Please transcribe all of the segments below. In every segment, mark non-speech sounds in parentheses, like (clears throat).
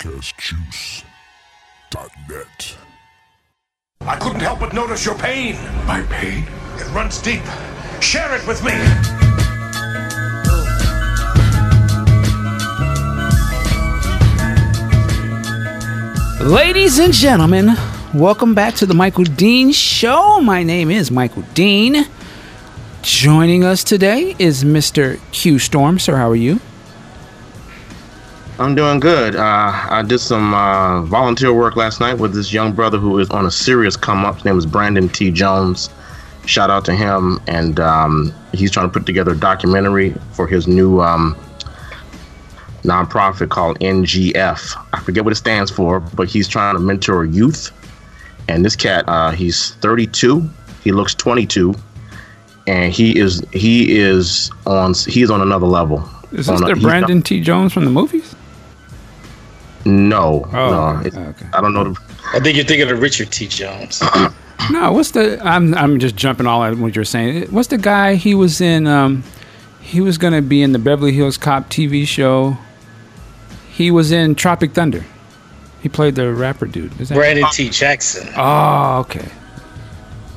podcastjuice.net. I couldn't help but notice your pain. My pain? It runs deep. Share it with me. Ladies and gentlemen, welcome back to the Michael Dean Show. My name is Michael Dean. Joining us today is Mr. Q Storm. Sir, how are you? I'm doing good. Uh, I did some uh, volunteer work last night with this young brother who is on a serious come up. His name is Brandon T. Jones. Shout out to him. And um, he's trying to put together a documentary for his new um, nonprofit called NGF. I forget what it stands for, but he's trying to mentor youth. And this cat, uh, he's 32. He looks 22, and he is he is on he is on another level. Is this On a- the he's Brandon T. Jones from the movies? No, Oh, no. okay, okay. I don't know. The, I think you're thinking of Richard T. Jones. (clears throat) No, what's the? I'm I'm just jumping all at what you're saying. What's the guy? He was in. Um, he was gonna be in the Beverly Hills Cop TV show. He was in Tropic Thunder. He played the rapper dude. Is that? Brandon T. Jackson. Oh, okay.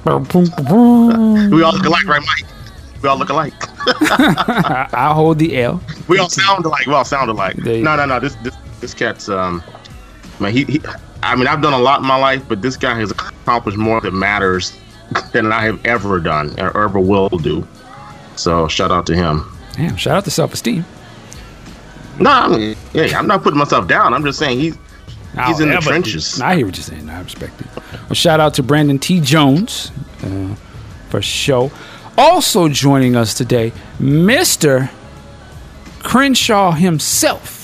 we all look alike, right, Mike? We all look alike. (laughs) I, hold the L. We all sound alike. We all sound alike. No, no, no. This this this cat's um, man. He, he I mean, I've done a lot in my life, but this guy has accomplished more that matters than I have ever done or ever will do. So shout out to him. Damn! Shout out to self esteem. No, I mean, yeah, I'm not putting myself down. I'm just saying he's he's in the trenches. I hear what you're saying. I respect it. Well, shout out to Brandon T. Jones uh, for show. Also joining us today, Mr. Crenshaw himself,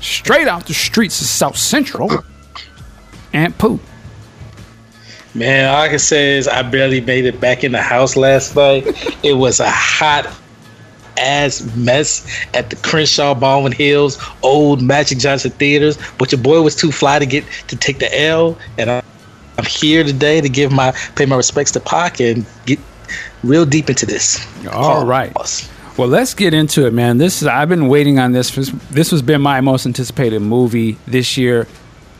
straight out the streets of South Central, Aunt Pooh. Man, all I can say is I barely made it back in the house last night. it was a hot ass mess at the Crenshaw Baldwin Hills old Magic Johnson theaters, but your boy was too fly to get to take the L, and I, I'm here today to give my pay my respects to Pac and get real deep into this. All right. Well, let's get into it, man. This is I've been waiting on this. For, this has been my most anticipated movie this year,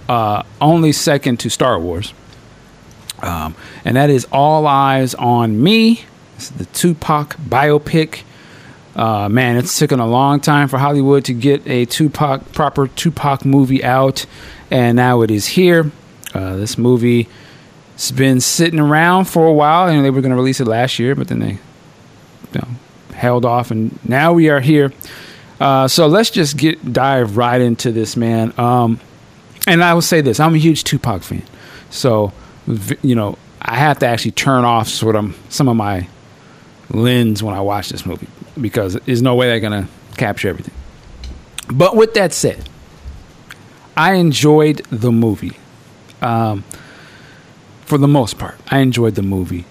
uh, only second to Star Wars, um, and that is All Eyez on Me. It's the Tupac biopic. Uh, man, it's taken a long time for Hollywood to get a Tupac proper Tupac movie out, and now it is here. Uh, this movie has been sitting around for a while, and they were going to release it last year, but then they you know, held off, and now we are here. Uh, so let's just get dive right into this, man. Um, and I will say this: I'm a huge Tupac fan, so you know I have to actually turn off sort of some of my lens when I watch this movie because there's no way they're gonna capture everything. But with that said, I enjoyed the movie. Um, for the most part, I enjoyed the movie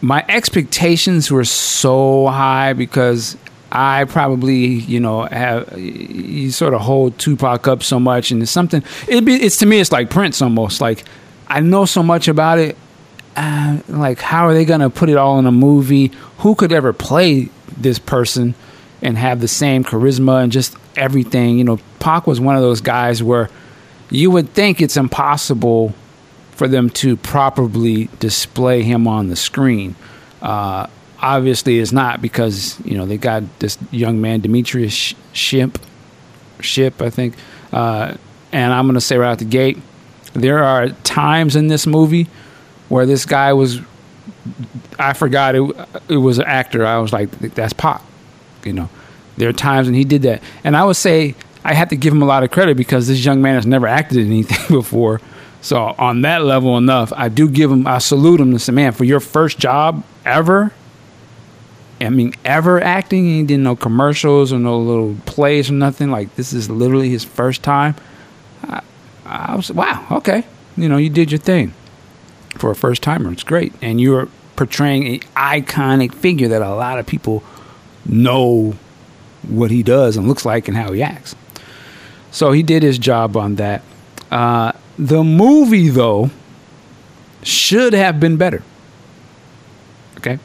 my expectations were so high because I probably, you know, have you sort of hold Tupac up so much, and it's something. It be, it's to me, it's like Prince almost. Like I know so much about it. Uh, like, how are they gonna put it all in a movie? Who could ever play this person and have the same charisma and just everything? You know, Pac was one of those guys where you would think it's impossible for them to properly display him on the screen. Uh, obviously, it's not because you know they got this young man Demetrius Sh- Shipp, Shipp, I think. Uh, and I'm gonna say right out the gate, there are times in this movie where this guy was. I forgot it. It was an actor. I was like, that's Pop. You know, there are times when he did that, and I would say I have to give him a lot of credit because this young man has never acted in anything (laughs) before. So on that level enough, I do give him, I salute him and say, man, for your first job ever, I mean, ever acting, he didn't know commercials or no little plays or nothing. Like this is literally his first time. I, I was, wow, okay, you know, you did your thing for a first timer. It's great, and you're portraying an iconic figure that a lot of people know what he does and looks like and how he acts. So he did his job on that. Uh, the movie, though, should have been better. Okay?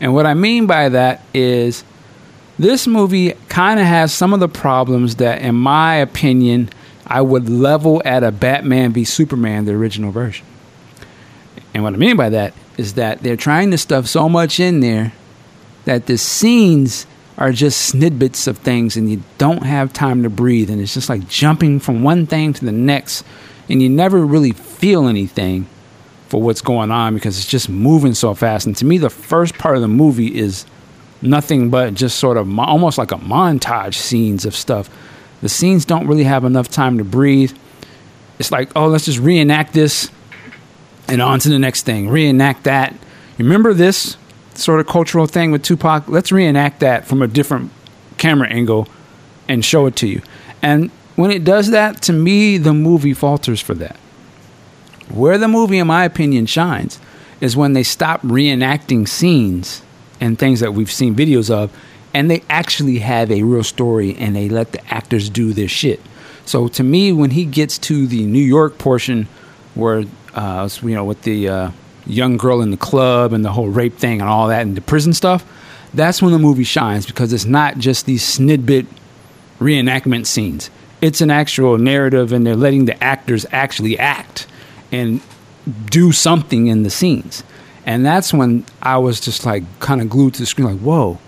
And what I mean by that is this movie kind of has some of the problems that, in my opinion, I would level at a Batman v Superman, the original version. And what I mean by that is that they're trying to stuff so much in there that the scenes are just snippets of things and you don't have time to breathe and it's just like jumping from one thing to the next and you never really feel anything for what's going on because it's just moving so fast. And to me the first part of the movie is nothing but just sort of mo- almost like a montage scenes of stuff. The scenes don't really have enough time to breathe. It's like oh let's just reenact this and on to the next thing. Reenact that. Remember this sort of cultural thing with Tupac. Let's reenact that from a different camera angle and show it to you. And when it does that, to me, the movie falters for that. Where the movie, in my opinion, shines is when they stop reenacting scenes and things that we've seen videos of, and they actually have a real story and they let the actors do their shit. So to me, when he gets to the New York portion, where uh, you know with the uh, young girl in the club and the whole rape thing and all that and the prison stuff, that's when the movie shines because it's not just these snidbit reenactment scenes. It's an actual narrative and they're letting the actors actually act and do something in the scenes. And that's when I was just like kind of glued to the screen, like, whoa,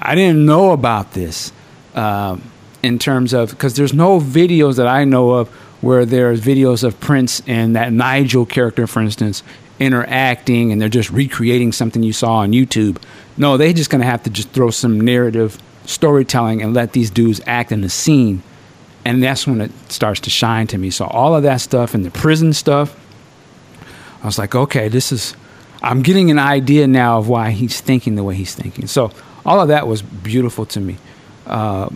I didn't know about this um, in terms of, because there's no videos that I know of where there's videos of Prince and that Nigel character, for instance, interacting and they're just recreating something you saw on YouTube. No, they're just gonna have to just throw some narrative storytelling and let these dudes act in the scene. And that's when it starts to shine to me. So all of that stuff and the prison stuff, I was like, okay, this is I'm getting an idea now of why he's thinking the way he's thinking. So all of that was beautiful to me. Uh,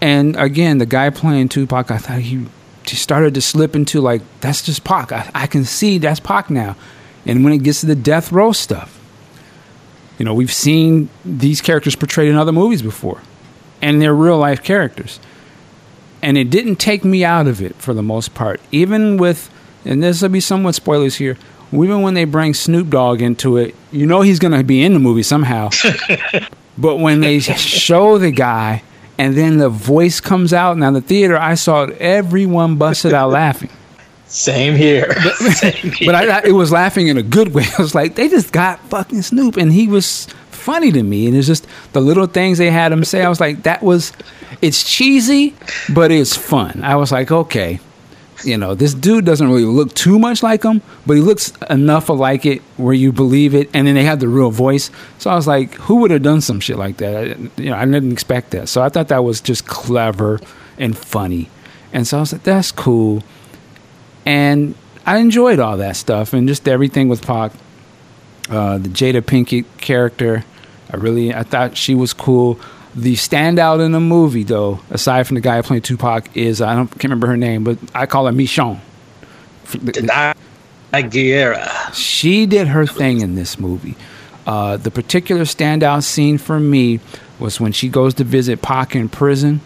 and again, the guy playing Tupac, I thought he just started to slip into like that's just Pac. I, I can see that's Pac now. And when it gets to the death row stuff, you know, we've seen these characters portrayed in other movies before, and they're real life characters. And it didn't take me out of it for the most part. Even with, and this will be somewhat spoilers here, even when they bring Snoop Dogg into it, you know he's going to be in the movie somehow. (laughs) but when they show the guy and then the voice comes out. Now the theater, I saw it, everyone busted out laughing. Same here. (laughs) But, (laughs) Same here. but I, I, it was laughing in a good way. I was like, they just got fucking Snoop, and he was funny to me. And it's just the little things they had him say. I was like, that was, it's cheesy, but it's fun. I was like, okay, you know, this dude doesn't really look too much like him, but he looks enough like it where you believe it. And then they have the real voice. So I was like, who would have done some shit like that? I, you know, I didn't expect that. So I thought that was just clever and funny. And so I was like, that's cool. And I enjoyed all that stuff and just everything with Pac. Uh, the Jada Pinkett character, I really, I thought she was cool. The standout in the movie, though, aside from the guy playing Tupac, is I don't can't remember her name, but I call her Michonne. Aguilera. She did her thing in this movie. Uh, the particular standout scene for me was when she goes to visit Pac in prison.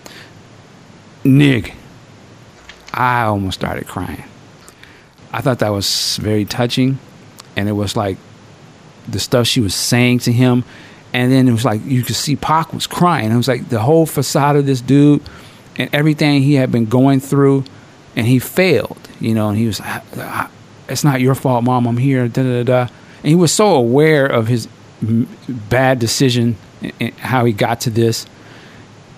Nig, I almost started crying. I thought that was very touching, and it was like the stuff she was saying to him and then it was like you could see Pac was crying. It was like the whole facade of this dude and everything he had been going through, and he failed, you know. And he was, ah, ah, ah, "It's not your fault, mom. I'm here." Da da da. And he was so aware of his bad decision, and how he got to this.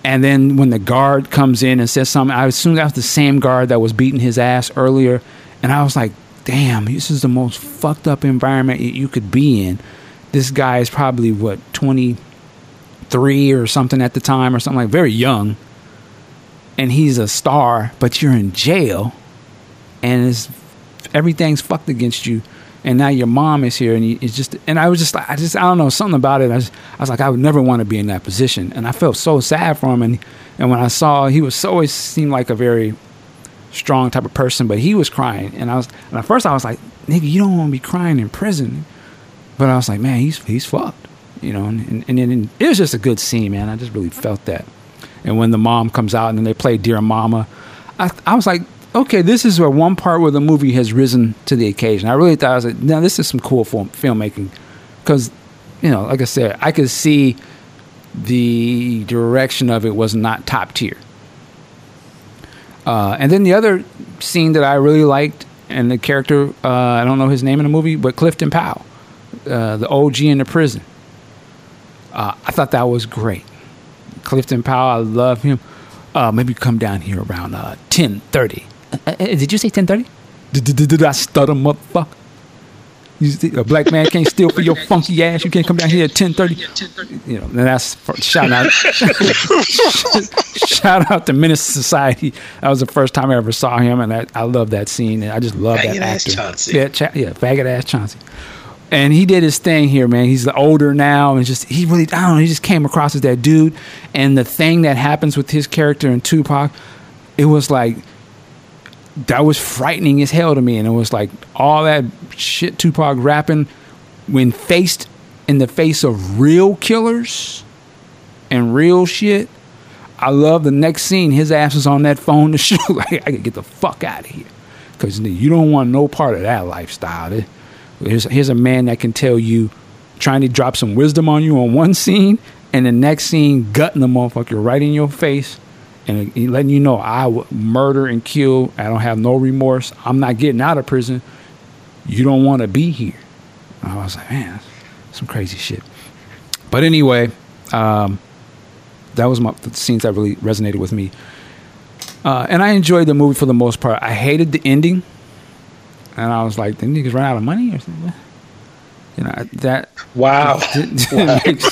And then when the guard comes in and says something, I assume that was the same guard that was beating his ass earlier. And I was like, damn, this is the most fucked up environment you could be in this guy is probably what 23 or something at the time or something like very young. And he's a star but you're in jail and it's everything's fucked against you. And now your mom is here and it's just and I was just like I just I don't know something about it. I was, I was like I would never want to be in that position. And I felt so sad for him and and when I saw he was always seemed like a very strong type of person but he was crying. And I was and at first I was like nigga you don't want to be crying in prison but I was like, man, he's he's fucked, you know. And and, and it was just a good scene, man. I just really felt that. And when the mom comes out and then they play "Dear Mama," I, I was like, okay, this is where one part where the movie has risen to the occasion. I really thought I was like, now this is some cool film, filmmaking, because you know, like I said, I could see the direction of it was not top tier. Uh, and then the other scene that I really liked, and the character uh, I don't know his name in the movie, but Clifton Powell, uh, the OG in the prison. Uh, I thought that was great. Clifton Powell, I love him. Uh, maybe come down here around uh, ten thirty. did you say ten thirty? Did I stutter, motherfucker? You a black man can't steal for your funky ass. You can't come down here at ten thirty. You know, and that's for, shout out. (laughs) shout out to Menace Society. That was the first time I ever saw him, and I, I love that scene. And I just love Faggot that ass actor. Chauncey. Yeah, cha- yeah, faggot ass Chauncey. And he did his thing here, man. He's older now, and just he really, I don't know, he just came across as that dude. And the thing that happens with his character in Tupac, it was like that was frightening as hell to me. And it was like all that shit Tupac rapping when faced in the face of real killers and real shit. I love the next scene. His ass is on that phone to shoot. (laughs) like, I gotta get the fuck out of here. Because you don't want no part of that lifestyle. Here's, here's a man that can tell you, trying to drop some wisdom on you on one scene, and the next scene, gutting the motherfucker right in your face and letting you know I would murder and kill. I don't have no remorse. I'm not getting out of prison. You don't want to be here. I was like, man, some crazy shit. But anyway, um, that was my the scenes that really resonated with me. Uh, and I enjoyed the movie for the most part. I hated the ending, and I was like, the niggas run out of money or something. You know that. Wow. It (laughs) didn't, make,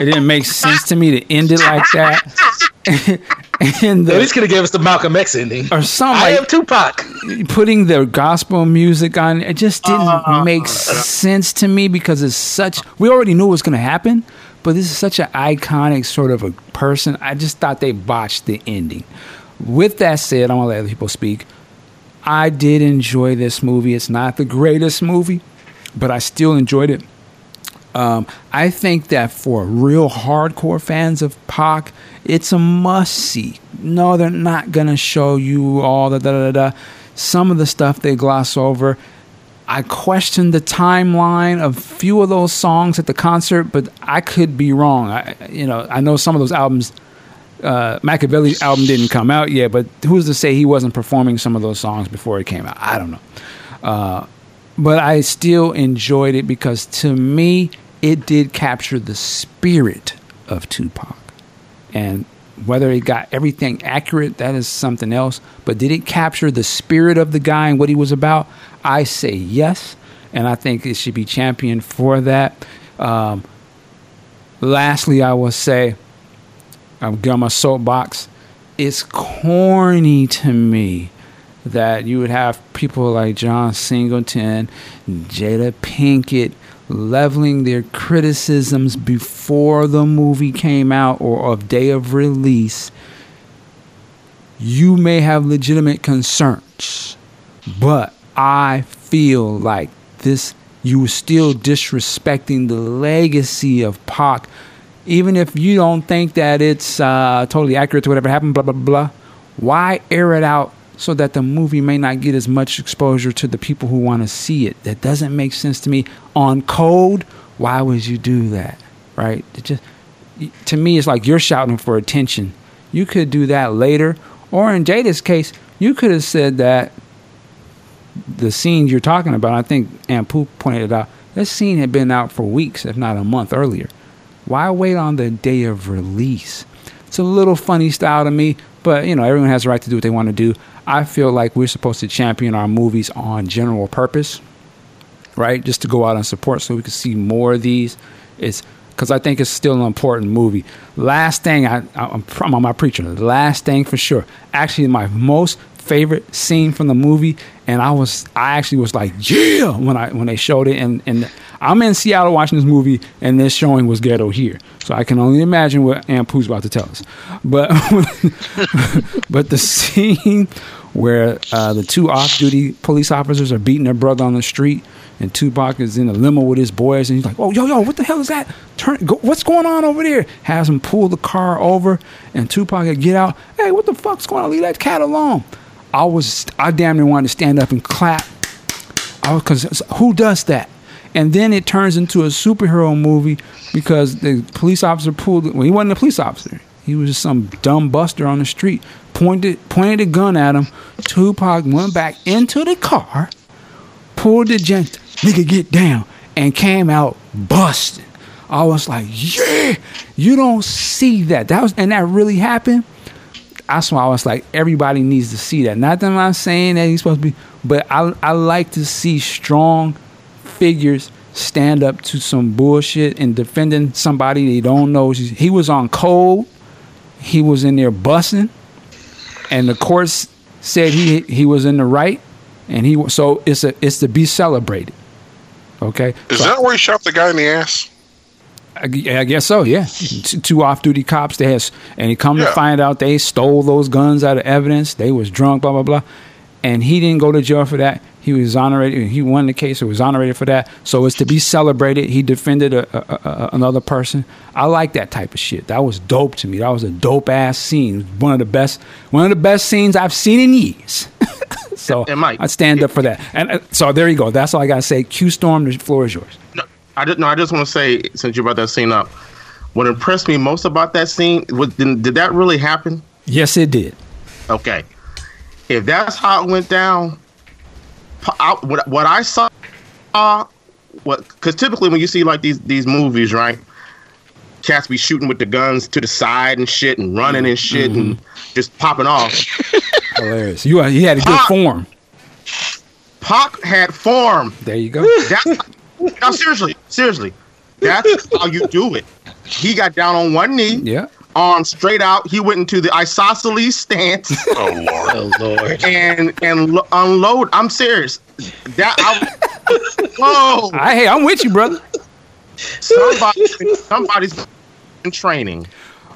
it didn't make sense to me to end it like that. (laughs) and At the, least could have gave us the Malcolm X ending. or something I like am Tupac. putting the gospel music on it just didn't uh-huh. make sense to me because it's such we already knew what was going to happen but this is such an iconic sort of a person i just thought they botched the ending with that said i'm going to let other people speak i did enjoy this movie it's not the greatest movie but i still enjoyed it um, I think that for real hardcore fans of Pac, it's a must see. No, they're not gonna show you all the da da da. da. Some of the stuff they gloss over. I questioned the timeline of few of those songs at the concert, but I could be wrong. I, you know, I know some of those albums. Uh, Makaveli's album didn't come out yet, but who's to say he wasn't performing some of those songs before it came out? I don't know. Uh, but I still enjoyed it because to me, it did capture the spirit of Tupac. And whether it got everything accurate, that is something else. But did it capture the spirit of the guy and what he was about? I say yes. And I think it should be championed for that. Um, lastly, I will say, I'm on my soapbox. It's corny to me that you would have people like John Singleton, Jada Pinkett leveling their criticisms before the movie came out or of day of release. You may have legitimate concerns, but I feel like this you were still disrespecting the legacy of Pac even if you don't think that it's uh, totally accurate to whatever happened, blah, blah, blah, why air it out so that the movie may not get as much exposure to the people who want to see it? That doesn't make sense to me. On code, why would you do that? Right? It just to me, it's like you're shouting for attention. You could do that later, or in Jada's case, you could have said that the scene you're talking about. I think Aunt Pooh pointed it out. This scene had been out for weeks, if not a month earlier. Why wait on the day of release? It's a little funny style to me, but you know, everyone has the right to do what they want to do. I feel like we're supposed to champion our movies on general purpose, right? Just to go out and support so we can see more of these. It's because I think it's still an important movie. Last thing, I, I'm, I'm on my preacher. Last thing for sure. Actually, my most favorite scene from the movie, and I was, I actually was like, yeah, when I when they showed it, and and I'm in Seattle watching this movie, and this showing was ghetto here, so I can only imagine what Aunt Pooh's about to tell us. But (laughs) but the scene where uh, the two off-duty police officers are beating their brother on the street, and Tupac is in a limo with his boys, and he's like, "Oh, yo, yo, what the hell is that? Turn, go, what's going on over there?" Has him pull the car over, and Tupac get out. Hey, what the fuck's going on? Leave that cat alone. I was, I damn near wanted to stand up and clap. Because who does that? And then it turns into a superhero movie because the police officer pulled. Well, he wasn't a police officer. He was just some dumb buster on the street. Pointed pointed a gun at him. Tupac went back into the car, pulled the gent, nigga get down, and came out busting. I was like, yeah, you don't see that. That was and that really happened. That's why I was like, everybody needs to see that. Not that I'm saying that he's supposed to be, but I I like to see strong figures stand up to some bullshit and defending somebody they don't know. He was on cold. He was in there bussing, and the courts said he he was in the right, and he so it's a it's to be celebrated. Okay, Is So- that where he shot the guy in the ass? I, I guess so. Yeah, (laughs) two off-duty cops. They has, and he come to find out they stole those guns out of evidence. They was drunk. Blah blah blah, and he didn't go to jail for that. He was exonerated. He won the case. He was exonerated for that. So it's to be celebrated. He defended a, a, a, another person. I like that type of shit. That was dope to me. That was a dope ass scene. One of the best. One of the best scenes I've seen in years. (laughs) so I stand up for that. And uh, so there you go. That's all I gotta say. Q Storm, the floor is yours. No, I just no. I just want to say since you brought that scene up, what impressed me most about that scene was did, did that really happen? Yes, it did. Okay, if that's how it went down, I, what what I saw, what because typically when you see like these these movies, right? Cats be shooting with the guns to the side and shit, and running and shit, and mm-hmm. just popping off. (laughs) Hilarious. You you had a good Pop. form. Pac had form. There you go. That's now seriously, seriously. That's how you do it. He got down on one knee, Yeah. arm straight out. He went into the isosceles stance (laughs) Oh lord. Oh Lord. and and lo- unload. I'm serious. That I, (laughs) whoa, I, hey, I'm with you, brother. somebody, somebody's in training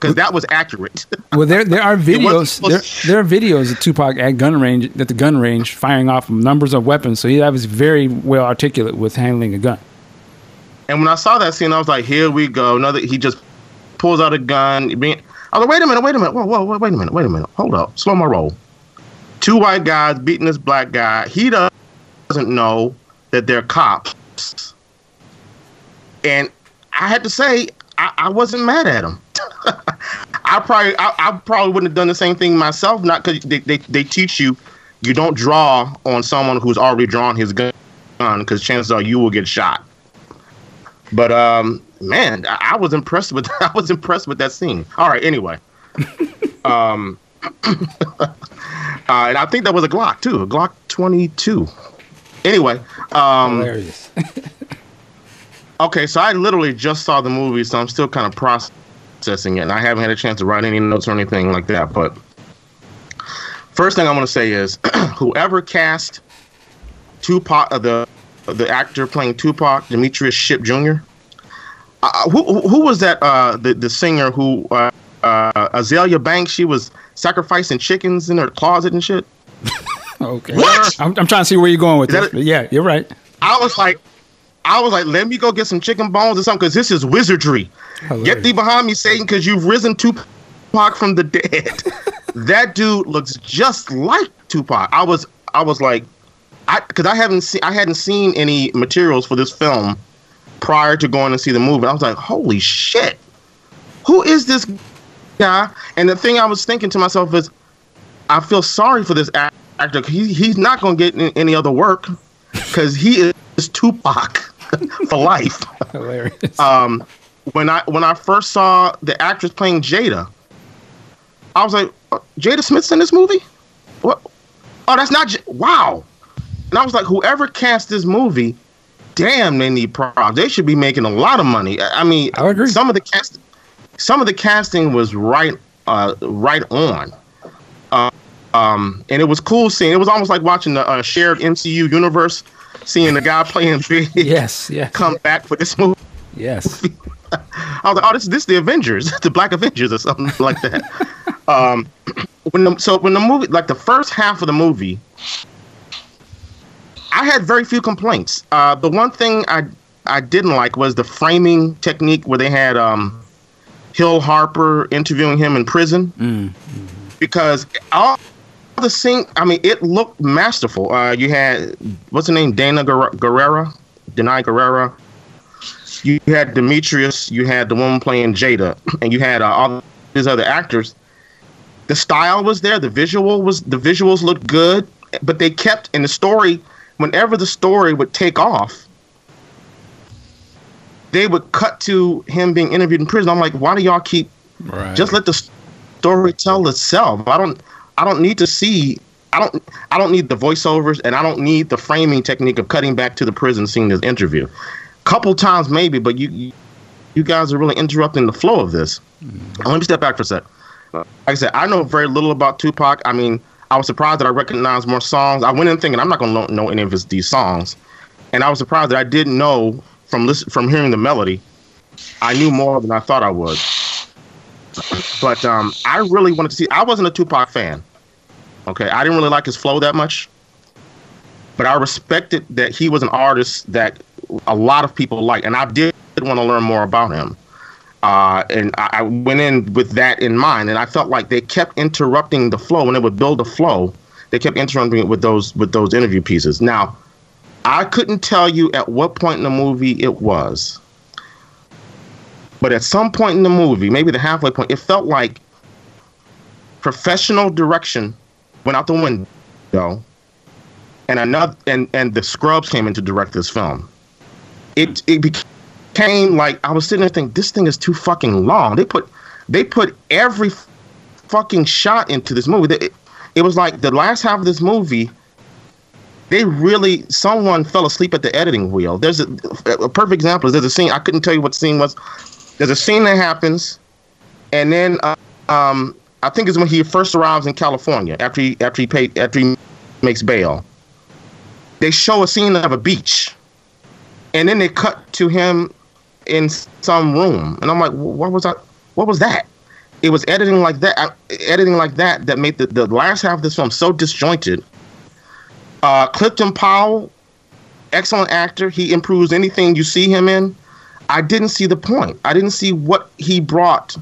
because that was accurate. (laughs) Well, there there are videos. There, there are videos of Tupac at gun range at the gun range firing off numbers of weapons. So he that was very well articulate with handling a gun. And when I saw that scene, I was like, "Here we go." Another. He just pulls out a gun. Being, I was like, "Wait a minute! Wait a minute! Whoa, whoa, whoa! Wait a minute! Wait a minute! Hold up! Slow my roll." Two white guys beating this black guy. He doesn't know that they're cops, and I had to say, I, I wasn't mad at him. I probably, I, I probably wouldn't have done the same thing myself. Not because they, they, they teach you, you don't draw on someone who's already drawn his gun, because chances are you will get shot. But um, man, I, I was impressed with (laughs) I was impressed with that scene. All right, anyway. (laughs) um, (laughs) uh, and I think that was a Glock too, a Glock 22. Anyway, um, Hilarious. okay, so I literally just saw the movie, so I'm still kind of processing it, and I haven't had a chance to write any notes or anything like that. But first thing I want to say is, (clears throat) whoever cast Tupac, uh, the the actor playing Tupac, Demetrius Shipp Jr. Uh, who who- who was that? Uh, the the singer who uh, uh, Azealia Banks? She was sacrificing chickens in her closet and shit. (laughs) Okay. What? I'm, I'm trying to see where you're going with Is this. that but yeah, you're right. I was like, I was like, let me go get some chicken bones or something because this is wizardry. Hilarious. Get thee behind me, Satan, because you've risen to Tupac from the dead. (laughs) that dude looks just like Tupac. I was, I was like, I because I haven't seen, I hadn't seen any materials for this film prior to going to see the movie. I was like, holy shit, who is this guy? And the thing I was thinking to myself is, I feel sorry for this actor. He, he's not going to get any other work because he is Tupac (laughs) for life. Hilarious. Um, when I when I first saw the actress playing Jada, I was like, "Uh, Jada Smith's in this movie? What? Oh, that's not. J- wow. And I was like, whoever cast this movie, damn, they need props. They should be making a lot of money. I I mean, I agree. Some of the cast, some of the casting was right, uh, right on. Uh, um, and it was cool seeing. It was almost like watching the uh, shared MCU universe, seeing the guy playing (laughs) big yes. Yes. come back for this movie. Yes. (laughs) I was like, oh, this this the Avengers, (laughs) the Black Avengers, or something like that. um, (clears throat) when the, so when the movie, like the first half of the movie, I had very few complaints. Uh, the one thing I I didn't like was the framing technique where they had um, Hill Harper interviewing him in prison because all the scene. I mean, it looked masterful. Uh, you had what's her name, Dana Gurira, Danai Gurira you had Demetrius, you had the woman playing Jada, and you had uh, all these other actors. The style was there. The visual was the visuals looked good, but they kept in the story. Whenever the story would take off, they would cut to him being interviewed in prison. I'm like, why do y'all keep? Right. Just let the story tell itself. I don't. I don't need to see. I don't. I don't need the voiceovers, and I don't need the framing technique of cutting back to the prison scene this interview. Couple times maybe, but you, you, guys are really interrupting the flow of this. Let me step back for a sec. Like I said, I know very little about Tupac. I mean, I was surprised that I recognized more songs. I went in thinking I'm not going to know any of his these songs, and I was surprised that I didn't know from listen, from hearing the melody. I knew more than I thought I would. But um, I really wanted to see. I wasn't a Tupac fan. Okay, I didn't really like his flow that much, but I respected that he was an artist that a lot of people like, and I did want to learn more about him. Uh, and I, I went in with that in mind, and I felt like they kept interrupting the flow, and they would build a flow. They kept interrupting it with those with those interview pieces. Now, I couldn't tell you at what point in the movie it was, but at some point in the movie, maybe the halfway point, it felt like professional direction went out the window, and another and and the Scrubs came in to direct this film. It it became like I was sitting there thinking this thing is too fucking long. They put they put every fucking shot into this movie. It, it was like the last half of this movie. They really someone fell asleep at the editing wheel. There's a, a perfect example. There's a scene I couldn't tell you what scene was. There's a scene that happens, and then uh, um, I think it's when he first arrives in California after he after he paid after he makes bail. They show a scene of a beach, and then they cut to him in some room, and I'm like, what was that? What was that? It was editing like that, uh, editing like that that made the, the last half of this film so disjointed. Uh, Clifton Powell, excellent actor. He improves anything you see him in. I didn't see the point. I didn't see what he brought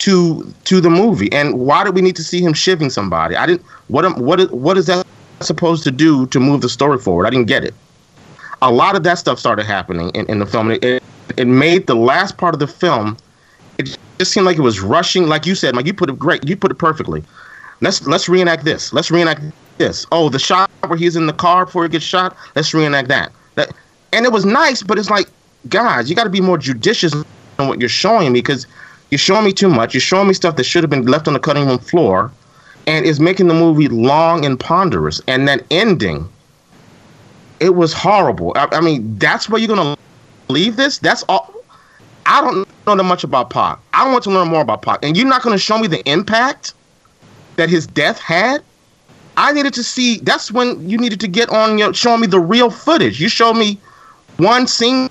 to to the movie, and why do we need to see him shivving somebody? I didn't. What am, what is what is that supposed to do to move the story forward? I didn't get it. A lot of that stuff started happening in, in the film. It, it, it made the last part of the film. It just seemed like it was rushing. Like you said, Mike, you put it great. You put it perfectly. Let's let's reenact this. Let's reenact this. Oh, the shot where he's in the car before he gets shot. Let's reenact that. That and it was nice, but it's like, guys, you got to be more judicious in what you're showing me because you're showing me too much. You're showing me stuff that should have been left on the cutting room floor, and is making the movie long and ponderous. And that ending, it was horrible. I, I mean, that's where you're gonna leave this. That's all. I don't know that much about Pac. I want to learn more about Pac, and you're not gonna show me the impact that his death had. I needed to see. That's when you needed to get on. You know, showing me the real footage. You showed me one scene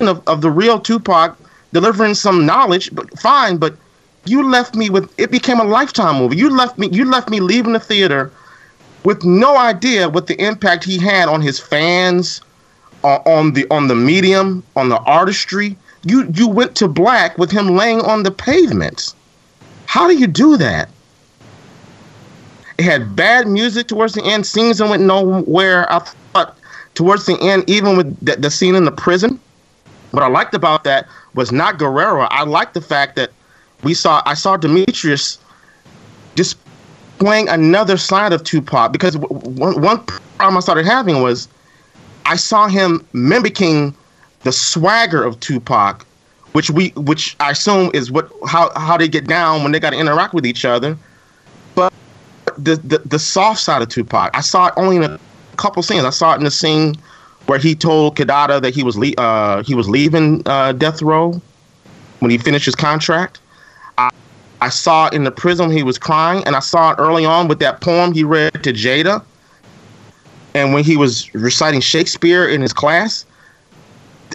of, of the real Tupac delivering some knowledge, but fine. But you left me with it became a lifetime movie. You left me. You left me leaving the theater with no idea what the impact he had on his fans, uh, on the on the medium, on the artistry. You you went to black with him laying on the pavement. How do you do that? It had bad music towards the end. Scenes that went nowhere. I thought towards the end, even with the, the scene in the prison. What I liked about that was not Gurira. I liked the fact that we saw I saw Demetrius displaying another side of Tupac because one, one problem I started having was I saw him mimicking the swagger of Tupac, which we which I assume is what how how they get down when they got to interact with each other. But the, the the soft side of Tupac, I saw it only in a couple scenes. I saw it in the scene where he told Kidada that he was le- uh, he was leaving uh, death row when he finished his contract. I, I saw in the prison he was crying, and I saw it early on with that poem he read to Jada, and when he was reciting Shakespeare in his class.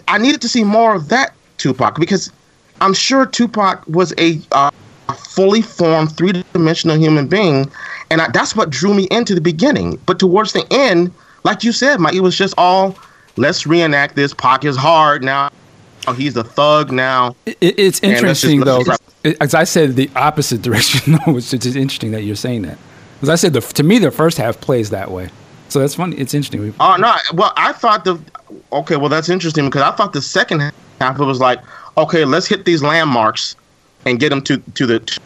I needed to see more of that Tupac because I'm sure Tupac was a uh, fully formed three dimensional human being, and I, that's what drew me into the beginning. But towards the end like you said, Mike, it was just all let's reenact this. Pac is hard now. Oh, he's a thug now. It, it's interesting just, though, (laughs) as I said, the opposite (laughs) direction. which it's just interesting that you're saying that. As I said, the, to me, the first half plays that way. So that's funny. It's interesting. Oh uh, no! Well, I thought the okay. Well, that's interesting because I thought the second half it was like, okay, let's hit these landmarks and get them to to the to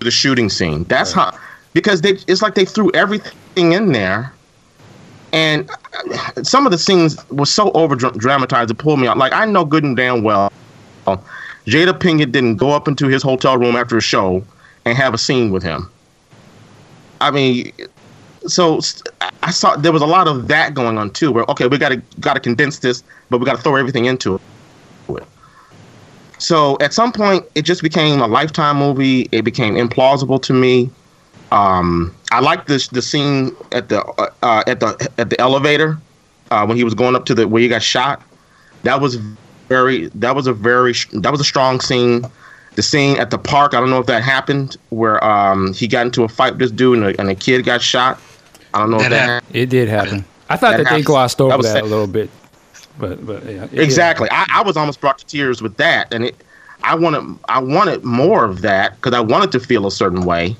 the shooting scene. That's how because they it's like they threw everything in there, and some of the scenes were so over dramatized it pulled me out. Like I know good and damn well, Jada Pinkett didn't go up into his hotel room after a show and have a scene with him. I mean, so I saw there was a lot of that going on too. Where okay, we got to got to condense this, but we got to throw everything into it. So at some point, it just became a lifetime movie. It became implausible to me. Um, I like this the scene at the uh, uh, at the at the elevator uh, when he was going up to the where he got shot. That was very that was a very that was a strong scene. The scene at the park, I don't know if that happened, where um, he got into a fight with this dude and a, and a kid got shot. I don't know that if that happened. It did happen. I thought that, that they glossed over that, that a little bit. But but yeah, exactly. I, I, was almost brought to tears with that, and it. I wanted I wanted more of that because I wanted to feel a certain way,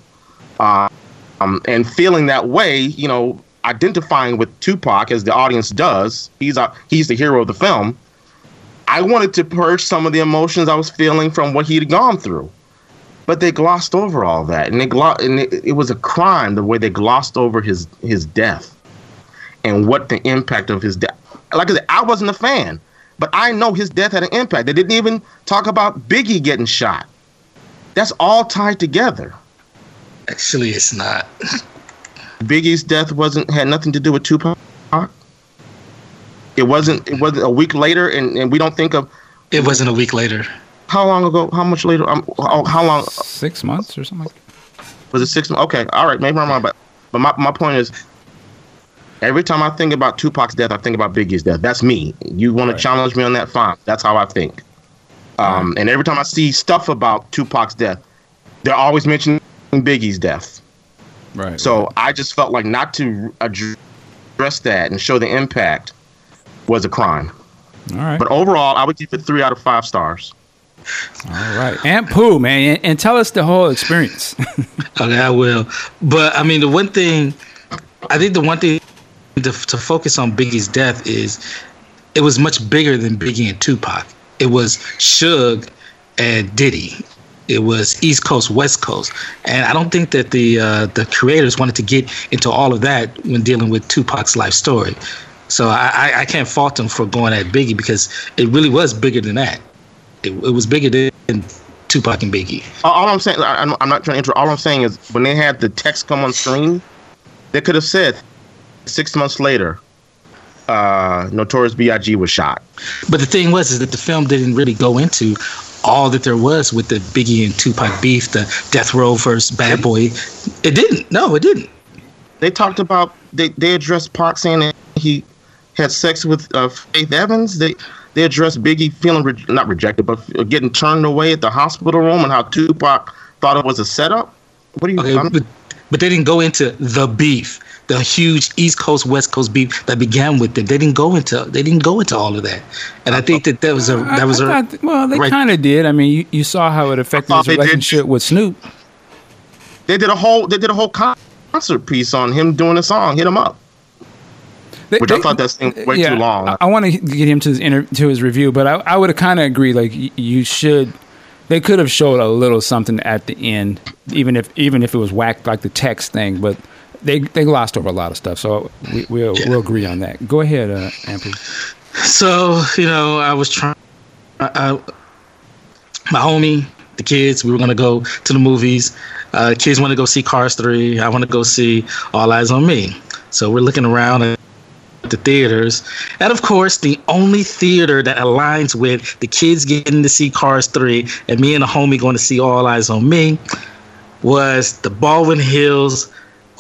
um, and feeling that way, you know, identifying with Tupac as the audience does. He's a he's the hero of the film. I wanted to purge some of the emotions I was feeling from what he'd gone through, but they glossed over all that, and glo- and it, it was a crime the way they glossed over his his death and what the impact of his death like I said, I wasn't a fan, but I know his death had an impact. They didn't even talk about Biggie getting shot. That's all tied together. Actually, it's not. Biggie's death wasn't had nothing to do with Tupac. It wasn't. It wasn't a week later, and, and we don't think of. It wasn't a week later. How long ago? How much later? Um, how, how long? Six months or something. Was it six? Okay, all right, maybe I'm wrong, but but my, my point is, Every time I think about Tupac's death, I think about Biggie's death. That's me. You want right. to challenge me on that? Fine. That's how I think. Um, and every time I see stuff about Tupac's death, they're always mentioning Biggie's death. Right. So right. I just felt like not to address that and show the impact was a crime. All right. But overall, I would give it three out of five stars. All right, and Pooh, man, and tell us the whole experience. (laughs) okay, I will. But I mean, the one thing, I think the one thing to, to focus on Biggie's death is it was much bigger than Biggie and Tupac. It was Suge and Diddy. It was East Coast, West Coast, and I don't think that the uh, the creators wanted to get into all of that when dealing with Tupac's life story. So I, I can't fault them for going at Biggie because it really was bigger than that. It, it was bigger than Tupac and Biggie. All I'm saying, I'm, I'm not trying to interrupt. All I'm saying is when they had the text come on screen, they could have said six months later, uh, Notorious B.I.G. was shot. But the thing was, is that the film didn't really go into all that there was with the Biggie and Tupac beef, the Death Row versus Bad Boy. It didn't. No, it didn't. They talked about they they addressed Pac saying that he had sex with uh, Faith Evans. They they addressed Biggie feeling re- not rejected, but getting turned away at the hospital room, and how Tupac thought it was a setup. What do you? Okay, but, but they didn't go into the beef the huge East Coast West Coast beef that began with it. They didn't go into they didn't go into all of that, and I think that that was a that was a well they right. kind of did. I mean, you, you saw how it affected his relationship did. with Snoop. They did a whole they did a whole concert piece on him doing a song, "Hit Him Up." They, Which they, I thought that thing way yeah, too long. I, I want to get him to his inter, to his review, but I, I would have kind of agreed. Like you should, they could have showed a little something at the end, even if even if it was whacked like the text thing. But they they glossed over a lot of stuff, so we, we'll yeah. we'll agree on that. Go ahead, uh, Ampy. So you know, I was trying. I, my homie, the kids, we were gonna go to the movies. Uh, kids want to go see Cars three. I want to go see All Eyez on Me. So we're looking around at the theaters, and of course, the only theater that aligns with the kids getting to see Cars three and me and the homie going to see All Eyez on Me was the Baldwin Hills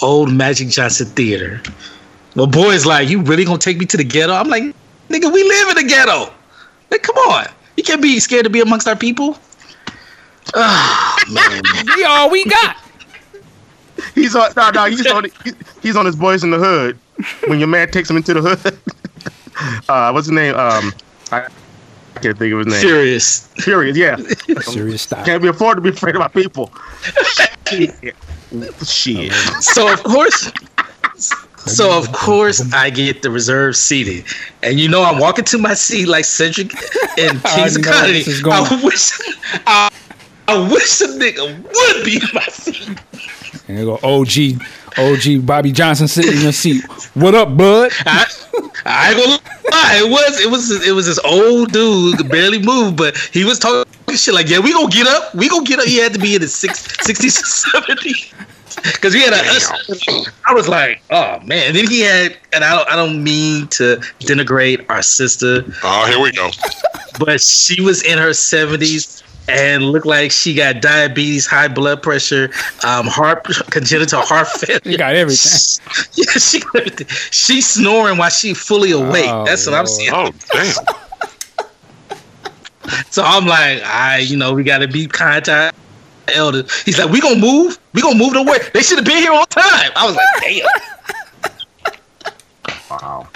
old Magic Johnson Theater. Well, boy's like, you really gonna take me to the ghetto? I'm like, nigga, we live in the ghetto. Like, come on. You can't be scared to be amongst our people. (sighs) Oh, man. (laughs) we all we got. He's on no, no, he's on he's on his boys in the hood. When your man takes him into the hood. (laughs) uh, what's his name? Um I, I can't think of his name. Serious. Furious, yeah. Serious style. Can't be afford to be afraid of my people. (laughs) Shit. So of course, so of course I get the reserve seating, and you know I'm walking to my seat like Cedric and (laughs) Kings of Comedy. I wish, I, I wish a nigga would be in my seat. And they go, OG, OG Bobby Johnson sitting in your seat. What up, bud? I, I ain't gonna lie. It was it was it was this old dude barely moved, but he was talking shit like, "Yeah, we gonna get up. We gonna get up." He had to be in the six, 60s, 70s. Because we had a, I was like, oh man. And then he had, and I don't, I don't mean to denigrate our sister, Oh, here we go. but she was in her seventies and looked like she got diabetes, high blood pressure, um, heart congenital heart (laughs) failure. You got everything. (laughs) Yeah, she she's snoring while she fully awake. Oh, That's what I'm Lord. seeing. Oh, damn. (laughs) So I'm like, I, you know, we got to be kind to our elders. He's like, we gonna move. We gonna move to where they should have been here on time. I was like, (laughs) damn. Wow.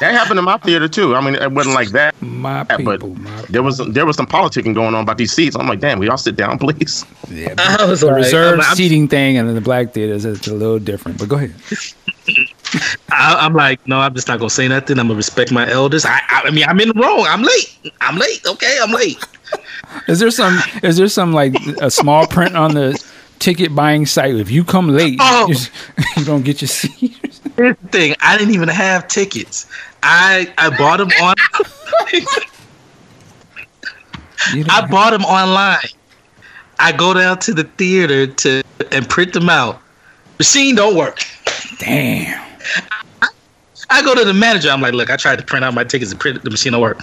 That happened in my theater too. I mean, it wasn't like that, My but people, my there was there was some politicking going on about these seats. I'm like, damn, we all sit down, (laughs) please. yeah, I was the like, reserve I'm, I'm- seating thing and then the black theaters is a little different. But go ahead. I, I'm like, no, I'm just not gonna say nothing. I'm gonna respect my elders. I, I, I mean, I'm in the wrong. I'm late. I'm late. Okay, I'm late. Is there some? Is there some like a small print on the ticket buying site? If you come late, Oh. (laughs) you, you don't get your seat. Here's the thing. I didn't even have tickets. I I bought them on. I bought them online. I go down to the theater to and print them out. Machine don't work. damn. I go to the manager. I'm like, look, I tried to print out my tickets and print the machine don't work.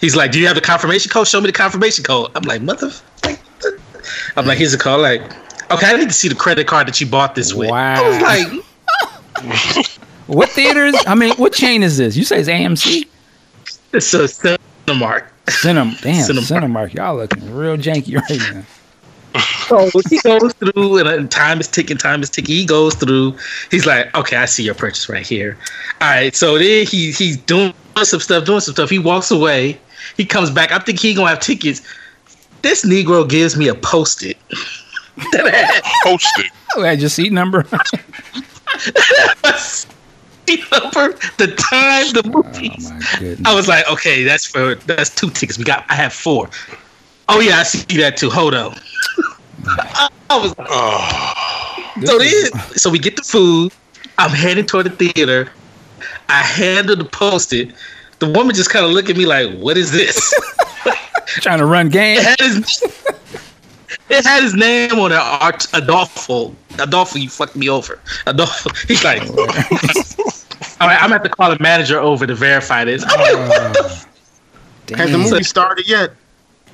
He's like, do you have the confirmation code? Show me the confirmation code. I'm like, mother. I'm like, here's the code. Like, okay, I need to see the credit card that you bought this with. I was Wow. like, (laughs) What theaters? I mean, what chain is this? You say it's AMC? it's a Cinemark. Cinemark. Damn, Cinemark. Cinemark. Y'all looking real janky right now. So he goes through, and, and time is ticking, time is ticking. He goes through. He's like, "Okay, I see your purchase right here." All right. So then he he's doing some stuff, doing some stuff. He walks away. He comes back. I think he gonna have tickets. This Negro gives me a post-it. (laughs) that had Posted. Oh, I just seat number. (laughs) my number, the time, the oh movies. my goodness. I was like, okay, that's for that's two tickets. We got. I have four. Oh yeah, I see that too. Hold on. I, I was like, Oh, so then, so we get the food. I'm heading toward the theater. I handle the post-it. The woman just kind of look at me like, "What is this?" (laughs) Trying to run game. it, had his, it had his name on it, Art Adolfo. Adolfo, you fucked me over. Adolfo. (laughs) He's like, (laughs) all right, I'm gonna have to call the manager over to verify this. I'm like, what the f-? Has the movie started yet?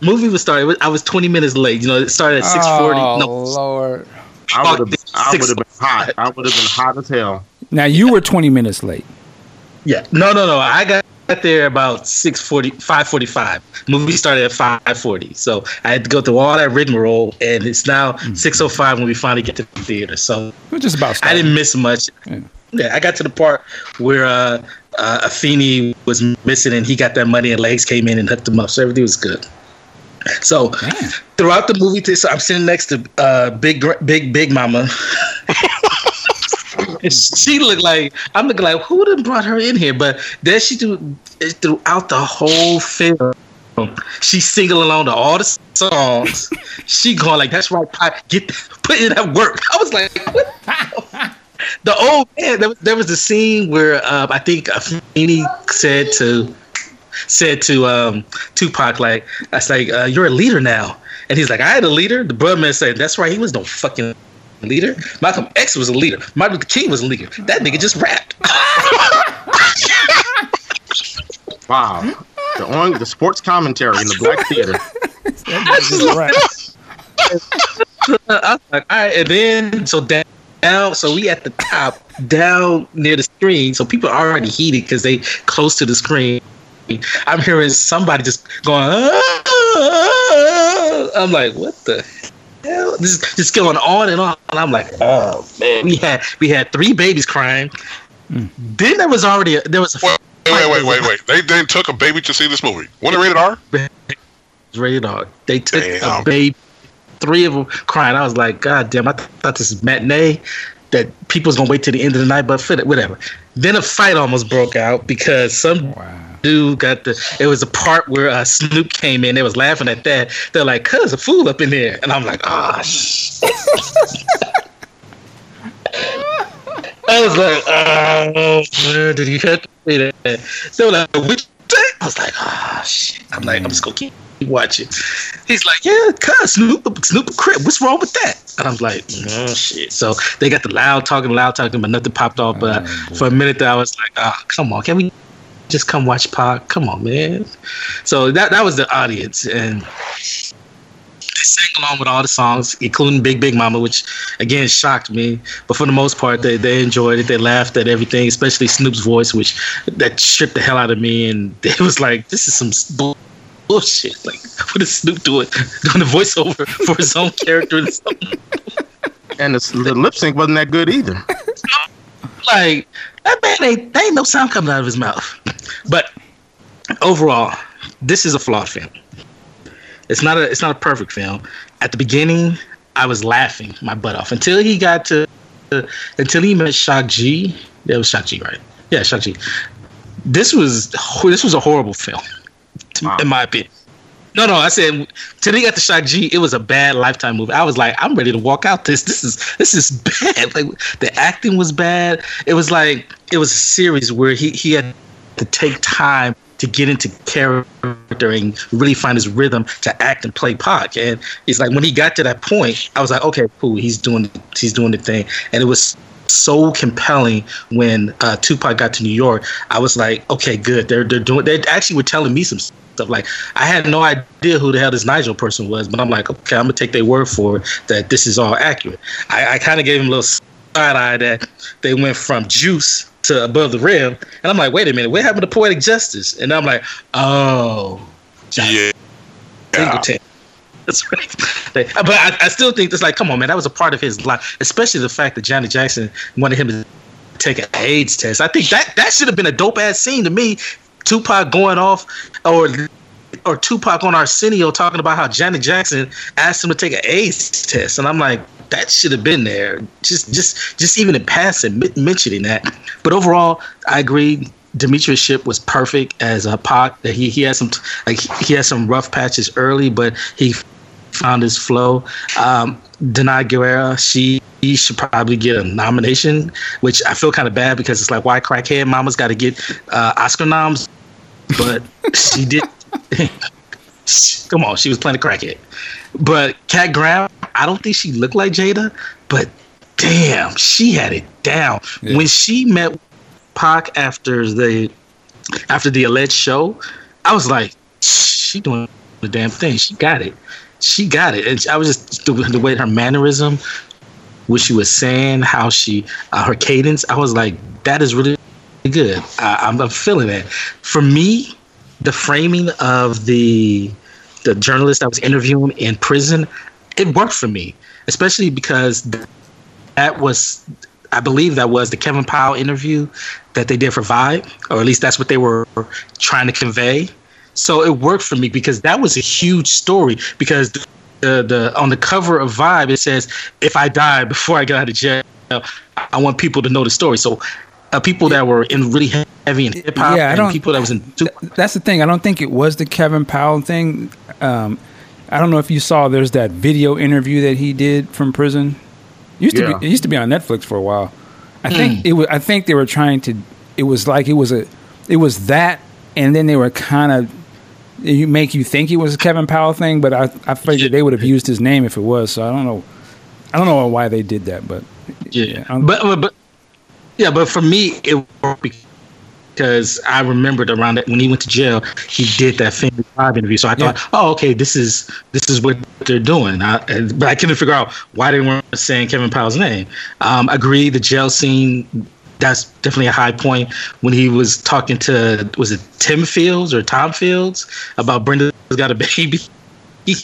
Movie was started. I was 20 minutes late. You know, it started at 6:40. Oh no, Lord. I would have I Six- would have been hot. I would have been hot as hell. Now you were 20 minutes late. Yeah. No, no, no. I got there about 640, 545. Movie started at 540. So I had to go through all that rigmarole, and it's now 605 when we finally get to the theater. So It was just about I didn't miss much. Yeah. Yeah, I got to the part where uh, uh, Afeni was missing, and he got that money, and Legs came in and hooked him up. So everything was good. So Damn. throughout the movie, so I'm sitting next to uh, Big Big Big Mama. (laughs) She looked like I'm looking like who done brought her in here? But then she do throughout the whole film. She's singing along to all the songs. She going like, "That's right, Pop, get put in that work." I was like, what? the old man. There was, there was a scene where uh, I think Afeni said to said to um, Tupac, like, "I was like, uh, you're a leader now," and he's like, "I had a leader." The brother man said, "That's right, he was no fucking." Leader, Malcolm X was a leader. Martin Luther King was a leader. That nigga just rapped. (laughs) Wow. The on the sports commentary in the black theater. Right. (laughs) I was like, all right, and then so down, down, so we at the top, down near the screen, so people are already heated because they close to the screen. I'm hearing somebody just going. "Ah." I'm like, what the hell? This is just going on and on. And I'm like, oh man, we had we had three babies crying. Then there was already a, there was a wait, wait, wait, wait, wait. They then took a baby to see this movie. When it rated R? rated R. They took Damn. a baby, three of them crying. I was like, God damn! I th- thought this is matinee. That people's gonna wait till the end of the night, but fit it, whatever. Then a fight almost broke out because some Wow. Dude got the. It was a part where uh, Snoop came in. They was laughing at that. They're like, "Cuz a fool up in there," and I'm like, "Ah." I was like, "Oh, did you have to say that?" So like, which I was like, "Ah, shit." I'm like, I'm just gonna keep watching. He's like, "Yeah, cuz Snoop, Snoop Crip. What's wrong with that?" And I'm like, "Oh shit." So they got the loud talking, loud talking, but nothing popped off. But Oh, for a minute, there, I was like, "Ah, come on, can we?" Just come watch Pac. Come on, man. So that that was the audience, and they sang along with all the songs, including Big Big Mama, which again shocked me. But for the most part, they, they enjoyed it. They laughed at everything, especially Snoop's voice, which that stripped the hell out of me. And (laughs) it was like, this is some bull- bullshit. Like, what is Snoop doing? (laughs) Doing the voiceover for his own character and. And the, the lip sync wasn't that good either. (laughs) Like, that man ain't, there ain't no sound coming out of his mouth. But overall, this is a flawed film. It's not a it's not a perfect film. At the beginning, I was laughing my butt off until he got to until he met Shock G. That was Shock G, right? Yeah, Shock G. This was this was a horrible film, Wow. in my opinion. No, no, I said till he got to Shock G, it was a bad Lifetime movie. I was like, I'm ready to walk out. This, this is this is (laughs) bad. Like the acting was bad. It was like it was a series where he he had to take time to get into character and really find his rhythm to act and play Pac. And it's like when he got to that point, I was like, okay, cool, he's doing he's doing the thing. And it was so compelling when uh, Tupac got to New York. I was like, okay, good. They're they're doing. They actually were telling me some stuff. Like I had no idea who the hell this Nigel person was, but I'm like, okay, I'm gonna take their word for it that this is all accurate. I, I kind of gave him a little side eye that they went from Juice to Above the Rim, and I'm like, wait a minute, what happened to Poetic Justice? And I'm like, oh, Yeah. Singleton. That's right. But I, I still think it's like, come on, man, that was a part of his life, especially the fact that Johnny Jackson wanted him to take an AIDS test. I think that that should have been a dope ass scene to me. Tupac going off, or or Tupac on Arsenio talking about how Janet Jackson asked him to take an AIDS test, and I'm like, that should have been there. Just just just even in passing, men- mentioning that. But overall, I agree. Demetrius Shipp was perfect as a Pac. That he he had some like he had some rough patches early, but he found his flow. Um, Danai Gurira, she, she should probably get a nomination, which I feel kind of bad because it's like, why crackhead mama's got to get uh, Oscar noms? But (laughs) she did. (laughs) Come on, she was playing a crackhead. But Kat Graham, I don't think she looked like Jada, but damn, she had it down. Yeah. When she met Pac after the after the alleged show, I was like, she doing the damn thing. She got it. She got it. And I was just the, the way her mannerism, what she was saying, how she uh, her cadence. I was like, that is really good. I, I'm, I'm feeling that. For me, the framing of the the journalist I was interviewing in prison, it worked for me, especially because that was, I believe that was the Kevin Powell interview that they did for Vibe, or at least that's what they were trying to convey. So it worked for me because that was a huge story. Because the the, the on the cover of Vibe it says, "If I die before I get out of jail, I want people to know the story." So. Uh, people that were in really heavy in hip hop, Yeah, I and don't- people that was in That's the thing. I don't think it was the Kevin Powell thing. Um, I don't know if you saw. There's that video interview that he did from prison. Used to be, it used to be on Netflix for a while. I think it was. I think they were trying to. It was like it was a. It was that, and then they were kind of. You make you think it was a Kevin Powell thing, but I I figured they would have used his name if it was. So I don't know. I don't know why they did that, but Yeah, I'm- but, but but yeah, but for me it worked because I remembered around that when he went to jail, he did that family vibe interview. So I thought, oh, okay, this is this is what they're doing. I, but I couldn't figure out why they weren't saying Kevin Powell's name. Um, agree, the jail scene. That's definitely a high point when he was talking to was it Tim Fields or Tom Fields about Brenda's got a baby. (laughs)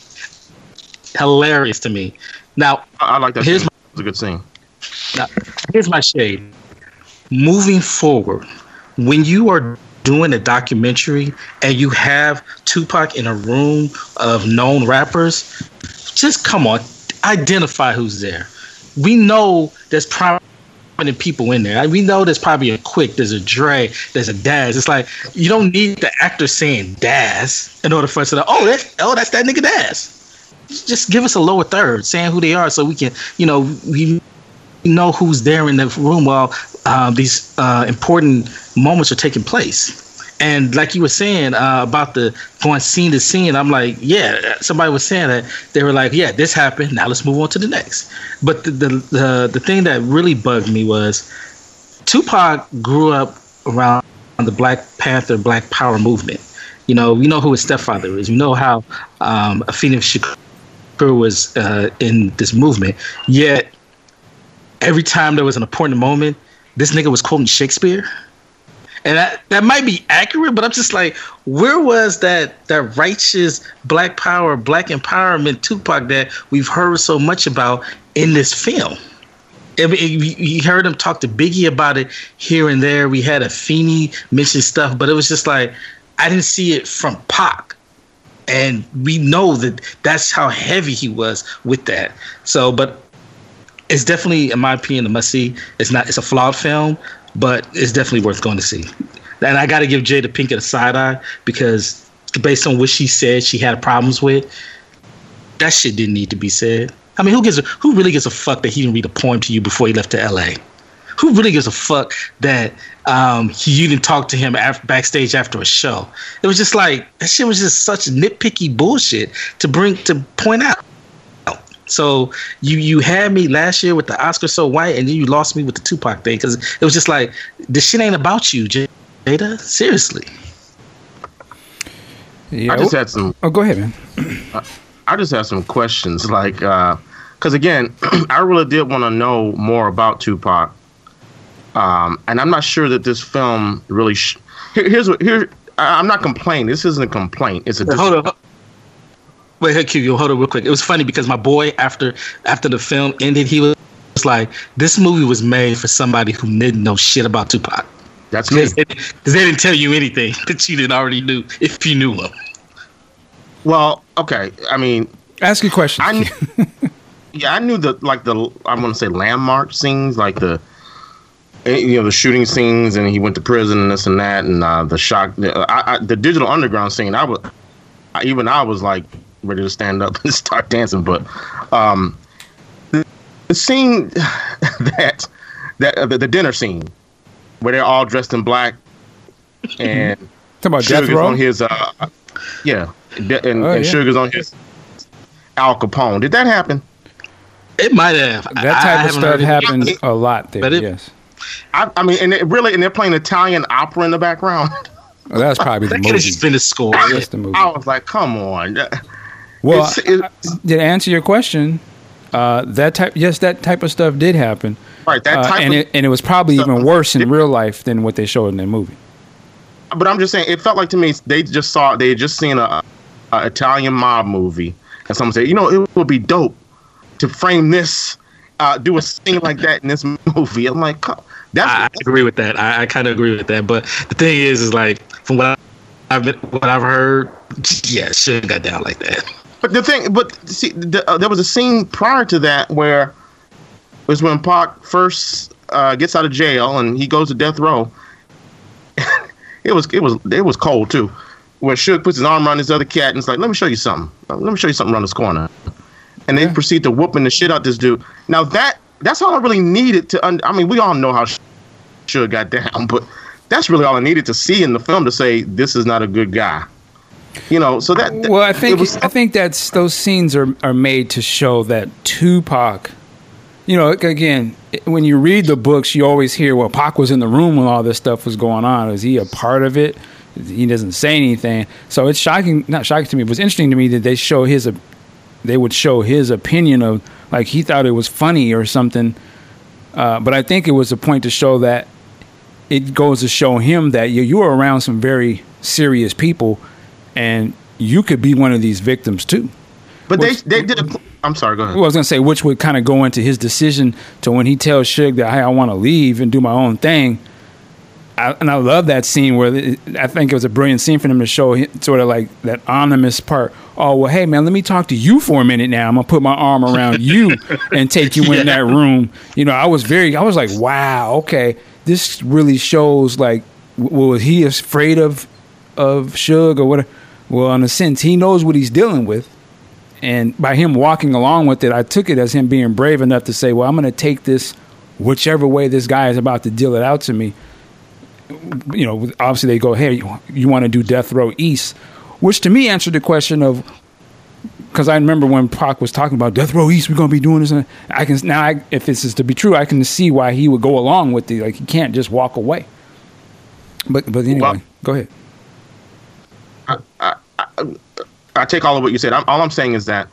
Hilarious to me. Now I, like that. Here's scene. Was a good scene. now, here's my shade. Moving forward, when you are doing a documentary and you have Tupac in a room of known rappers, just come on, identify who's there. We know there's probably many people in there. We know there's probably a Quick, there's a Dre, there's a Daz. It's like you don't need the actor saying Daz in order for us to know. Oh, that's oh that's that nigga Daz. Just give us a lower third, saying who they are, so we can you know we know who's there in the room while uh, these uh, important moments are taking place. And like you were saying uh, about the going scene to scene, I'm like, yeah. Somebody was saying that they were like, yeah, this happened. Now let's move on to the next. But the the the, the thing that really bugged me was Tupac grew up around the Black Panther, Black Power movement. You know, we know who his stepfather is. We know how um, Afeni Shakur was uh, in this movement. Yet every time there was an important moment, this nigga was quoting Shakespeare and that, that might be accurate, but I'm just like, where was that that righteous black power, black empowerment Tupac that we've heard so much about in this film? you heard him talk to Biggie about it here and there. We had Afeni mention stuff, but it was just like I didn't see it from Pac, and we know that that's how heavy he was with that. So, but it's definitely, in my opinion, a must see. It's not. It's a flawed film, but it's definitely worth going to see. And I got to give Jada Pinkett a side eye because based on what she said she had problems with, that shit didn't need to be said. I mean, who gives a who really gives a fuck that he didn't read a poem to you before he left to L.A. Who really gives a fuck that um, he, you didn't talk to him after, backstage after a show? It was just like that shit was just such nitpicky bullshit to bring to point out. So you you had me last year with the Oscar so white, and then you lost me with the Tupac thing because it was just like this shit ain't about you, Jada. Seriously. Yeah. I just had some. Oh, go ahead, man. I just have some questions, like, because uh, again, (clears throat) I really did want to know more about Tupac, um, and I'm not sure that this film really. Sh- here, here's what here. I'm not complaining. This isn't a complaint. It's a. Dis- hold on. Wait, hey, Q, you hold on real quick. It was funny because my boy, after after the film ended, he was like, "This movie was made for somebody who didn't know shit about Tupac." That's me. Because they didn't tell you anything (laughs) that you didn't already knew if you knew him. Well, okay. I mean, ask a question. I knew, (laughs) yeah, I knew the like the I'm gonna say landmark scenes, like the eh, you know the shooting scenes, and he went to prison and this and that, and uh, the shock, the, I, I, the digital underground scene. I was even I was like ready to stand up (laughs) and start dancing. But um, the, the scene (laughs) that that uh, the, the, dinner scene where they're all dressed in black and (laughs) Talk about Suge's on his uh, yeah, and, oh, and yeah. Suge's on his Al Capone. Did that happen? It might have. That type I, of stuff happens a lot there. It, yes. I, I, mean, and it really, and they're playing Italian opera in the background. Well, that's probably the movie. That's been a score. That's the movie. I was like, come on. Well, it's, it's, to answer your question, uh, that type, yes, that type of stuff did happen. Right, that uh, type, and it and it was probably even worse in real life than what they showed in the movie. But I'm just saying, it felt like to me they just saw they had just seen a, a Italian mob movie, and someone said, you know, it would be dope to frame this, uh, do a scene like that in this (laughs) movie. I'm like, that's. I, I agree with that. I, I kind of agree with that. But the thing is, is like from what I've been, what I've heard, yeah, should have got down like that. But the thing, but see, the, uh, there was a scene prior to that where it was when Pac first uh, gets out of jail and he goes to death row. (laughs) it was it was it was cold too, where Suge puts his arm around his other cat and it's like, "Let me show you something. Let me show you something around this corner," and they yeah. proceed to whooping the shit out this dude. Now that that's all I really needed to. Un- I mean, we all know how Suge got down, (laughs) but that's really all I needed to see in the film to say this is not a good guy. You know, so that, well, I think was, I think that's those scenes are are made to show that Tupac. You know, again, when you read the books, you always hear, "Well, Pac was in the room when all this stuff was going on. Is he a part of it?" He doesn't say anything, so it's shocking. Not shocking to me, but it's interesting to me that they show his. They would show his opinion of like he thought it was funny or something. Uh, but I think it was a point to show that it goes to show him that you, you are around some very serious people and you could be one of these victims too. But which, they they did. A, I'm sorry. Go ahead. I was going to say which would kind of go into his decision to when he tells Suge that hey, I want to leave and do my own thing. I, and I love that scene where it, I think it was a brilliant scene for them to show sort of like that ominous part. Oh well, hey man, let me talk to you for a minute now. I'm gonna put my arm around you (laughs) and take you in that room. You know, I was very, I was like, wow, okay, this really shows like, was he afraid of of Suge or what? Well, in a sense, he knows what he's dealing with. And by him walking along with it, I took it as him being brave enough to say, "Well, I'm going to take this whichever way this guy is about to deal it out to me." You know, obviously they go, "Hey, you, you want to do Death Row East?" Which to me answered the question of because I remember when Pac was talking about Death Row East, we're going to be doing this. And I can now, I, if this is to be true, I can see why he would go along with it. Like he can't just walk away. But but anyway, Well- go ahead. I take all of what you said. I'm, all I'm saying is that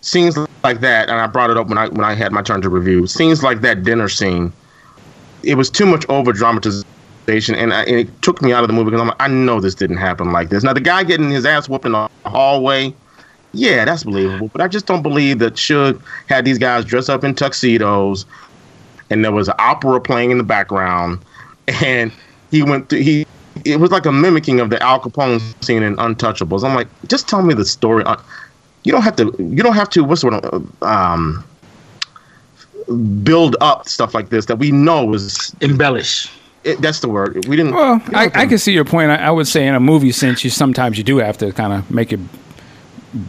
scenes like that, and I brought it up when I when I had my turn to review. Scenes like that dinner scene, it was too much over dramatization, and, and it took me out of the movie because I'm like, I know this didn't happen like this. Now the guy getting his ass whooped in the hallway, yeah, that's believable. But I just don't believe that Suge had these guys dress up in tuxedos, and there was an opera playing in the background, (laughs) and he went through he. It was like a mimicking of the Al Capone scene in Untouchables. I'm like, just tell me the story. Uh, You don't have to. You don't have to. What's the word? Um, build up stuff like this that we know is. Embellish. It, that's the word. We didn't. Well, you I, to- I can see your point. I, I would say in a movie sense, you sometimes you do have to kind of make it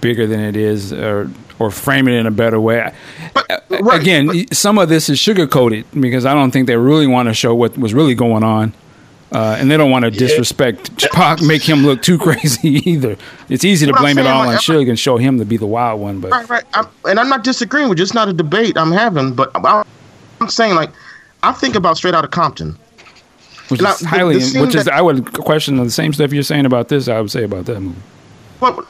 bigger than it is, or or frame it in a better way. But- right, Again, but- some of this is sugar coated because I don't think they really want to show what was really going on. Uh, and they don't want to disrespect Pac, make him look too crazy (laughs) either. It's easy to blame it all like, on Suge and show him to be the wild one, but Right, right. I'm, and I'm not disagreeing with you. It's not a debate I'm having, but I'm, I'm saying like I think about Straight out of Compton. which Now, is the- highly, the scene which is that- I would question the same stuff you're saying about this. I would say about that movie. Well,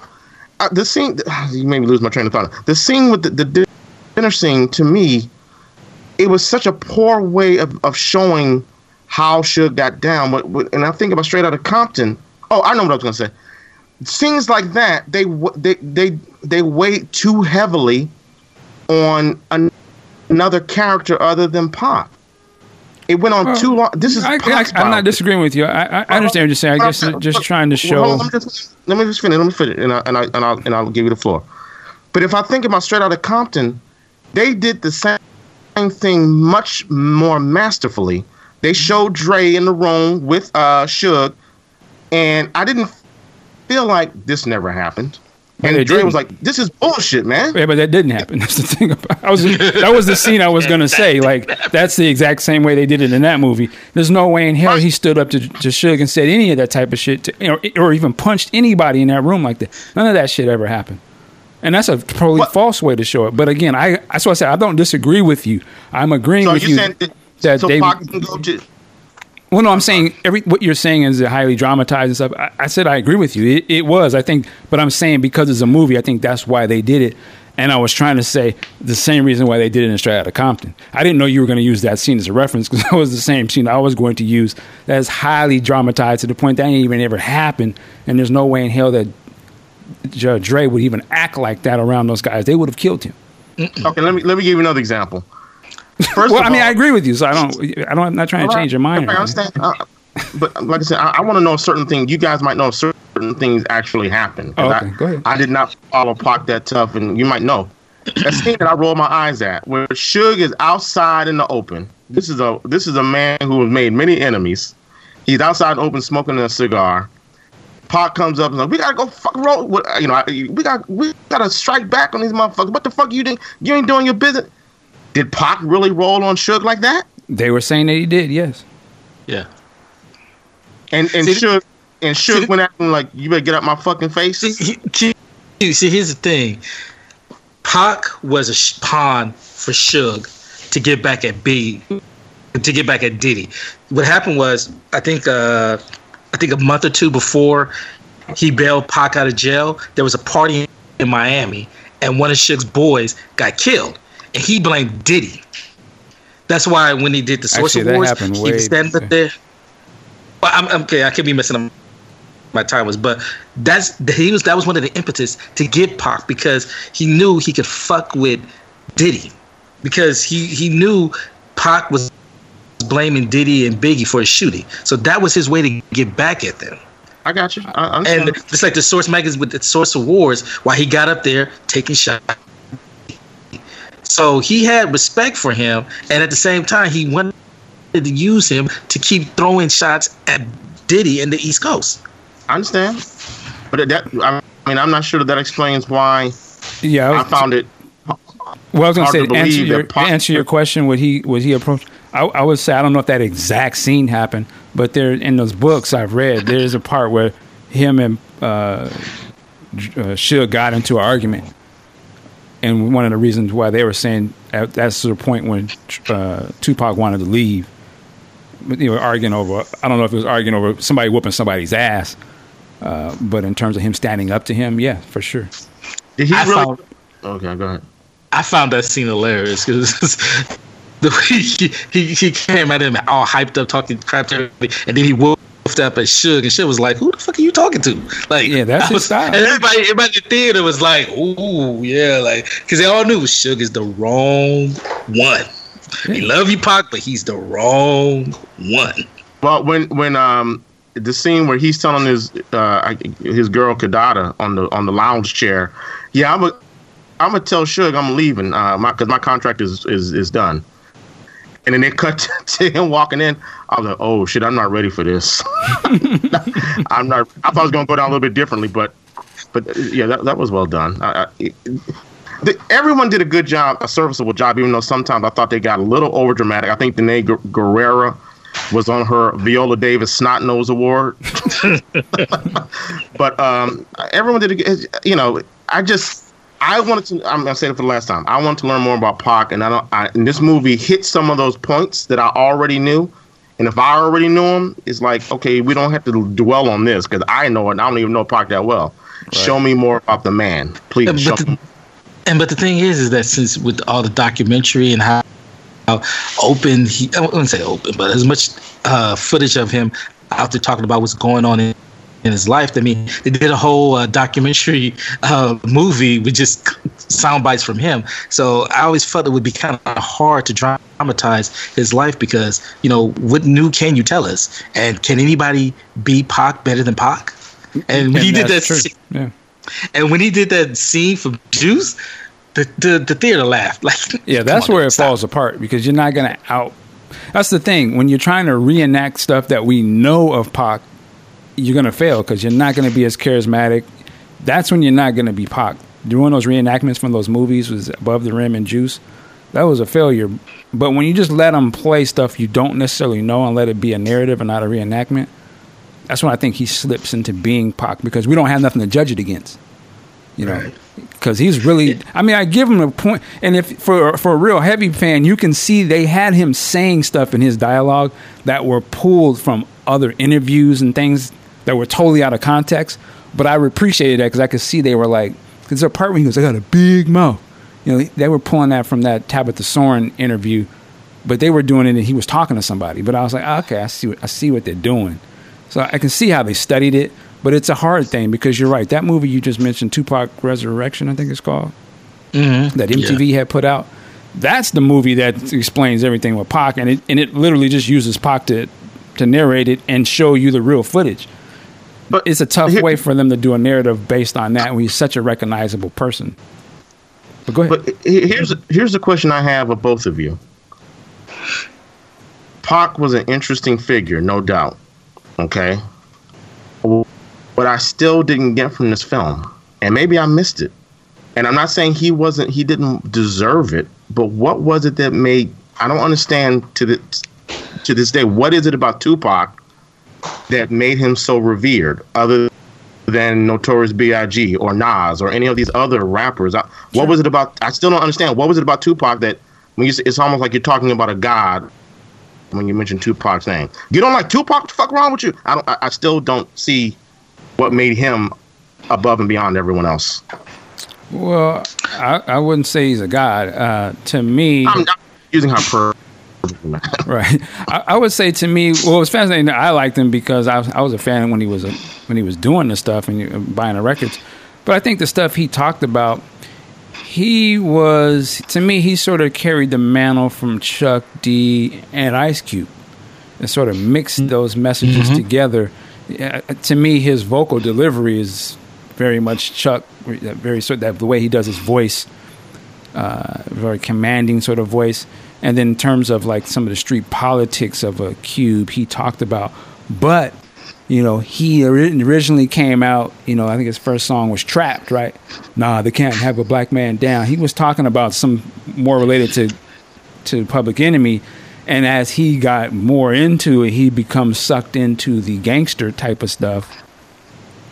uh, the scene (sighs) you made me lose my train of thought. The scene with the, the dinner scene to me, it was such a poor way of, of showing how Suge got down. But, but- and I think about Straight out of Compton. Oh, I know what I was gonna say. Scenes like that, they they they they weigh too heavily on an, another character other than Pop. It went on too long. This is I, I'm not disagreeing with you. I, I I understand what you're saying. I guess Well, just trying to show. on, let, me just, let me just finish. Let me finish, and I, and I, and I'll, and I'll give you the floor. But if I think about Straight out of Compton, they did the same thing much more masterfully. They showed Dre in the room with uh Suge, and I didn't feel like this never happened. And it Dre didn't. was like, "This is bullshit, man." Yeah, but that didn't happen. (laughs) That's the thing. About, I was that was the scene I was going (laughs) to say. Like that's the exact same way they did it in that movie. There's no way in hell he stood up to to Suge and said any of that type of shit, to, you know, or even punched anybody in that room like that. None of that shit ever happened. And that's a totally What- false way to show it. But again, I that's why I said I don't disagree with you. I'm agreeing So with you you that, that so they. Pac can go to Well, no, I'm saying every what you're saying is highly dramatized and stuff. I, I said I agree with you. It, it was, I think, but I'm saying because it's a movie, I think that's why they did it. And I was trying to say the same reason why they did it in Straight Outta Compton. I didn't know you were going to use that scene as a reference because (laughs) that was the same scene I was going to use. That is highly dramatized to the point that ain't even ever happened. And there's no way in hell that Judge Dre would even act like that around those guys. They would have killed him. Okay, let me let me give you another example. First Well, I mean, all- I agree with you, so I don't. I don't. I'm not trying to change your mind. I understand. Uh, but like I said, I, I want to know certain things. You guys might know certain things actually happen. 'Cause Oh, okay. I, Go ahead. I did not follow Pac that tough, and you might know. A scene that I roll my eyes at, where Suge is outside in the open. This is a this is a man who has made many enemies. He's outside in the open smoking a cigar. Pac comes up and like, we gotta go fuck roll. You know, we got we gotta strike back on these motherfuckers. What the fuck you doing? You ain't doing your business. Did Pac really roll on Suge like that? They were saying that he did. Yes. Yeah. And and See, Suge and Suge see, went at him like, "You better get out my fucking face." See, he- he- see, here's the thing. Pac was a pawn for Suge to get back at B, to get back at Diddy. What happened was, I think, uh, I think a month or two before he bailed Pac out of jail, there was a party in Miami, and one of Suge's boys got killed, and he blamed Diddy. That's why when he did the Source Actually, Awards, he was standing up there. Well, I'm, I'm okay. I could be messing up my time was, but that's he was that was one of the impetus to get Pac because he knew he could fuck with Diddy because he he knew Pac was blaming Diddy and Biggie for his shooting. So that was his way to get back at them. I got you. I, I'm And just like the Source magazine with the Source Awards, why he got up there taking shots. So he had respect for him, and at the same time, he wanted to use him to keep throwing shots at Diddy in the East Coast. I understand, but that I mean, I'm not sure that that explains why Yeah, I, I found it. well, I was gonna say to answer your that Pac- answer your question. Would he was he approached? I, I would say I don't know if that exact scene happened, but there in those books I've read, there's a part where him and uh, J- uh, Suge got into an argument, and one of the reasons why they were saying at, that's the point when uh, Tupac wanted to leave. But they were arguing over. I don't know if it was arguing over somebody whooping somebody's ass, uh, but in terms of him standing up to him, yeah, for sure. Did he I really? found- okay, go ahead. I found that scene hilarious because (laughs) the way he, he, he came at him all hyped up, talking crap to everybody, and then he whooped up at Suge, and Suge was like, "Who the fuck are you talking to?" Like, Yeah, that's I his style. And everybody, everybody in the theater was like, "Ooh, yeah," like because they all knew Suge is the wrong one. He love you, Pac, but he's the wrong one. Well, when when um the scene where he's telling his uh his girl Kidada on the on the lounge chair, yeah, I'm a I'm gonna tell Suge I'm leaving uh my because my contract is is is done. And then they cut (laughs) to him walking in. I was like, "Oh shit, I'm not ready for this." (laughs) I'm not. I thought it was gonna go down a little bit differently, but but uh, yeah, that, that was well done. I, I, the, everyone did a good job, a serviceable job, even though sometimes I thought they got a little over dramatic. I think Danai Gu- Gurira was on her Viola Davis Snot Nose Award. (laughs) but um, everyone did, a, good- you know, I just. I wanted to. I'm gonna say it for the last time. I wanted to learn more about Pac, and I don't. I, and this movie hit some of those points that I already knew. And if I already knew him, it's like okay, we don't have to dwell on this because I know it. and I don't even know Pac that well. Show me more about the man, please. Show but me. the, and but the thing is, is that since with all the documentary and how, how open he, I wouldn't say open, but as much uh, footage of him out there talking about what's going on in, in his life. I mean, they did a whole uh, documentary uh, movie with just sound bites from him. So I always felt it would be kind of hard to dramatize his life because you know what new can you tell us? And can anybody be Pac better than Pac? And when he did that, scene- Yeah. and when he did that scene from Juice, the the, the theater laughed. (laughs) Like, Yeah, that's on, where it stop. falls apart because you're not going to out. That's the thing. When you're trying to reenact stuff that we know of Pac, you're going to fail because you're not going to be as charismatic. That's when you're not going to be Pac. Doing those reenactments from those movies was Above the Rim and Juice. That was a failure. But when you just let them play stuff you don't necessarily know and let it be a narrative and not a reenactment, that's when I think he slips into being Pac because we don't have nothing to judge it against. You know, because he's really. I mean, I give him a point. point, and if for for a real heavy fan, you can see they had him saying stuff in his dialogue that were pulled from other interviews and things that were totally out of context. But I appreciated that because I could see they were like, because there's a part where he goes, "I got a big mouth." You know, they were pulling that from that Tabitha Soren interview, but they were doing it and he was talking to somebody. But I was like, okay, I see, what, I see what they're doing. So I can see how they studied it, but it's a hard thing because you're right. That movie you just mentioned, Tupac Resurrection, I think it's called, Mm-hmm. that MTV had put out. That's the movie that explains everything with Pac, and it and it literally just uses Pac to to narrate it and show you the real footage. But It's a tough here- way for them to do a narrative based on that when he's such a recognizable person. But go ahead. But here's here's the question I have of both of you. Pac was an interesting figure, no doubt. Okay, but I still didn't get from this film, and maybe I missed it. And I'm not saying he wasn't, he didn't deserve it, but what was it that made? I don't understand to the to this day. What is it about Tupac that made him so revered, other than Notorious B.I.G. or Nas or any of these other rappers. I, What was it about? I still don't understand. What was it about Tupac that when you, say- it's almost like you're talking about a god when you mention Tupac's name? You don't like Tupac? What the fuck wrong with you? I don't. I, I still don't see what made him above and beyond everyone else. Well, I, I wouldn't say he's a god. Uh, to me, I'm not using her per. Right? I, I would say to me, well, it was fascinating. that I liked him because I was, I was a fan when he was a, when he was doing the stuff and uh, buying the records. But I think the stuff he talked about, he was to me he sort of carried the mantle from Chuck D and Ice Cube and sort of mixed Mm-hmm. those messages together. Yeah, to me, his vocal delivery is very much Chuck, very sort that the way he does his voice, uh, very commanding sort of voice. And then in terms of like some of the street politics of a Cube, he talked about, but you know, he originally came out, you know, I think his first song was Trapped, right? Nah, they can't have a black man down. He was talking about some more related to to Public Enemy. And as he got more into it, he becomes sucked into the gangster type of stuff.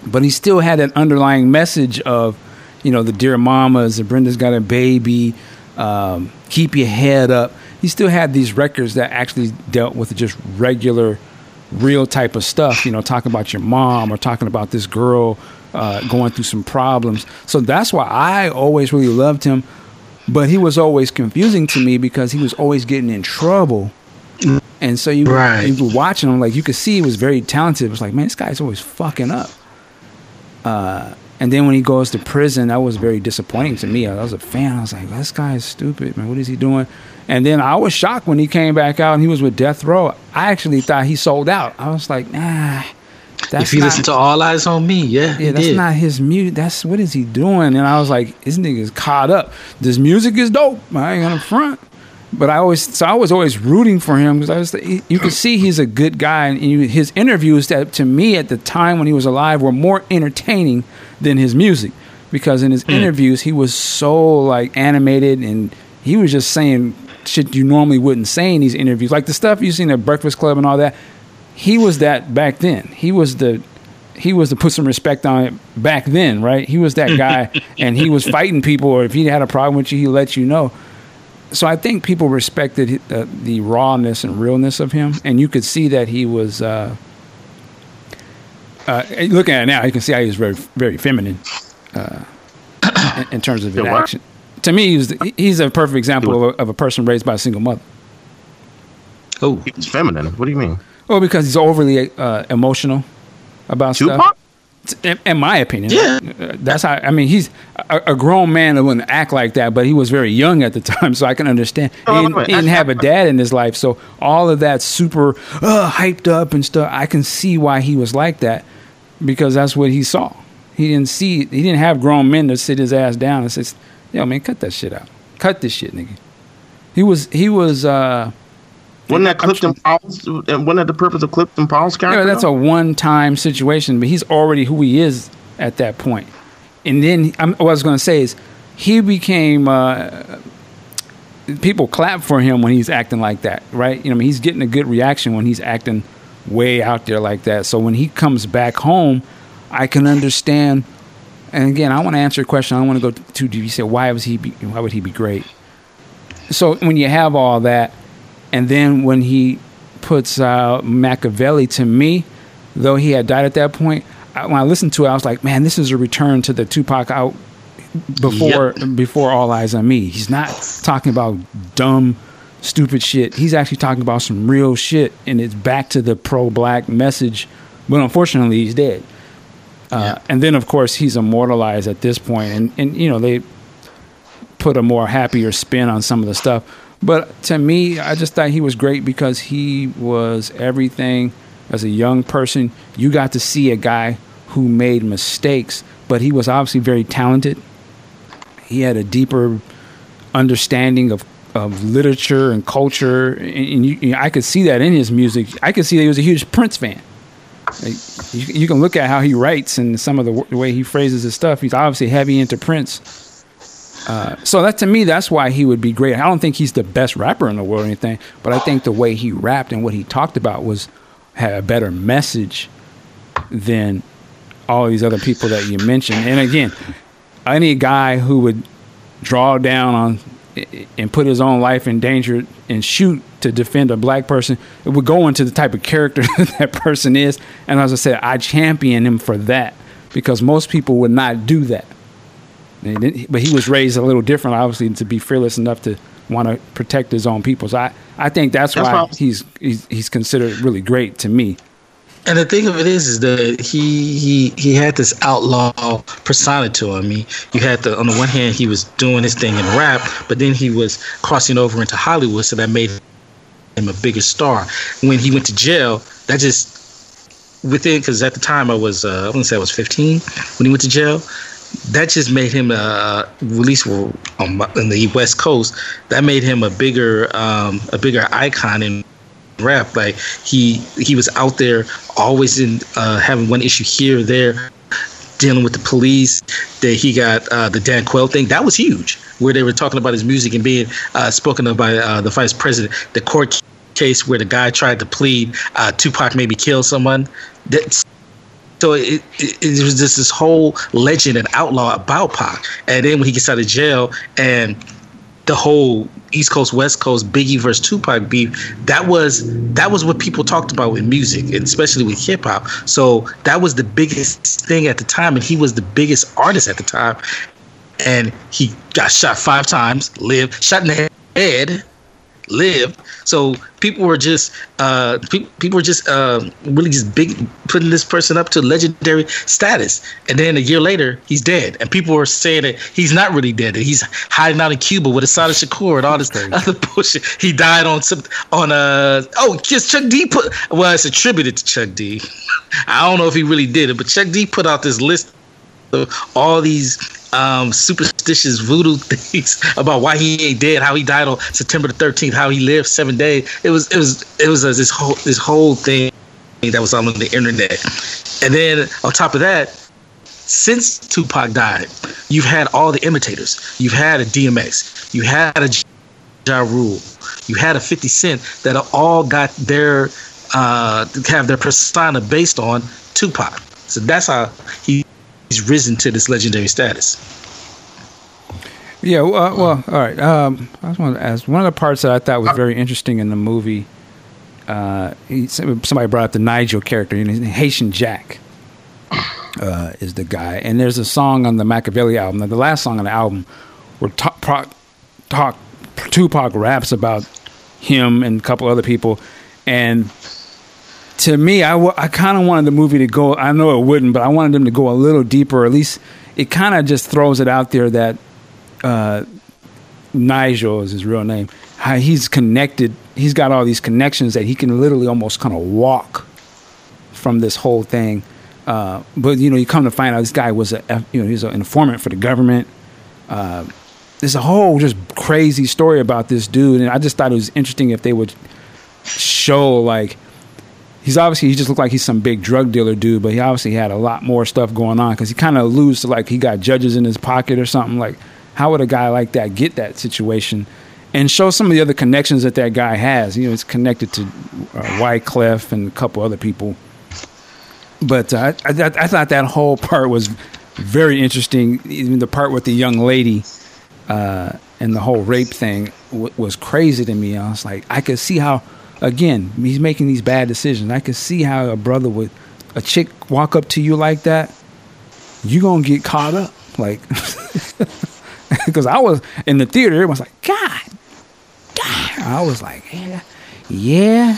But he still had an underlying message of, you know, the dear mamas, the Brenda's got a baby, um, keep your head up. He still had these records that actually dealt with just regular, real type of stuff, you know, talking about your mom or talking about this girl uh, going through some problems. So that's why I always really loved him but he was always confusing to me because he was always getting in trouble. And so you, Right. you were watching him, like you could see he was very talented. It was like, man, this guy's always fucking up. Uh, and then when he goes to prison, that was very disappointing to me. I was a fan. I was like, this guy is stupid, man. What is he doing? And then I was shocked when he came back out and he was with Death Row. I actually thought he sold out. I was like, nah. That's if you not- listen to All Eyez on Me, yeah, yeah, that's did. not his music. That's what is he doing? And I was like, this nigga's caught up. This music is dope. I ain't gonna front. But I always, so I was always rooting for him because I was, he- you could see he's a good guy, and you, his interviews that to me at the time when he was alive were more entertaining than his music, because in his interviews he was so like animated and he was just saying shit you normally wouldn't say in these interviews, like the stuff you've seen at Breakfast Club and all that. He was that back then. He was the he was to put some respect on it back then, right? He was that guy, (laughs) and he was fighting people, or if he had a problem with you, he let you know. So I think people respected uh, the rawness and realness of him, and you could see that he was. Uh, uh, looking at it now, you can see how he was very, very feminine uh, in, in terms of his Yeah, action. To me, he's he's a perfect example of a, of a person raised by a single mother. oh, He was feminine. What do you mean? Well, because he's overly uh, emotional about stuff. Tupac? In, in my opinion, Yeah. Uh, that's how. I mean, he's a, a grown man that wouldn't act like that, but he was very young at the (laughs) time, so I can understand. Oh, he, didn't, he didn't have a dad in his life, so all of that super uh, hyped up and stuff. I can see why he was like that because that's what he saw. He didn't see. He didn't have grown men to sit his ass down and say, "Yo, man, cut that shit out. Cut this shit, nigga." He was. He was. uh Wasn't that Clifton Powell's? Wasn't that the purpose of Clifton Powell's character? Yeah, that's a one-time situation, but he's already who he is at that point. And then I'm, what I was going to say is he became. Uh, people clap for him when he's acting like that, right? You know, I mean, he's getting a good reaction when he's acting way out there like that. So when he comes back home, I can understand. And again, I want to answer a question. I don't want to go too deep. You said, why was he? Be, why would he be great? So when you have all that, and then when he puts out Makaveli to me, though he had died at that point, I, when I listened to it, I was like, man, this is a return to the Tupac out before before All Eyez on Me. He's not talking about dumb, stupid shit. He's actually talking about some real shit, and it's back to the pro-black message. But unfortunately, he's dead. Uh, And then, of course, he's immortalized at this point, and and you know they put a more happier spin on some of the stuff. But to me, I just thought he was great because he was everything as a young person. You got to see a guy who made mistakes, but he was obviously very talented. He had a deeper understanding of, of literature and culture, and, and you, I could see that in his music. I could see that he was a huge Prince fan. Like, you, you can look at how he writes and some of the, w- the way he phrases his stuff. He's obviously heavy into Prince. Uh, so that to me, that's why he would be great. I don't think he's the best rapper in the world or anything, but I think the way he rapped and what he talked about was had a better message than all these other people that you mentioned. And again, any guy who would draw down on and put his own life in danger and shoot to defend a black person, it would go into the type of character (laughs) that person is. And as I said, I champion him for that because most people would not do that. But he was raised a little different, obviously, to be fearless enough to want to protect his own people. So I, I think that's, That's why he's, he's he's considered really great to me. And the thing of it is, is that he he he had this outlaw persona to him. He, you had the on the one hand he was doing his thing in rap, but then he was crossing over into Hollywood, so that made him a bigger star. When he went to jail, that just within because at the time I was uh, I want to say I was 15 when he went to jail. That just made him uh, release on in the West Coast. That made him a bigger um, a bigger icon in rap. Like he he was out there always in uh, having one issue here or there, dealing with the police. That he got uh, the Dan Quayle thing that was huge, where they were talking about his music and being uh, spoken of by uh, the vice president. The court case where the guy tried to plead uh, Tupac maybe kill someone. That, so it, it, it, was just this whole legend and outlaw about Pac. And then when he gets out of jail and the whole East Coast West Coast Biggie versus Tupac beef that was that was what people talked about with music and especially with hip hop so that was the biggest thing at the time and he was the biggest artist at the time and he got shot five times lived shot in the head lived. So people were just uh, pe- people were just uh, really just big putting this person up to legendary status. And then a year later, he's dead, and people were saying that he's not really dead. That he's hiding out in Cuba with Assata Shakur and all this other bullshit. He died on some on a uh, oh, because Chuck D put well, it's attributed to Chuck D. (laughs) I don't know if he really did it, but Chuck D put out this list all these um, superstitious voodoo (laughs) things about why he ain't dead, how he died on September the 13th, how he lived seven days. It was it was it was uh, this whole this whole thing that was on the internet. And then on top of that, since Tupac died, you've had all the imitators. You've had a DMX. You had a Ja Rule. You had a 50 Cent that all got their uh, have their persona based on Tupac. So that's how he he's risen to this legendary status. Yeah, well, uh, well all right. Um, I just want to ask one of the parts that I thought was very interesting in the movie. Uh, he, somebody brought up the Nigel character, Haitian Jack uh, is the guy, and there's a song on the Makaveli album, the last song on the album, where talk, talk Tupac raps about him and a couple other people, and to me, I, w- I kind of wanted the movie to go. I know it wouldn't, but I wanted them to go a little deeper. At least it kind of just throws it out there that uh, Nigel is his real name. How he's connected. He's got all these connections that he can literally almost kind of walk from this whole thing. Uh, but you know, you come to find out this guy was a you know he's an informant for the government. Uh, there's a whole just crazy story about this dude, and I just thought it was interesting if they would show like he's obviously he just looked like he's some big drug dealer dude, but he obviously had a lot more stuff going on because he kind of alludes to like he got judges in his pocket or something. Like, how would a guy like that get that situation? And show some of the other connections that that guy has. You know, it's connected to uh, Wyclef and a couple other people. But uh, I, I, I, thought that whole part was very interesting. Even the part with the young lady uh, and the whole rape thing w- was crazy to me. I was like, I could see how again, he's making these bad decisions. I can see how a brother would, a chick walk up to you like that, you gonna get caught up, like, (laughs) because I was in the theater, everyone's like, God, God, I was like, yeah, yeah.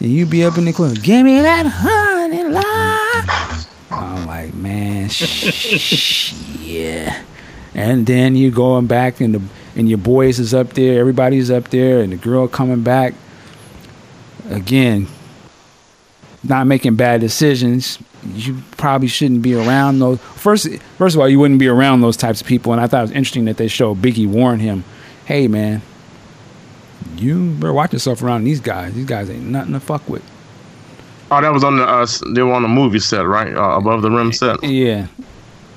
And you be up in the corner, give me that honey lie. I'm like, man, (laughs) yeah. And then you going back and the and your boys is up there, everybody's up there, and the girl coming back again, not making bad decisions. You probably shouldn't be around those. First, first of all, you wouldn't be around those types of people. And I thought it was interesting that they showed Biggie warn him, "Hey, man, you better watch yourself around these guys. These guys ain't nothing to fuck with." Oh, that was on the uh, they were on the movie set, right? Uh, above the rim set. Yeah.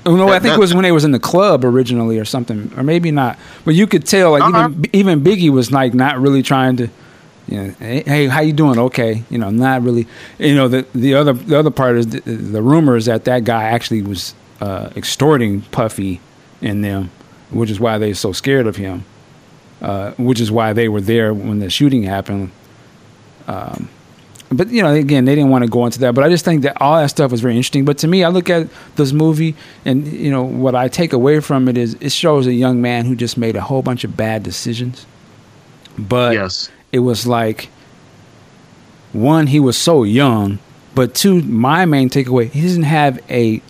Oh, no, I think it was when they was in the club originally or something, or maybe not. But you could tell, like uh-huh. even even Biggie was like not really trying to you know, hey, how you doing? Okay, you know, not really. You know, the the other the other part is the, the rumor is that that guy actually was uh, extorting Puffy and them, which is why they're so scared of him. Uh, which is why they were there when the shooting happened. Um, but you know, again, they didn't want to go into that. But I just think that all that stuff was very interesting. But to me, I look at this movie, and you know, what I take away from it is it shows a young man who just made a whole bunch of bad decisions. But yes it was like one he was so young But two, my main takeaway, he doesn't have a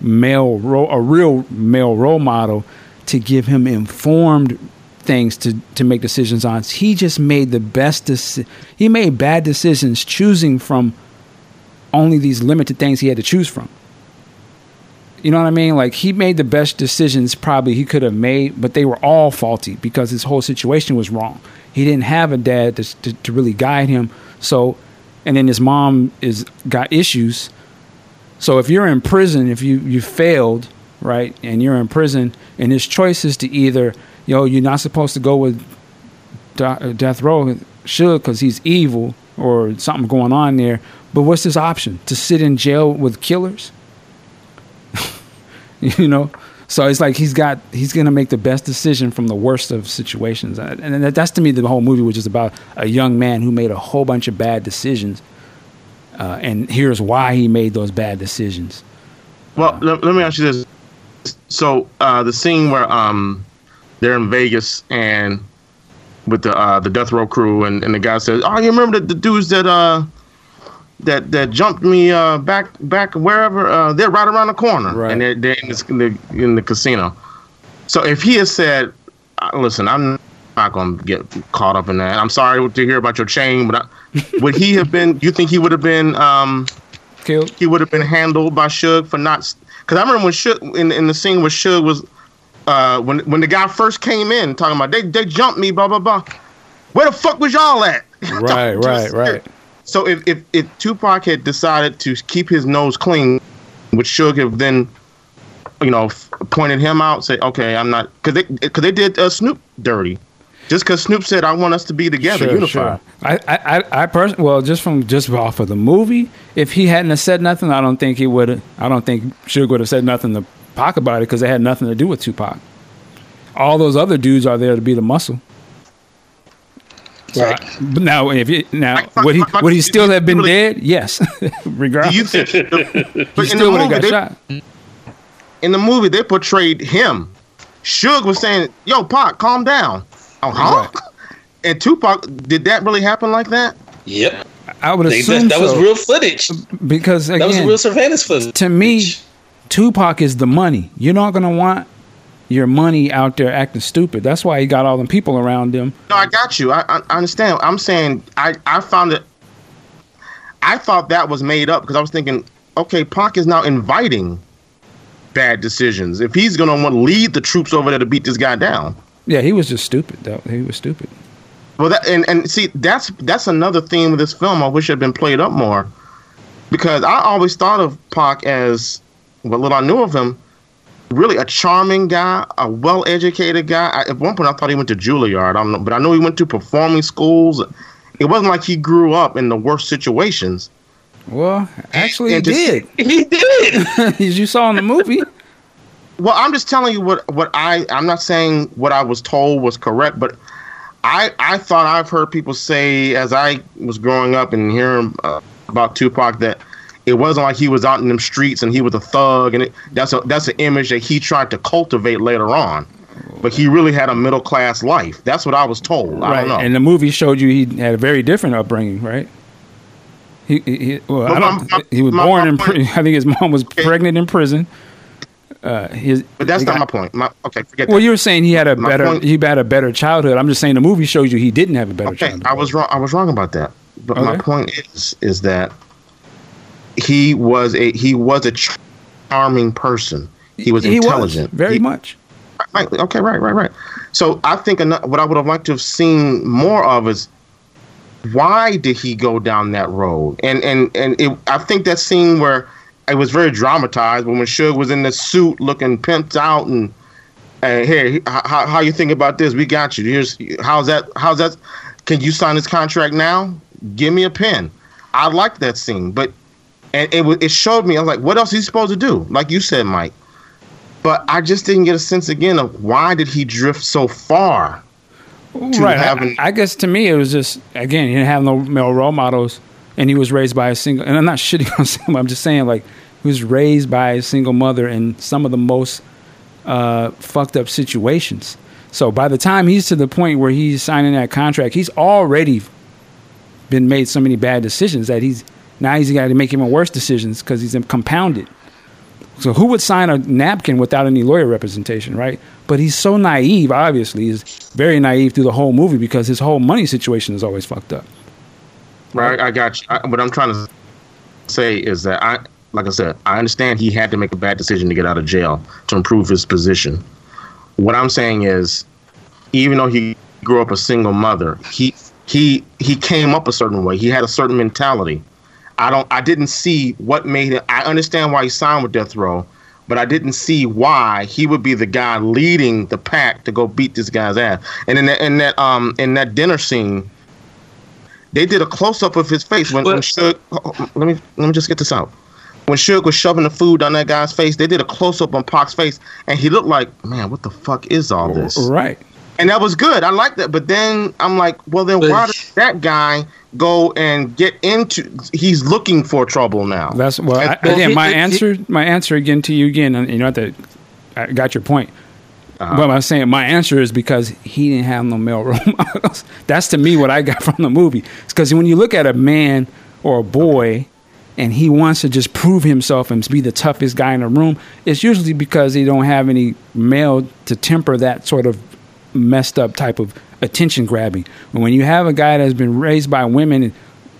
male role, a real male role model to give him informed things to to make decisions on. He just made the best deci- he made bad decisions choosing from only these limited things he had to choose from. You know what I mean? Like he made the best decisions probably he could have made, but they were all faulty because his whole situation was wrong. He didn't have a dad to, to, to really guide him. So, and then his mom is got issues. So if you're in prison, if you you failed, right, and you're in prison, and his choice is to either, yo, you're not supposed to go with uh, death row, should because he's evil or something going on there. But what's his option? To sit in jail with killers? (laughs) you know? So it's like he's got he's to make the best decision from the worst of situations. And that's to me the whole movie which is about a young man who made a whole bunch of bad decisions uh, and here's why he made those bad decisions. Well let, let me ask you this. So uh, the scene where um, they're in vegas and with the uh, the death row crew and, and the guy says oh you remember the, the dudes that uh that that jumped me uh, back back wherever uh, they're right around the corner Right. and they're, they're in, this, in the in the casino. So if he has said, "Listen, I'm not going to get caught up in that. I'm sorry to hear about your chain, but I, (laughs) would he have been? You think he would have been? Um, killed he would have been handled by Suge for not? Because I remember when Suge in in the scene where Suge was, uh, when when the guy first came in talking about they they jumped me, blah blah blah. Where the fuck was y'all at? (laughs) right right right So if, if, if Tupac had decided to keep his nose clean, would Suge have then, you know, f- pointed him out, say, okay, I'm not, because they, cause they did uh, Snoop dirty. Just because Snoop said, I want us to be together, unified. I, I, I, I person, well, just from just off of the movie, if he hadn't have said nothing, I don't think he would. have I don't think Suge would have said nothing to Pac about it because it had nothing to do with Tupac. All those other dudes are there to be the muscle. Right. But now, if he, now I- would he my- my- would he still have been really- dead? Yes, (laughs) regardless. you (laughs) think, he but in the, still would have movie, got they, shot. in the movie, they portrayed him. Suge was saying, yo, Pac, calm down. Oh, huh? And Tupac, did that really happen like that? Yep. I would They- assume that, that was so, real footage. because That was real surveillance footage. to me, Tupac is the money. You're not gonna want your money out there acting stupid. That's why he got all them people around him. No, I got you. I, I understand. I'm saying I, I found it. I thought that was made up because I was thinking, okay, Pac is now inviting bad decisions. If he's gonna want to lead the troops over there to beat this guy down, Yeah, he was just stupid. Though he was stupid. well, that and and see that's that's another theme of this film. I wish had been played up more because I always thought of Pac as what little I knew of him. Really a charming guy, a well-educated guy. I, at one point, I thought he went to Juilliard. I don't know, but I know he went to performing schools. It wasn't like he grew up in the worst situations. Well, actually, he just- did. (laughs) He did. (laughs) As you saw in the movie. Well, I'm just telling you what what I I'm not saying what I was told was correct, but I I thought I've heard people say as I was growing up and hearing uh, about Tupac that it wasn't like he was out in them streets and he was a thug and it, that's a that's an image that he tried to cultivate later on. But he really had a middle class life. That's what I was told. I right. don't know. And the movie showed you he had a very different upbringing, right? He, he, well, I don't, my- he was my- born my in. point- Pri- (laughs) I think his mom was pregnant in prison. Uh, his, but that's not got- my point. My, okay, forget that. Well, that. you were saying he had a better point- he had a better childhood. I'm just saying the movie shows you he didn't have a better Okay, childhood. I was wrong. I was wrong about that. But my point is, is that he was a he was a charming person. He was He intelligent. very He- much. Right, okay, right, right, right. So I think what I would have liked to have seen more of is why did he go down that road? And and and it, I think that scene where it was very dramatized, but when Suge was in the suit looking pimped out and uh, here, how, how you think about this? We got you. Here's how's that? How's that? Can you sign this contract now? Give me a pen. I liked that scene, but and it it showed me. I was like, what else is he supposed to do? Like you said, Mike. But I just didn't get a sense again of why did he drift so far? to right. I- having- I, guess to me it was just again he didn't have no male role models, and he was raised by a single. And I'm not (laughs) shitting on him. I'm just saying like he was raised by a single mother in some of the most uh, fucked up situations. So by the time he's to the point where he's signing that contract, he's already been made so many bad decisions that he's Now he's got to make even worse decisions because he's compounded. So who would sign a napkin without any lawyer representation, right? But he's so naive. Obviously, he's very naive through the whole movie because his whole money situation is always fucked up. Right, I got you. I, what I'm trying to say is that I, like I said, I understand he had to make a bad decision to get out of jail to improve his position. What I'm saying is, even though he grew up a single mother, he he he came up a certain way. He had a certain mentality. I don't. I didn't see what made it. I understand why he signed with Death Row, but I didn't see why he would be the guy leading the pack to go beat this guy's ass. And in that in that um in that dinner scene, they did a close up of his face when, when Suge, let me let me just get this out. When Suge was shoving the food down that guy's face, they did a close up on Pac's face, and he looked like, man, what the fuck is all this? Right. And that was good. I like that. But then I'm like, well, then why does that guy go and get into? He's looking for trouble now. That's well. I, again, my answer, my answer again to you again. And you know that I got your point. Uh-huh. But I'm saying my answer is because he didn't have no male (laughs) role models. That's to me what I got from the movie. It's because when you look at a man or a boy and he wants to just prove himself and be the toughest guy in the room, it's usually because he don't have any male to temper that sort of messed up type of attention grabbing. When you have a guy that's been raised by women,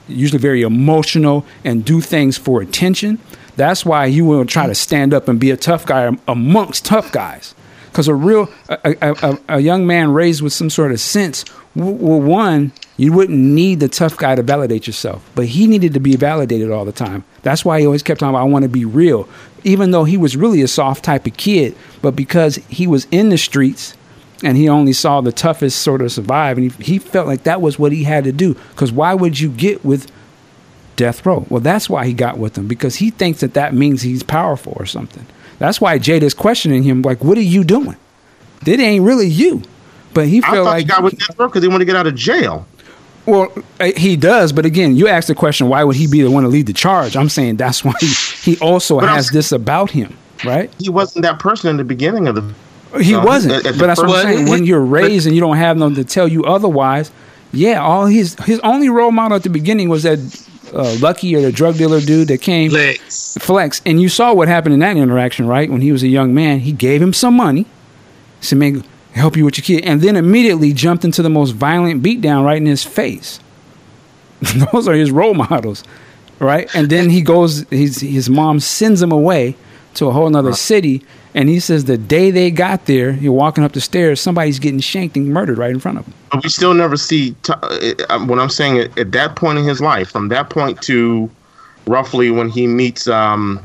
usually very emotional and do things for attention, that's why you will try to stand up and be a tough guy amongst tough guys. Because a real a, a, a, young man raised with some sort of sense, well, one, you wouldn't need the tough guy to validate yourself, but he needed to be validated all the time. That's why he always kept on. I want to be real, even though he was really a soft type of kid. But because he was in the streets and he only saw the toughest sort of survive, and he, he felt like that was what he had to do. Because why would you get with death row? Well, that's why he got with them because he thinks that that means he's powerful or something. That's why Jada's questioning him, like, "What are you doing? It ain't really you." But he felt like he got with death row because he wanted to get out of jail. Well, uh, he does, but again, you asked the question, why would he be the one to lead the charge? I'm saying that's why he, he also has this about him, right? He wasn't that person in the beginning of the. He so wasn't, at, at but that's what I'm saying. When you're raised and you don't have them to tell you otherwise, yeah, all his his only role model at the beginning was that uh, Lucky or the drug dealer dude that came Flex. Flex, and you saw what happened in that interaction, right? When he was a young man, he gave him some money, said, "Man, help you with your kid," and then immediately jumped into the most violent beatdown right in his face. (laughs) Those are his role models, right? And then he goes, his his mom sends him away to a whole nother city, and he says the day they got there, you're walking up the stairs, somebody's getting shanked and murdered right in front of him. But we still never see t- uh, uh, what I'm saying at, at that point in his life, from that point to roughly when he meets, um,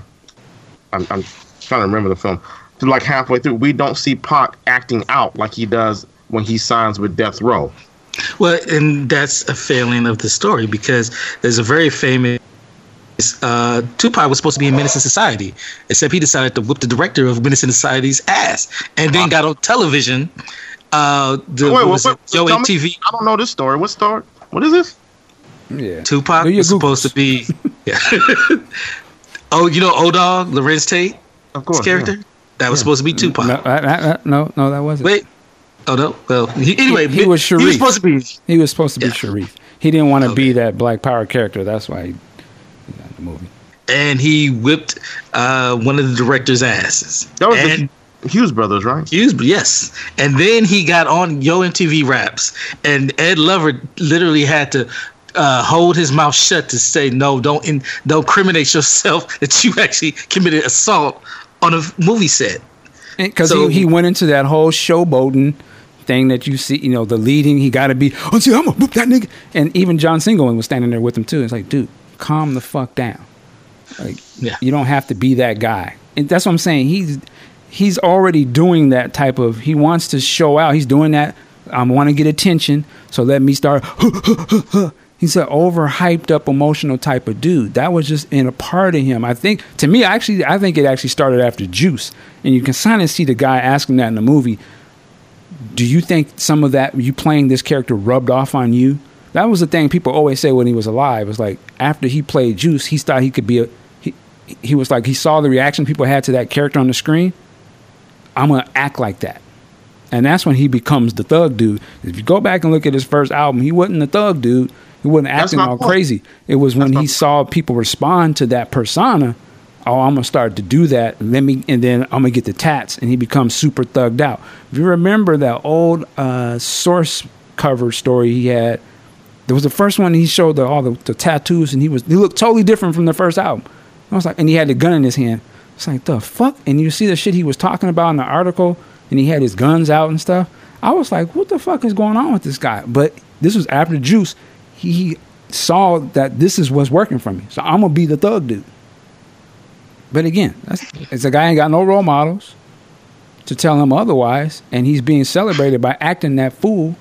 I'm, I'm trying to remember the film, to like halfway through, we don't see Pac acting out like he does when he signs with Death Row. Well, and that's a failing of the story because there's a very famous. Uh, Tupac was supposed to be in Menace II Society, except he decided to whip the director of Menace II Society's ass, and then got on television. Uh, the, Wait, what was what, it? Yo MTV. I don't know this story. What story? What is this? Yeah. Tupac was supposed to be. (laughs) Yeah. (laughs) oh, you know old dog Larenz Tate, of course, character. Yeah. That was yeah. supposed to be Tupac. No, I, I, no, no, that wasn't. Wait. Oh no. Well, he, anyway, he, he, was Sharif. He was supposed to be. He was supposed to be yeah. Sharif. He didn't want to okay. be that Black Power character. That's why he, he got the movie. And he whipped uh, one of the director's asses. That was and, the Hughes brothers, right? Hughes, yes. And then he got on Yo MTV Raps, and Ed Lover literally had to uh, hold his mouth shut to say no, don't in, don't incriminate yourself (laughs) that you actually committed assault on a movie set. Because so, he, he went into that whole showboating thing that you see, you know, the leading, he got to be, oh, see, I'm going to whoop that nigga. And even John Singleton was standing there with him, too. It's like, dude, calm the fuck down. Like, yeah. you don't have to be that guy. And that's what I'm saying. He's he's already doing that type of, he wants to show out. He's doing that. I want to get attention. So let me start. (laughs) he's an overhyped up emotional type of dude. That was just in a part of him. I think to me, actually, I think it actually started after Juice, and you can kind of see the guy asking that in the movie. Do you think some of that you playing this character rubbed off on you? That was the thing people always say when he was alive. It was like after he played Juice, he thought he could be a. He, he was like he saw the reaction people had to that character on the screen. I'm gonna act like that. And that's when he becomes the thug dude. If you go back and look at his first album, he wasn't the thug dude He wasn't acting all point. crazy. It was when my he saw people respond to that persona. Oh, I'm gonna start to do that. Let me, and then I'm gonna get the tats, and he becomes super thugged out. If you remember that old uh, source cover story he had, there was the first one he showed the, all the, the tattoos, and he was he looked totally different from the first album. I was like, and he had the gun in his hand. It's like the fuck, and you see the shit he was talking about in the article, and he had his guns out and stuff. I was like, what the fuck is going on with this guy? But this was after Juice. He saw that this is what's working for me, so I'm gonna be the thug dude. But again, it's a guy ain't got no role models to tell him otherwise, and he's being celebrated by acting that fool,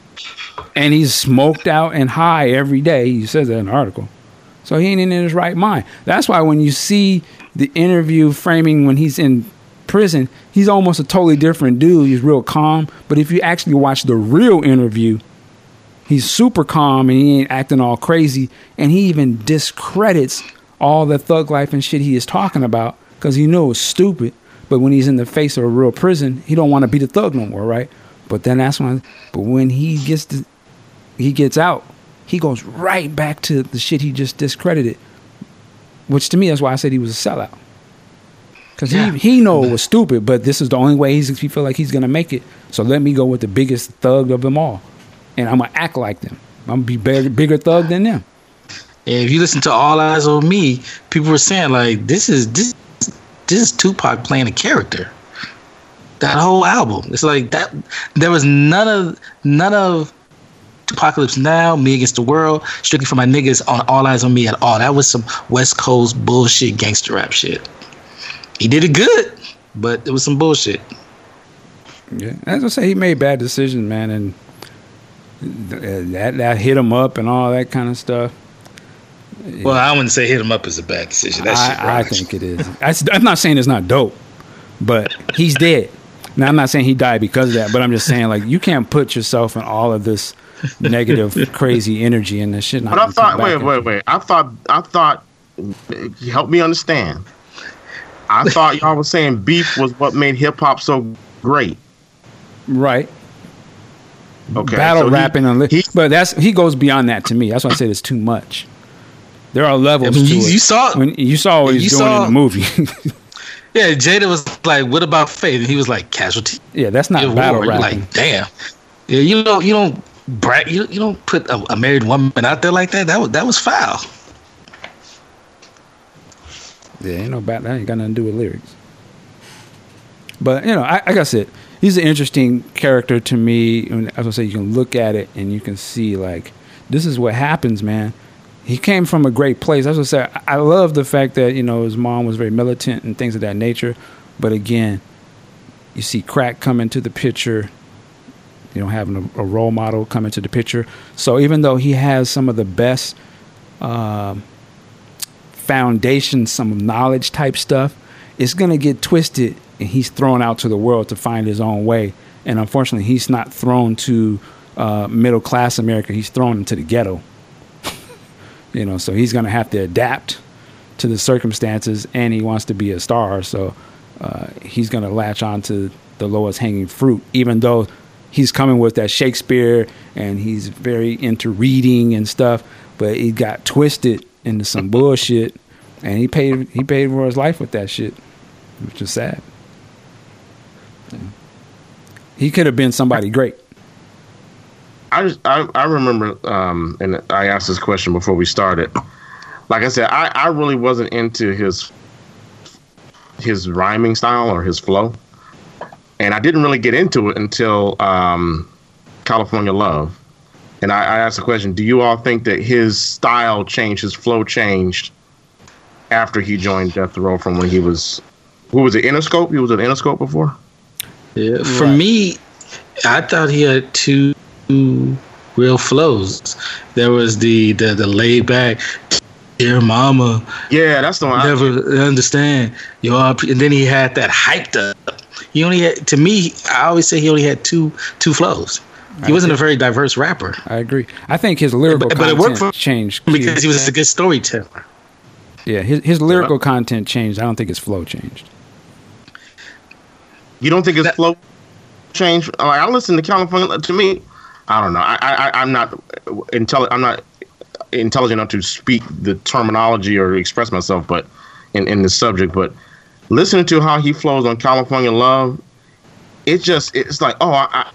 and he's smoked out and high every day. He says that in the article. So he ain't in his right mind. That's why when you see the interview framing when he's in prison, he's almost a totally different dude. He's real calm. But if you actually watch the real interview, he's super calm and he ain't acting all crazy. And he even discredits all the thug life and shit he is talking about because he knew it was stupid. But when he's in the face of a real prison, he don't want to be the thug no more, right? But then that's when. But when he gets to, he gets out, he goes right back to the shit he just discredited. Which to me, that's why I said he was a sellout. Because Yeah. he he know it was stupid, but this is the only way he's he feel like he's gonna make it. So let me go with the biggest thug of them all, and I'm gonna act like them. I'm gonna be bigger, bigger thug than them. And if you listen to All Eyez on Me, people were saying like this is this this is Tupac playing a character. That whole album. It's like that there was none of none of 2Pacalypse Now, Me Against the World, strictly for my niggas on All Eyez on Me at all. That was some West Coast bullshit gangster rap shit. He did it good, but it was some bullshit. Yeah, as I say, he made bad decisions, man, and uh, that that hit him up and all that kind of stuff. Well, I wouldn't say hit him up is a bad decision. That I, I think it is. I, am not saying it's not dope, but he's dead. Now I'm not saying he died because of that, but I'm just saying like you can't put yourself in all of this negative, (laughs) crazy energy and this shit. not But I thought, back wait, wait, wait. I thought, I thought, help me understand. I thought y'all was saying beef was what made hip hop so great. Right. Okay, Battle so he- rapping on, li- he- but that's he goes beyond that to me. That's why I said it's too much. There are levels I mean, to you- it. you saw- when you saw what he's doing saw- in the movie. (laughs) Yeah, Jada was like, "What about Faith?" And he was like, "Casualty." yeah, that's not battle rapping. Like, damn. Yeah, you don't you don't brag you, you don't put a, a married woman out there like that. That was that was foul. Yeah, ain't no bat. That ain't got nothing to do with lyrics. But you know, I, like I said, he's an interesting character to me. And as I say, you can look at it and you can see like this is what happens, man. He came from a great place. As I said, I love the fact that you know his mom was very militant and things of that nature. But again, you see crack come into the picture. You know, having a, a role model come into the picture. So even though he has some of the best um, foundation, some knowledge type stuff, it's going to get twisted and he's thrown out to the world to find his own way. And unfortunately, he's not thrown to uh, middle class America, he's thrown into the ghetto. You know, so he's going to have to adapt to the circumstances and he wants to be a star. So uh, he's going to latch on to the lowest hanging fruit, even though he's coming with that Shakespeare and he's very into reading and stuff, but he got twisted into some (laughs) bullshit and he paid he paid for his life with that shit, which is sad. He could have been somebody great. I just I, I remember um and I asked this question before we started. Like I said, I, I really wasn't into his his rhyming style or his flow. And I didn't really get into it until um California Love. And I, I asked the question, do you all think that his style changed, his flow changed after he joined Death Row from when he was who was it, Interscope? He was at Interscope before? Yeah. For me, I thought he had two real flows. There was the the, the laid back, dear mama, Yeah, that's the one. I, never understand You RP, and then he had that hyped up. He only had to me. I always say he only had two two flows. He wasn't a very diverse rapper I agree. I think his lyrical But- but it worked for- changed. because he was a good storyteller. yeah, his his lyrical content changed. I don't think his flow changed. You don't think his That- flow changed? Like I listen to California. To me, I don't know. I, I I'm not intelli- I'm not intelligent enough to speak the terminology or express myself, but in in the subject. But listening to how he flows on California Love, it just it's like oh I, I,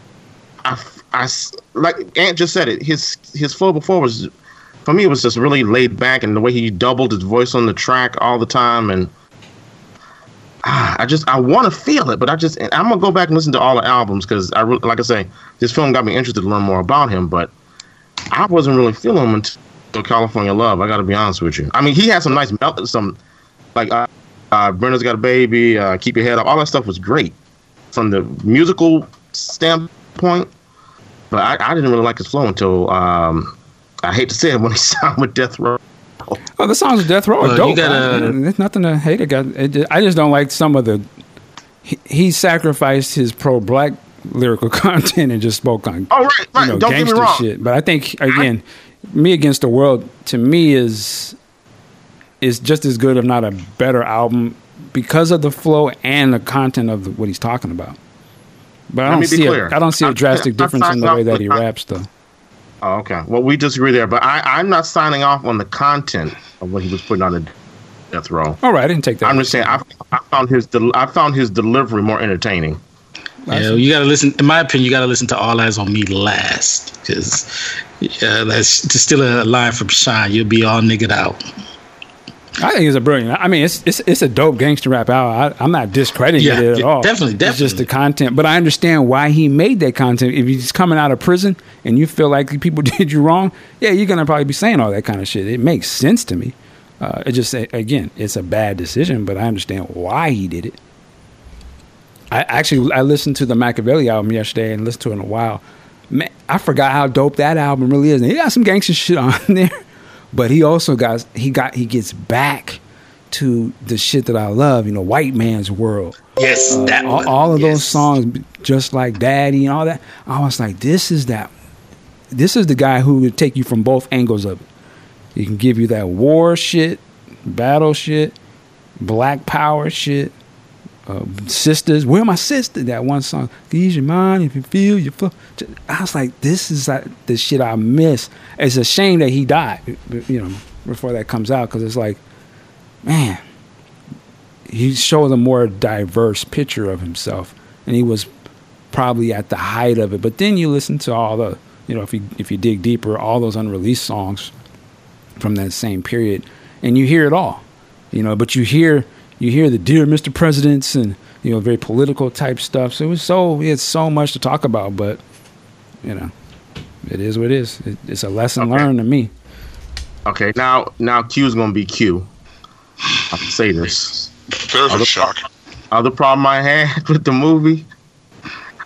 I, I like Ant just said it. His his flow before was for me it was just really laid back, and the way he doubled his voice on the track all the time, and ah, I just I want to feel it, but I just I'm gonna go back and listen to all the albums because I like I say this film got me interested to learn more about him, but I wasn't really feeling him until California Love. I got to be honest with you. I mean, he had some nice mel- some like uh, uh, Brenda's Got a Baby, uh, Keep Your Head Up. All that stuff was great from the musical standpoint, but I, I didn't really like his flow until um, I hate to say it (laughs) when he signed with Death Row. Oh, the songs of Death Row are Well, dope. you gotta- I mean, there's nothing to hate about. It I just don't like some of the. He, he sacrificed his pro-black lyrical (laughs) content and just spoke on Oh right, right. you know Don't get me gangster wrong. shit. But I think again, me against the world to me is is just as good, if not a better album, because of the flow and the content of the, what he's talking about. But I don't see clear. a, I don't see a I'm- drastic (laughs) I'm difference in the signing way off that he with- raps, though. Oh, okay. Well, we disagree there, but I, I'm not signing off on the content of what he was putting on the Death Row. All right, I didn't take that. I'm just saying I, I found his del- I found his delivery more entertaining. Yeah, you gotta listen. In my opinion, you gotta listen to "All Eyez on Me" last, because yeah, that's to steal a line from Shine. You'll be all niggered out. I think it's a brilliant. I mean, it's it's it's a dope gangster rap album. I, I'm not discrediting Yeah, it at yeah, all. definitely, definitely. It's just the content, but I understand why he made that content. If he's coming out of prison and you feel like people (laughs) did you wrong, yeah, you're gonna probably be saying all that kind of shit. It makes sense to me. Uh, it just again, it's a bad decision, but I understand why he did it. I actually I listened to the Makaveli album yesterday and listened to it in a while. Man, I forgot how dope that album really is. And he got some gangster shit (laughs) on there, but he also got he got he gets back to the shit that I love. You know, white man's world. Yes, uh, that All, one. all of those songs, just like Daddy and all that. I was like, this is that. This is the guy who would take you from both angles of it. He can give you that war shit, battle shit, black power shit, uh, sisters. Where my sister? That one song. Ease your mind if you feel your flow. I was like, this is like the shit I miss. It's a shame that he died. You know, before that comes out because it's like, man, he shows a more diverse picture of himself, and he was probably at the height of it. But then you listen to all the, you know, if you if you dig deeper, all those unreleased songs from that same period, and you hear it all, you know. But you hear you hear the dear Mr. Presidents and you know very political type stuff. So it was so we had so much to talk about, but you know, it is what it is. It, it's a lesson Okay. learned to me. Okay, now now Q is gonna be Q. I'll say this. There's a Other- shock. Other problem I had (laughs) with the movie,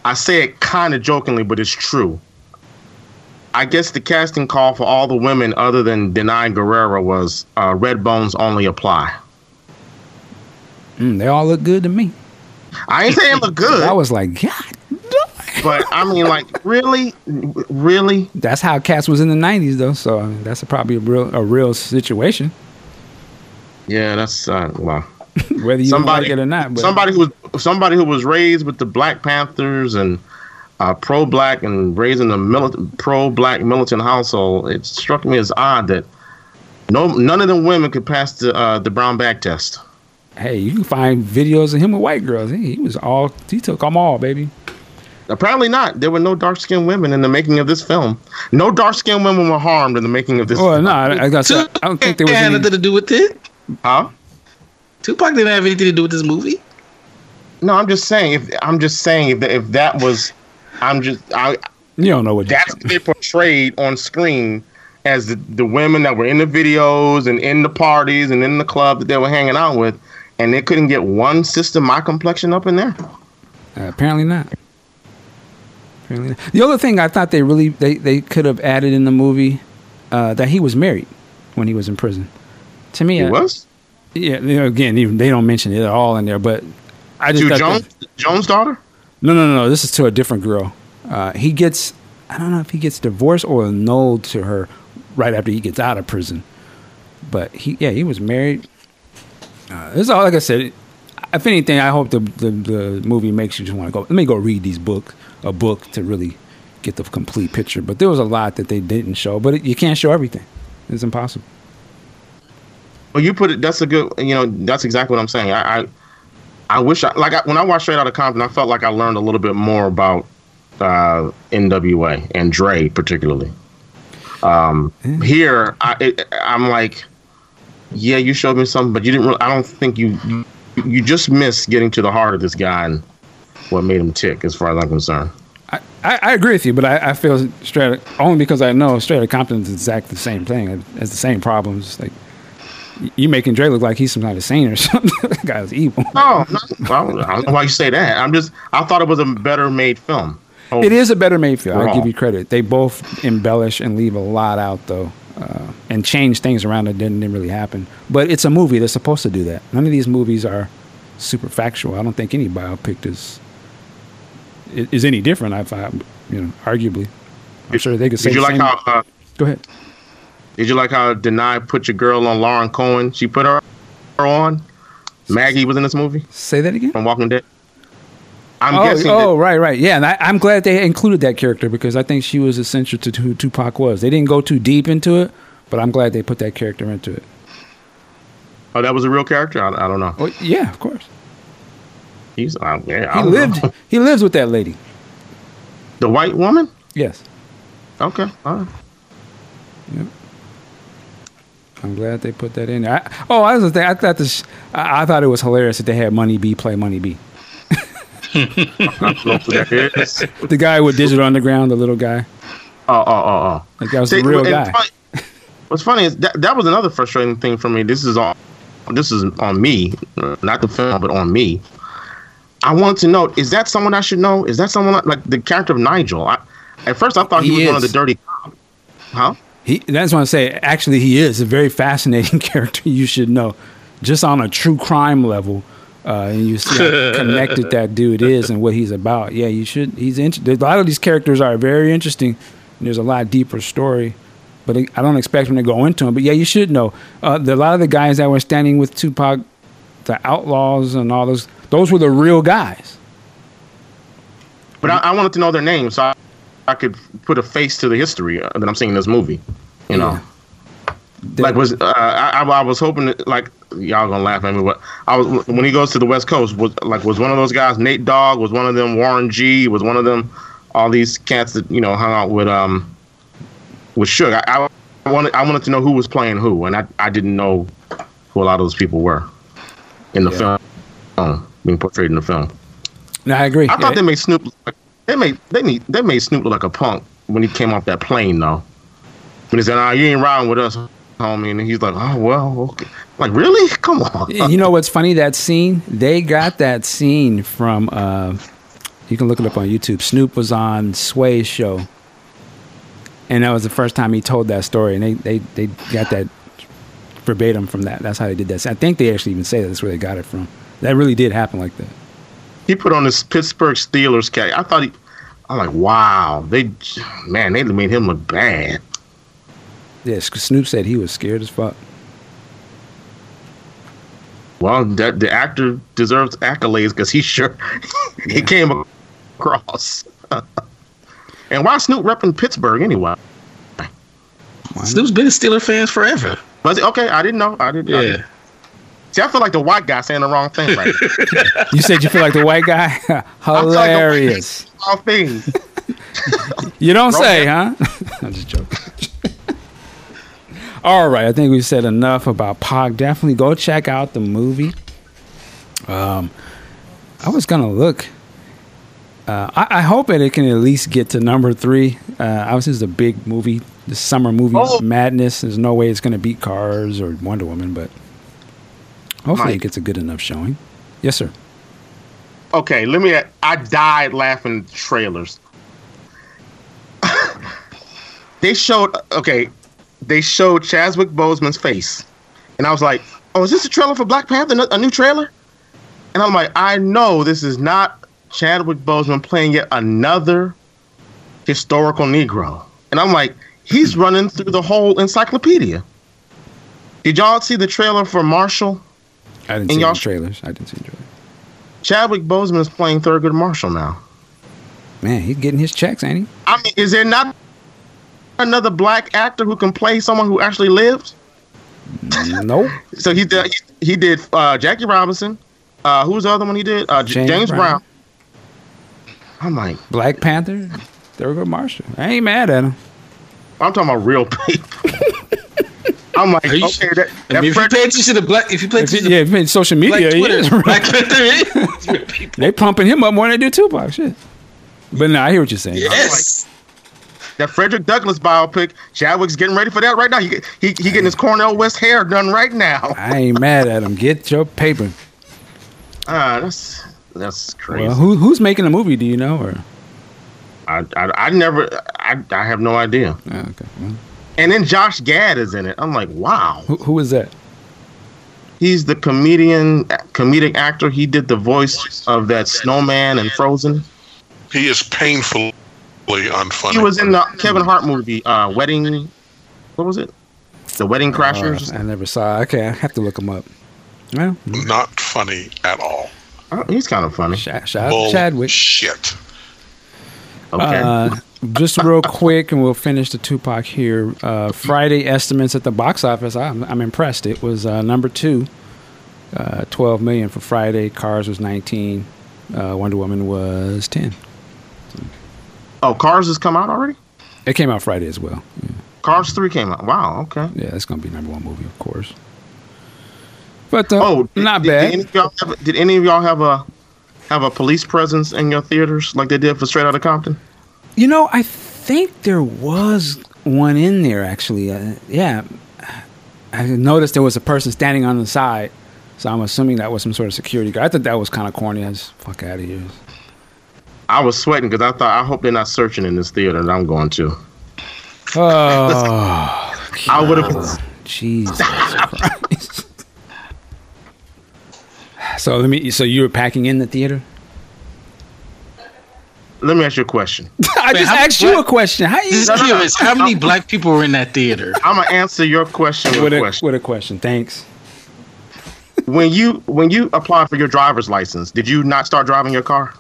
I say it kind of jokingly, but it's true. I guess the casting call for all the women other than Danai Gurira was uh, red bones only apply. Mm, they all look good to me. I ain't saying look good, I was like, God but I mean, like, really, really, That's how Cats was in the '90s, though. So I mean, that's probably a real a real situation, yeah, that's uh, well. (laughs) whether you somebody like it or not. But somebody who was somebody who was raised with the Black Panthers and uh, pro-black and raised in a mili- pro-black militant household, it struck me as odd that no none of them women could pass the uh, the brown bag test. Hey, you can find videos of him with white girls. He, he was all he took them all, baby. Apparently not. There were no dark-skinned women in the making of this film. No dark-skinned women were harmed in the making of this. Oh film. no, I, I, got, I don't think there was had any. anything to do with it. Huh? Tupac didn't have anything to do with this movie. No, I'm just saying. If I'm just saying, if if that was, I'm just I You don't know what. that's what they portrayed on screen as the, the women that were in the videos and in the parties and in the club that they were hanging out with, and they couldn't get one sister my complexion up in there. Uh, apparently not. Apparently not. The other thing I thought they really they, they could have added in the movie uh, that he was married when he was in prison. To me, He I- was yeah. You know, again, even, they don't mention it at all in there, but I just to Jones that- Jones' daughter. No, no, no, no. This is to a different girl. Uh, he gets, I don't know if he gets divorced or annulled to her right after he gets out of prison. But he, yeah, he was married. Uh, is all, like I said. If anything, I hope the, the the movie makes you just want to go. Let me go read these book a book to really get the complete picture. But there was a lot that they didn't show. But it, you can't show everything. It's impossible. Well, you put it. That's a good. You know, that's exactly what I'm saying. I, I, I wish I like I, when I watched Straight Outta Compton, I felt like I learned a little bit more about uh, NWA and Dre particularly. Um, Here, I, it, I'm like, yeah, you showed me something, but you didn't. Really, I don't think you, you just missed getting to the heart of this guy and what made him tick, as far as I'm concerned. I, I, I agree with you, but I, I feel straight only because I know Straight Compton is exactly the same thing. Has the same problems. Like you making Dre look like he's some kind of saint or (laughs) something. that guy's evil. No, no well, I don't know why you say that. I'm just. I thought it was a better made film. Oh, It is a better made film. I'll give you credit. They both embellish and leave a lot out though, uh, and change things around that didn't, didn't really happen. But it's a movie. They're supposed to do that. None of these movies are super factual. I don't think any biopic is is any different. I find, you know, arguably. I'm sure they could say. Did you like same- how? Uh, Go ahead. Did you like how Danai put your girl on Lauren Cohan? She put her, her on. Maggie was in this movie Say that again. from Walking Dead. I'm oh, guessing. oh, that, right, right. Yeah, and I, I'm glad they included that character because I think she was essential to who Tupac was. They didn't go too deep into it, but I'm glad they put that character into it. oh, that was a real character. I, I don't know. Oh, yeah, of course. He's. Uh, yeah, I He lived. know. (laughs) He lives with that lady. The white woman. Yes, Okay. All right. Yep. I'm glad they put that in. there. I, oh, I was. I thought this. I, I thought it was hilarious that they had Money B play Money B. I don't know who that is. (laughs) The guy with Digital Underground, the little guy. Oh, oh, oh, oh. Like that was See, the real guy. funny- What's funny is that that was another frustrating thing for me. This is on, this is on me, not the film, but on me. I want to know: is that someone I should know? Is that someone like, the character of Nigel? I, at first, I thought he, He was one of the dirty cops. Huh? He, that's what I say. Actually, he is a very fascinating (laughs) character. You should know, just on a true crime level, uh, and you see how connected that dude is and what he's about. Yeah, you should. He's int- A lot of these characters are very interesting. And there's a lot deeper story, but I don't expect him to go into them. But yeah, you should know. Uh, the, a lot of the guys that were standing with Tupac, the Outlaws, and all those, those were the real guys. But I, I wanted to know their names so I, I could put a face to the history uh, that I'm seeing in this movie. You know, like was uh, I, I I was hoping that, like y'all gonna laugh at me, but I was when he goes to the West Coast was like was one of those guys Nate Dogg was one of them Warren G was one of them all these cats that you know hung out with um with Suge. I, I wanted I wanted to know who was playing who, and I I didn't know who a lot of those people were in the Yeah. film being portrayed in the film. no, I agree. I thought Yeah. they made Snoop. like- They made they made they made Snoop look like a punk when he came off that plane though. When he said, "Ah, you ain't riding with us, homie," and he's like, "Oh well, okay." Like really? Come on. you know what's funny? That scene, they got that scene from. Uh, you can look it up on YouTube. Snoop was on Sway's show, and that was the first time he told that story. And they they they got that verbatim from that. That's how they did that. I think they actually even say that. that's where they got it from. That really did happen like that. He put on this Pittsburgh Steelers cap. I thought he. I'm like, wow. They, man, they made him look bad. Yes, 'cause Snoop said he was scared as fuck. Well, that the actor deserves accolades because he sure (laughs) he came across. (laughs) and why Snoop repping Pittsburgh anyway? Snoop's been a Steeler fans forever. Was it okay? I didn't know. I didn't. I Yeah. didn't. See, I feel like the white guy saying the wrong thing right now. (laughs) You said you feel like the white guy. Hilarious. Wrong thing. You don't Wrong say, huh? I'm just joking. All right, I think we've said enough about Pac. Definitely go check out the movie. Um, I was gonna look. Uh, I, I hope that it can at least get to number three. Uh, obviously, it's a big movie, the summer movie Oh. madness. There's no way it's gonna beat Cars or Wonder Woman, but hopefully, it gets a good enough showing. Yes, sir. Okay, let me. I died laughing trailers. (laughs) they showed. Okay, they showed Chadwick Boseman's face, and I was like, "Oh, is this a trailer for Black Panther? A new trailer?" And I'm like, "I know this is not Chadwick Boseman playing yet another historical Negro." And I'm like, "He's running through the whole encyclopedia." Did y'all see the trailer for Marshall? I didn't see y'all- the trailers. I didn't see the trailers. Chadwick Boseman is playing Thurgood Marshall now. Man, he's getting his checks, ain't he? I mean, is there not another black actor who can play someone who actually lived? Nope. (laughs) So he did. He, he did uh, Jackie Robinson. Uh, who was the other one he did? Uh, James James, Brown. Brown. I'm like, Black Panther. Thurgood Marshall. I ain't mad at him. I'm talking about real people. (laughs) I'm like, you okay, sure? that, I mean, if you Fred- pay attention to black, if you pay If attention yeah, if he social media, Black Twitter, is. Black Panther is they pumping him up more than they do Tupac. Shit. But no, I hear what you're saying. Yes. That Frederick Douglass biopic. Chadwick's getting ready for that right now. He he, he getting his Cornel West hair done right now. I ain't mad at him. Get your paper. (laughs) Ah, that's that's crazy. Well, who who's making the movie? Do you know? Or I, I I never I I have no idea. oh, okay, well, And then Josh Gad is in it. I'm like, wow. who who is that? He's the comedian, comedic actor. He did the voice of that snowman and Frozen. He is painfully unfunny. He was in the Kevin Hart movie, uh, Wedding. What was it? The Wedding Crashers. Uh, I never saw. Okay, I have to look him up. Well, not funny at all. Oh, he's kind of funny. shout, shout out to Chadwick. Shit. Okay. Uh, just real quick, and we'll finish the Tupac here. Uh, Friday estimates at the box office. I'm, I'm impressed. It was uh, number two, uh, 12 million for Friday. Cars was 19. Uh, Wonder Woman was 10. Oh, Cars has come out already. It came out Friday as well. Yeah, Cars three came out. Wow. Okay. yeah it's gonna be number one movie, of course. But uh, Oh, did, not did, bad. Did any, of y'all have, did any of y'all have a have a police presence in your theaters like they did for Straight Outta Compton? You know, I think there was one in there actually. Uh, yeah, I noticed there was a person standing on the side, so I'm assuming that was some sort of security guard. I thought that was kind of corny. I just fuck out of here. I was sweating because I thought I hope they're not searching in this theater that I'm going to. Oh, I would have. Jesus (laughs) Christ! So let me. So you were packing in the theater? Let me ask you a question. (laughs) I just how many asked you a question. How you? Just curious, how many black people were in that theater? (laughs) I'm gonna answer your question with, With a a, question. with a question. Thanks. When you when you applied for your driver's license, did you not start driving your car?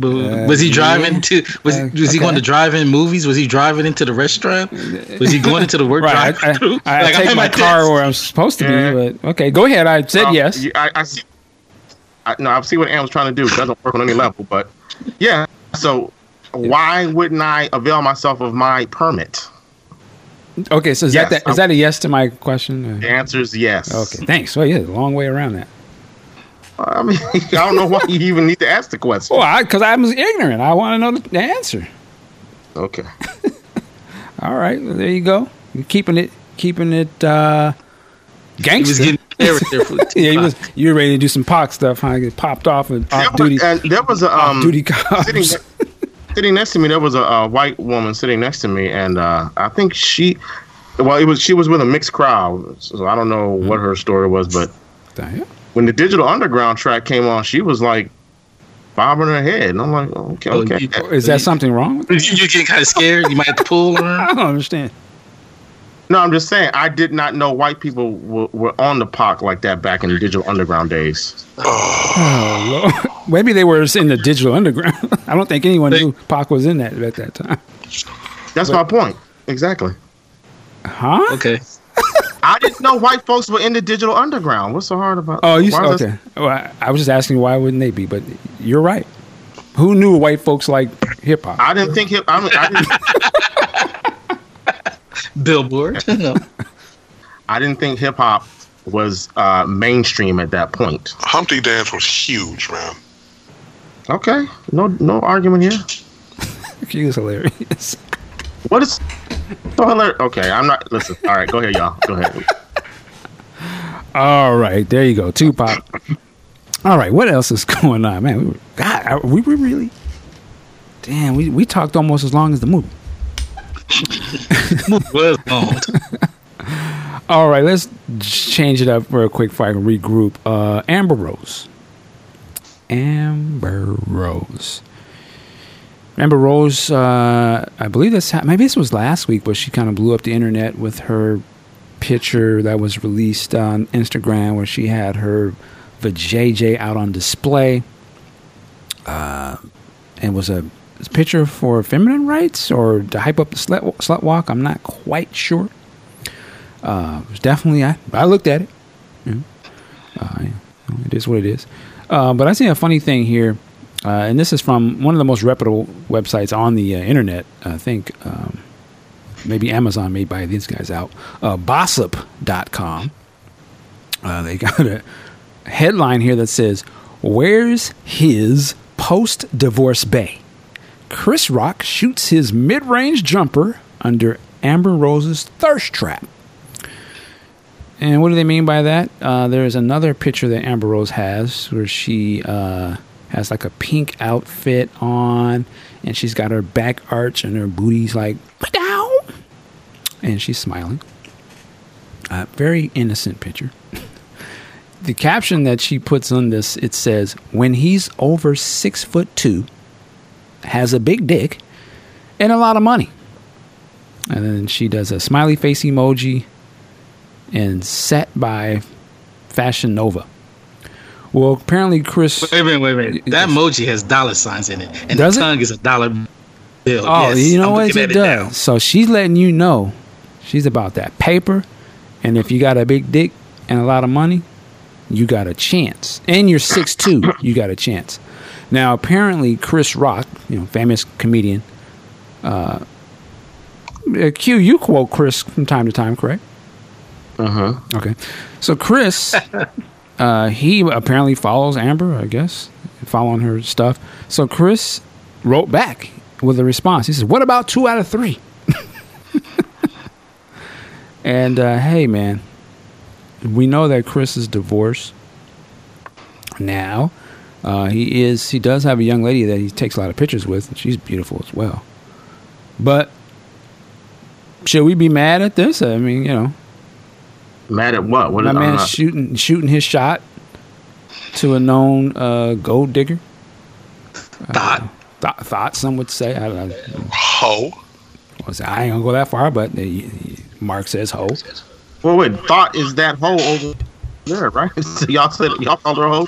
But Uh, was he yeah. driving to? Was, Uh, was he okay. going to drive in movies? Was he driving into the restaurant? Was he going into the work Right. I, drive-through? I, I Like, I'm take my my car desk. where I'm supposed to Yeah. be. But okay, go ahead. I said Um, yes. I, I see. I, no, I see what Ann was trying to do. It doesn't work on any level, but yeah. So why wouldn't I avail myself of my permit? Okay, so is Yes, that the, is that a yes to my question? The answer is yes. Okay, thanks. Well, yeah, a long way around that. I mean, (laughs) I don't know why you even need to ask the question. Well, because I'm ignorant. I want to know the, the answer. Okay. (laughs) All right, well, there you go. You're keeping it, keeping it uh, He gangster. was getting (laughs) character for yeah, he was. You were ready to do some Pac stuff. Huh? Get popped off and There off was, duty, and there was a um, duty cops. sitting, sitting next to me. There was a, a white woman sitting next to me, and uh, I think she, well, it was she was with a mixed crowd. So I don't know what her story was, but Damn. When the Digital Underground track came on, she was like bobbing her head, and I'm like, oh, okay, Oh, okay. you- Is that something wrong? with it? You, you getting kind of scared? You might have to pull her. (laughs) I don't understand. No, I'm just saying, I did not know white people were, were on the Pac like that back in the Digital Underground days. Oh, oh Lord. (laughs) Maybe they were in the digital underground. (laughs) I don't think anyone They- knew Pac was in that at that time. That's my point. Exactly. Huh? Okay. I didn't know white folks were in the Digital Underground. What's so hard about? Oh, you why is that- okay? Well, I, I was just asking why wouldn't they be, but you're right. Who knew white folks like hip hop? I didn't think hip. I, mean, I didn't. (laughs) Billboard. no. (laughs) I didn't think hip hop was uh, mainstream at that point. Humpty Dance was huge, man. Okay, no, no argument here. (laughs) He was hilarious. What is so hilarious? Okay, I'm not. Listen. All right, go ahead, y'all. Go ahead. (laughs) All right, there you go, Tupac. All right, what else is (laughs) going on, man? We were, God, are we were really. Damn, we, we talked almost as long as the movie. (laughs) was long. All right, let's change it up real quick before I can regroup. Uh, Amber Rose. Amber Rose. Amber Rose, uh, I believe this maybe this was last week, but she kind of blew up the internet with her picture that was released on Instagram where she had her vajayjay out on display. Uh, and was a picture for feminine rights or to hype up the slut, slut walk. I'm not quite sure. Uh, it was definitely I, I looked at it. Know, uh, it is what it is. Uh, but I see a funny thing here, uh, and this is from one of the most reputable websites on the uh, internet. I think um, maybe Amazon may buy these guys out. Uh, Bossip.com. Uh, they (laughs) got a headline here that says, Where's his post divorce bay? Chris Rock shoots his mid range jumper under Amber Rose's thirst trap. And what do they mean by that? Uh, there's another picture that Amber Rose has where she uh, has like a pink outfit on and she's got her back arch and her booty's like, down. And she's smiling. Uh, very innocent picture. (laughs) the caption that she puts on this it says, "When he's over six foot two, has a big dick, and a lot of money." And then she does a smiley face emoji and set by Fashion Nova. Well, apparently Chris. Wait a minute, wait a minute. That emoji has dollar signs in it, and Does the tongue is a dollar bill. Oh, Yes, you know I'm what looking it does. now. so she's letting you know she's about that paper, and if you got a big dick and a lot of money, you got a chance. And you're six two, (coughs) you got a chance. Now, apparently, Chris Rock, you know, famous comedian. Uh, uh, Q, you quote Chris from time to time, correct? Uh huh. Okay. So Chris, (laughs) uh, he apparently follows Amber, I guess, following her stuff. So Chris wrote back with a response. He says, "What about two out of three? (laughs) and uh, hey, man, we know that Chris is divorced now. Uh, he is. He does have a young lady that he takes a lot of pictures with, and she's beautiful as well. But should we be mad at this? I mean, you know, Mad at what? What my is I'm man not- shooting shooting his shot to a known uh, gold digger. Thought. Th- thought some would say. I don't know. Ho. I say, I ain't gonna go that far, but uh, Mark says ho. Well, wait. Thought is that hole over there, right? (laughs) So y'all said y'all called her a hoe.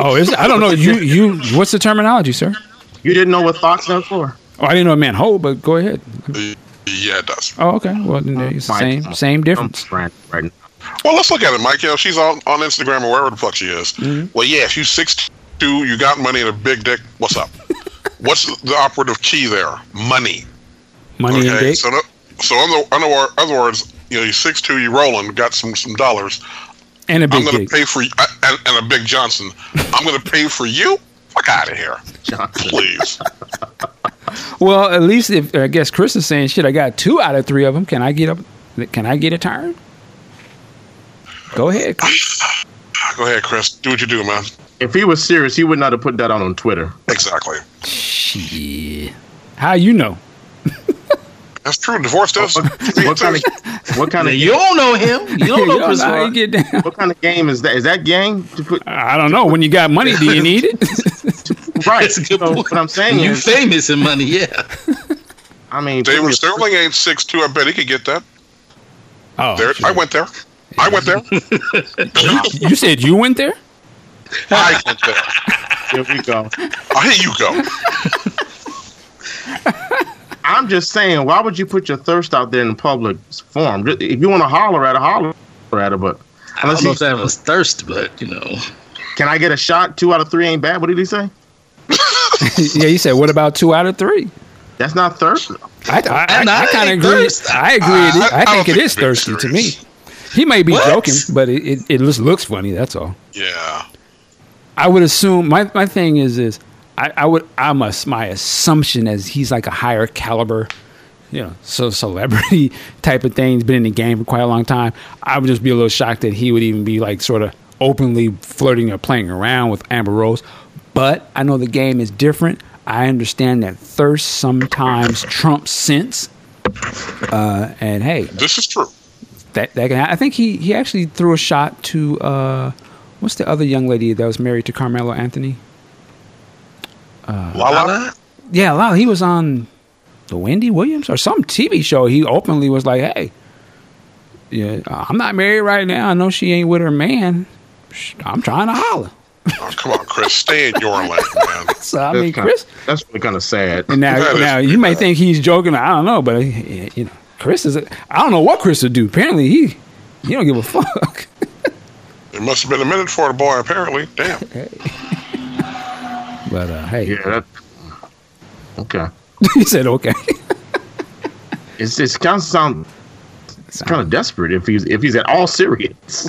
Oh, is I don't know. You you what's the terminology, sir? You didn't know what thought stood for? Oh, I didn't know it meant ho, but go ahead. Yeah, it does. Oh, okay. Well, then it's the Mike, same I'm- same difference. right right now. Well, let's look at it, Mike. You know, she's on, on Instagram or wherever the fuck she is. Mm-hmm. Well, yeah, if you six two, you got money and a big dick. What's up? (laughs) What's the operative key there? Money. Money and dick. So, no, so in the, in other words, you know, you six two, you rolling, got some some dollars. and a big. I'm gonna pay for y- uh, and, and a big Johnson. (laughs) I'm gonna pay for you. Fuck out of here, Johnson. please. (laughs) Well, at least if I guess Chris is saying shit, I got two out of three of them. Can I get up? Can I get a turn? Go ahead. Chris. (sighs) Go ahead, Chris. Do what you do, man. If he was serious, he would not have put that out on Twitter. Exactly. Shit. How you know? (laughs) That's true. Divorce does. What, (laughs) what kind of what kind of you don't know him. You don't know Chris how get down? what kind of game is that? Is that game to put I don't know. When you got money, do you need it? Right? That's a good so point. what I'm saying You is, famous in money, yeah. (laughs) I mean, David Sterling ain't six two. I bet he could get that. oh, There, shit. I went there. I went there. you said you went there? I went there. Here we go. Oh, here you go. (laughs) I'm just saying, why would you put your thirst out there in public form? If you want to holler at a holler at her. But I don't know you, if that was thirst, but you know. can I get a shot? Two out of three ain't bad. What did he say? (laughs) yeah, you said what about two out of three? That's not thirsty. I, I, I, And I kind of agree. thirst. I agree. it is- I- I I, don't think it think is it's being thirsty to me. He may be What? joking, but it, it, it just looks funny. That's all. Yeah. I would assume my, my thing is is I, I would I must my assumption is he's like a higher caliber, you know, so celebrity (laughs) type of thing. He's been in the game for quite a long time. I would just be a little shocked that he would even be like sort of openly flirting or playing around with Amber Rose. But I know the game is different. I understand that thirst sometimes trumps sense. Uh, and hey, This is true. that that can, I think he he actually threw a shot to uh, what's the other young lady that was married to Carmelo Anthony? Lala. Yeah, wow, he was on the Wendy Williams or some TV show. He openly was like, "Hey, yeah, I'm not married right now. I know she ain't with her man. I'm trying to holler." Oh, come on, Chris, stay in your lane, man. (laughs) So I That's mean, kinda- Chris. That's really kind of sad. And now, That is now you may think he's joking. I don't know, but you know, Chris is. I don't know what Chris would do. Apparently, he he don't give a fuck. (laughs) It must have been a minute for the boy, apparently. Damn. (laughs) But uh, hey, Yeah. That, okay. he said okay. It's it's kind of sound it's kind of desperate if he's if he's at all serious.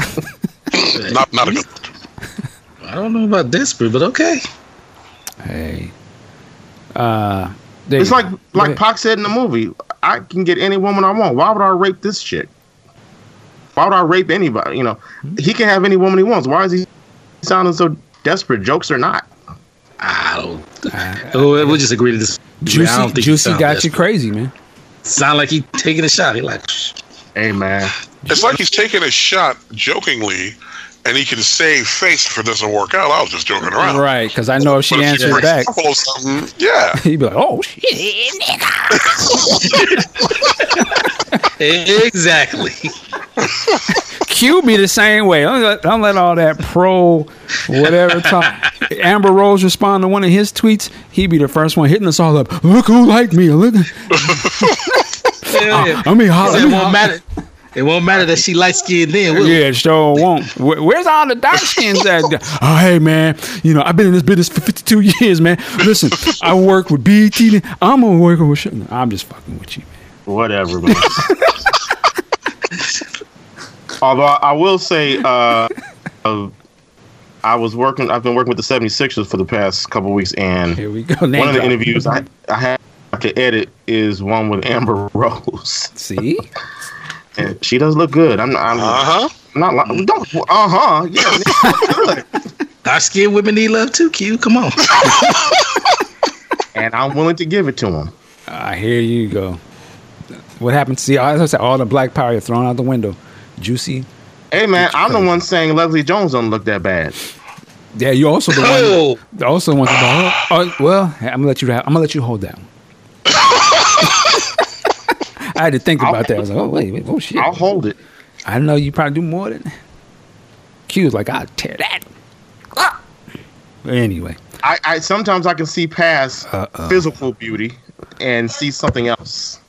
Not, not a good I don't know about desperate, but okay. Hey, uh, it's like go. Go like ahead. Pac said in the movie. I can get any woman I want. Why would I rape this chick? Why would I rape anybody? You know, he can have any woman he wants. Why is he sounding so desperate? Jokes or not? I don't. (laughs) Oh, we'll just agree to this. I Juicy, don't think he Juicy sound got you crazy, man. Sound like he taking a shot. He like, Hey man, It's like he's taking a shot jokingly, and he can save face if it doesn't work out. I was just joking around. Right, because I know if she But answers breaks back, off something, yeah. (laughs) he'd be like, "Oh shit, nigga. (laughs) exactly. (laughs) Cue me the same way. Don't let, don't let all that pro whatever talk. Amber Rose respond to one of his tweets. He'd be the first one hitting us all up. Look who liked me. Look, Yeah, uh, yeah. I mean, holla, it let me won't matter. It won't matter that she light skinned then. Will it? Yeah, sure won't. Where, where's all the dark skins at? (laughs) Oh, hey, man. You know, I've been in this business for 52 years, man. Listen, I work with BT. I'm going to work with shit. I'm just fucking with you, man. whatever. Man. (laughs) Although I will say, uh, uh, I was working. I've been working with the 76ers for the past couple weeks, and Here we go. Name one of the drop. interviews I I had to edit is one with Amber Rose, See? (laughs) and (laughs) she does look good. I'm not. I'm, Uh huh. Not. li- Don't. Uh huh. Yeah. good. (laughs) Dark skinned women need love too, Q. Come on. and I'm willing to give it to him. Ah, here you go. What happened? See, I said, all the black power you're thrown out the window. Juicy. Hey man, I'm the one saying Leslie Jones don't look that bad. Yeah, you also the Oh, (laughs) one. Also want to. Oh, oh, well, I'm gonna let you. I'm gonna let you hold that one. I had to think about that. I was like, oh wait, wait, oh shit. I'll hold it. I know you probably do more than. Q was like, I'll tear that. up." Anyway, I, I sometimes I can see past Uh-uh. physical beauty and see something else.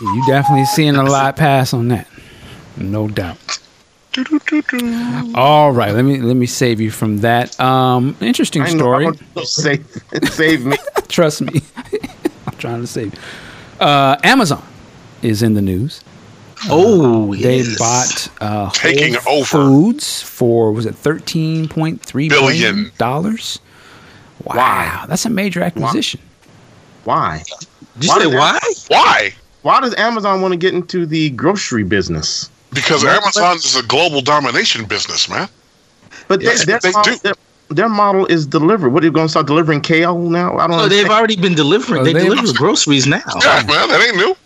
you definitely seeing a lot pass on that, no doubt. All right, let me let me save you from that. Um, interesting I story. Save (laughs) save me. (laughs) Trust me, (laughs) I'm trying to save you. Uh, Amazon is in the news. oh, They yes. bought uh, Taking Whole over. Foods for was it thirteen point three billion Billion. dollars? Wow, Why? that's a major acquisition. Why? Did you Why say why? Why? Why does Amazon want to get into the grocery business? Because Amazon is a global domination business, man. But Yes, their, they model, do. their, their model is delivered. What are you going to start delivering kale now? I don't know. they've already been delivering. Oh, they they- deliver (laughs) groceries now. Yeah, man, that ain't new.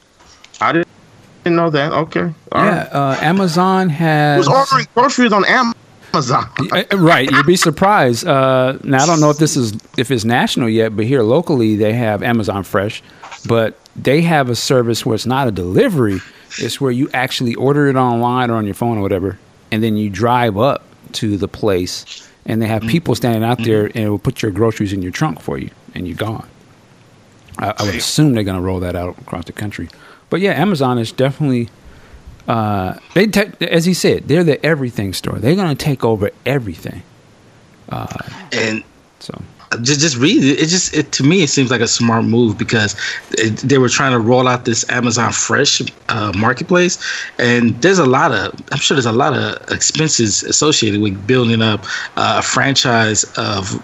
I didn't, didn't know that. Okay. All yeah, right. uh, Amazon has. Who's ordering groceries on Amazon? Uh, right, you'd be surprised. Uh, now I don't know if this is if it's national yet, but here locally they have Amazon Fresh, but they have a service where it's not a delivery; it's where you actually order it online or on your phone or whatever, and then you drive up to the place, and they have people standing out there, and it will put your groceries in your trunk for you, and you're gone. I, I would assume they're going to roll that out across the country, but yeah, Amazon is definitely uh, they te- as he said, they're the everything store. They're going to take over everything. And So just just read it. It just it to me it seems like a smart move because it, they were trying to roll out this Amazon Fresh uh, marketplace, and there's a lot of I'm sure there's a lot of expenses associated with building up uh, a franchise of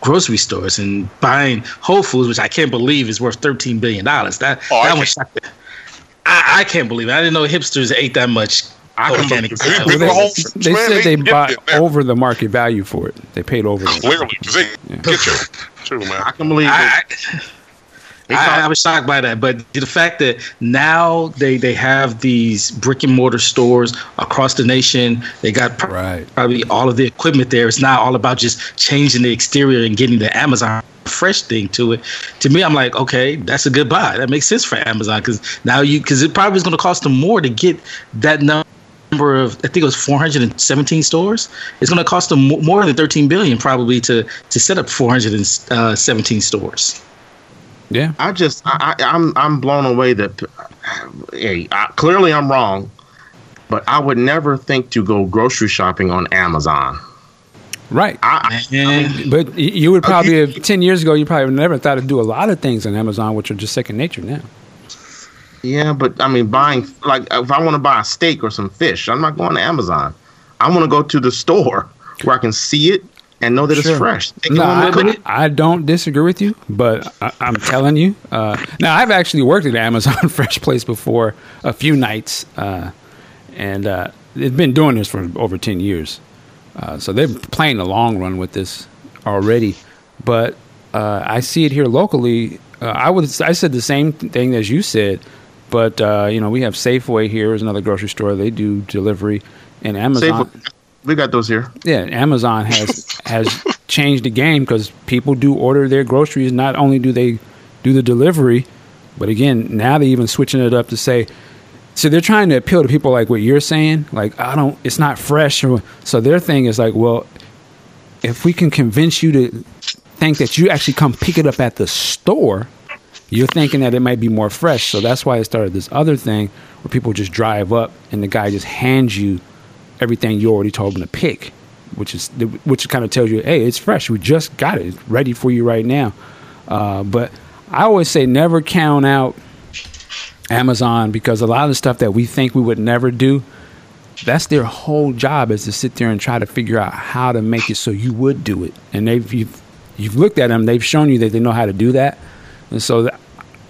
grocery stores and buying Whole Foods, which I can't believe is worth 13 billion dollars. That Oh, I that one shocked me. I, I can't believe it. I didn't know hipsters ate that much. I can organic believe it. Well, they, they said they they bought over the market value for it. They paid over. it. Clearly, 'cause they get you too, man. I can believe it. I, They I, I was shocked by that, but the fact that now they they have these brick and mortar stores across the nation, they got pr- Right. probably all of the equipment there. It's not all about just changing the exterior and getting the Amazon fresh thing to it. To me, I'm like, okay, that's a good buy. That makes sense for Amazon because now you because it probably is going to cost them more to get that number number of I think it was 417 stores. It's going to cost them more than 13 billion probably to to set up 417 uh, stores. Yeah. I just I, I, I'm I'm blown away that hey, I, clearly I'm wrong, but I would never think to go grocery shopping on Amazon. Right. I, Man, But you would probably have ten years ago. You probably never thought to do a lot of things on Amazon, which are just second nature now. yeah, but I mean, buying like if I want to buy a steak or some fish, I'm not going to Amazon. I want to go to the store where I can see it and know that Sure. it's fresh. Take No, home and cook it. I, I don't disagree with you, but I, I'm telling you. Uh, now, I've actually worked at Amazon (laughs) Fresh Place before a few nights, uh, and uh, they've been doing this for over ten years. Uh, so they're playing the long run with this already. But uh, I see it here locally. Uh, I would I said the same thing as you said, but uh, you know we have Safeway here is another grocery store. They do delivery, and Amazon. Safeway. We got those here. Yeah, Amazon has has (laughs) changed the game because people do order their groceries. Not only do they do the delivery, but again, now they're even switching it up to say. So they're trying to appeal to people like what you're saying, like I don't, it's not fresh. So their thing is like, well, if we can convince you to think that you actually come pick it up at the store, you're thinking that it might be more fresh. So that's why it started this other thing where people just drive up and the guy just hands you everything you already told him to pick, which is which kind of tells you, hey, it's fresh. We just got it, it's ready for you right now. Uh, but I always say never count out Amazon because a lot of the stuff that we think we would never do, that's their whole job is to sit there and try to figure out how to make it so you would do it. And they've you've, you've looked at them, they've shown you that they know how to do that. And so th-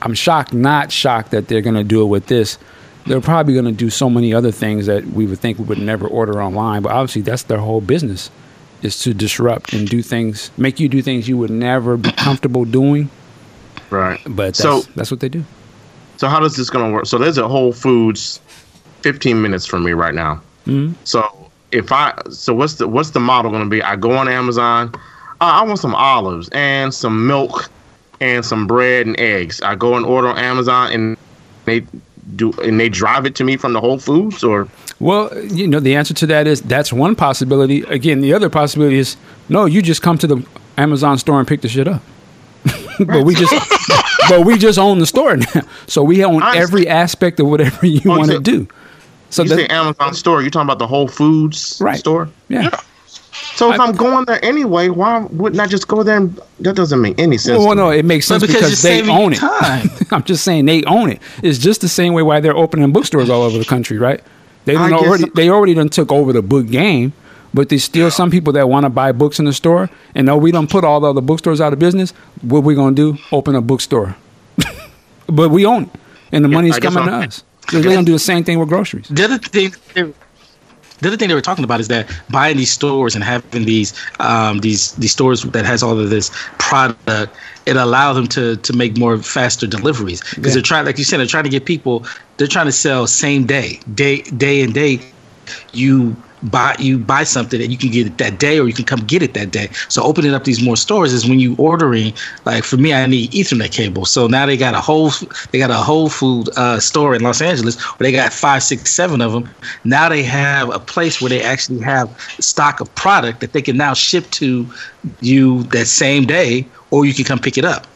I'm shocked, not shocked that they're going to do it with this. They're probably going to do so many other things that we would think we would never order online. But obviously, that's their whole business is to disrupt and do things, make you do things you would never be comfortable doing. Right. But that's, So- that's what they do. So how does this gonna work? So there's a Whole Foods, 15 minutes from me right now. Mhm. So if I so what's the what's the model gonna be? I go on Amazon. Uh, I want some olives and some milk and some bread and eggs. I go and order on Amazon and they do and they drive it to me from the Whole Foods or Well, you know, the answer to that is that's one possibility. Again, the other possibility is no, you just come to the Amazon store and pick the shit up. (laughs) but we just but we just own the store now. So we own I every aspect of whatever you Oh, want to do. So you that- say Amazon store. you're talking about the Whole Foods Right. store? yeah. So if I- I, am going there anyway, why wouldn't I just go there? And, that doesn't make any sense. Well, to no, me. it makes But sense because because, they own it. (laughs) I'm just saying they own it. It's just the same way why they're opening bookstores all over the country, right? They don't already so. they already done took over the book game, but there's still some people that want to buy books in the store. And no, we don't put all the other bookstores out of business. What we're gonna do? Open a bookstore. (laughs) but we own it, and the guess coming to us. So they're gonna do the same thing with groceries. The other thing, the other thing they were talking about is that buying these stores and having these um, these these stores that has all of this product, it allowed them to to make more faster deliveries because Yeah. they're trying, like you said, they're trying to get people. They're trying to sell same day, day day and day. You buy you buy something and you can get it that day or you can come get it that day. So opening up these more stores is when you ordering. Like for me, I need Ethernet cable. So now they got a whole they got a Whole Food uh, store in Los Angeles where they got five, six, seven of them. Now they have a place where they actually have stock of product that they can now ship to you that same day, or you can come pick it up.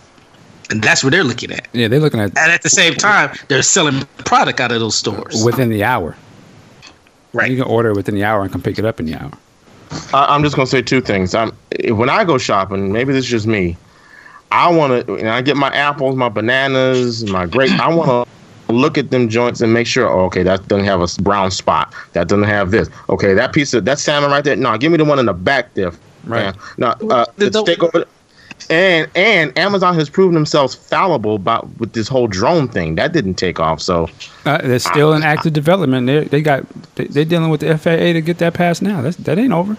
And that's what they're looking at. Yeah, they're looking at And at the same time, they're selling product out of those stores. within the hour. Right. You can order within the hour and come pick it up in the hour. I, I'm just gonna say two things. I'm when I go shopping, maybe this is just me. I want to, and I get my apples, my bananas, my grapes. I want to look at them joints and make sure. Oh, okay, that doesn't have a brown spot. That doesn't have this. Okay, that piece of that salmon right there. No, give me the one in the back there. Right. No, uh, The- the the- steak over. There. And and Amazon has proven themselves fallible about with this whole drone thing. That didn't take off. So Uh, they're still in active development. They they got they, they're dealing with the FAA to get that passed now. That's, that ain't over.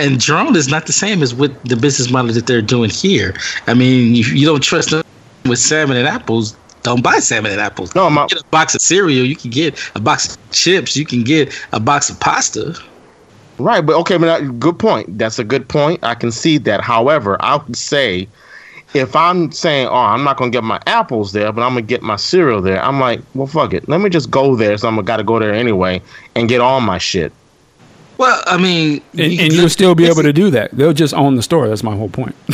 and drone is not the same as with the business model that they're doing here. I mean, if you don't trust them with salmon and apples, don't buy salmon and apples. No, my- you get a box of cereal, you can get a box of chips, you can get a box of pasta. Right, but okay, but uh, good point. That's a good point. I can see that. However, I would say if I'm saying, "Oh, I'm not gonna get my apples there, but I'm gonna get my cereal there," I'm like, "Well, fuck it. Let me just go there. So I'm gonna gotta go there anyway and get all my shit." Well, I mean, and, and you'll still be able to do that. They'll just own the store. That's my whole point. (laughs)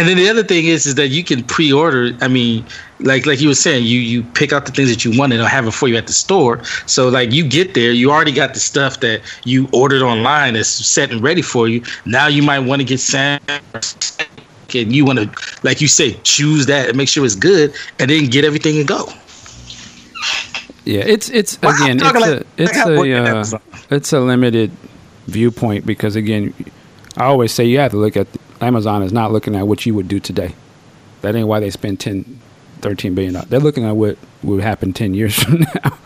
And then the other thing is, is that you can pre-order. I mean, like like you were saying, you you pick out the things that you want and they'll have it for you at the store. So like you get there, you already got the stuff that you ordered online that's set and ready for you. Now you might want to get sand and you want to, like you say, choose that and make sure it's good, and then get everything and go. Yeah, it's it's again, it's a it's a uh, it's a limited viewpoint because again, I always say you have to look at Amazon is not looking at what you would do today. That ain't why they spend 10, 13 billion dollars. They're looking at what would happen 10 years (laughs) from now,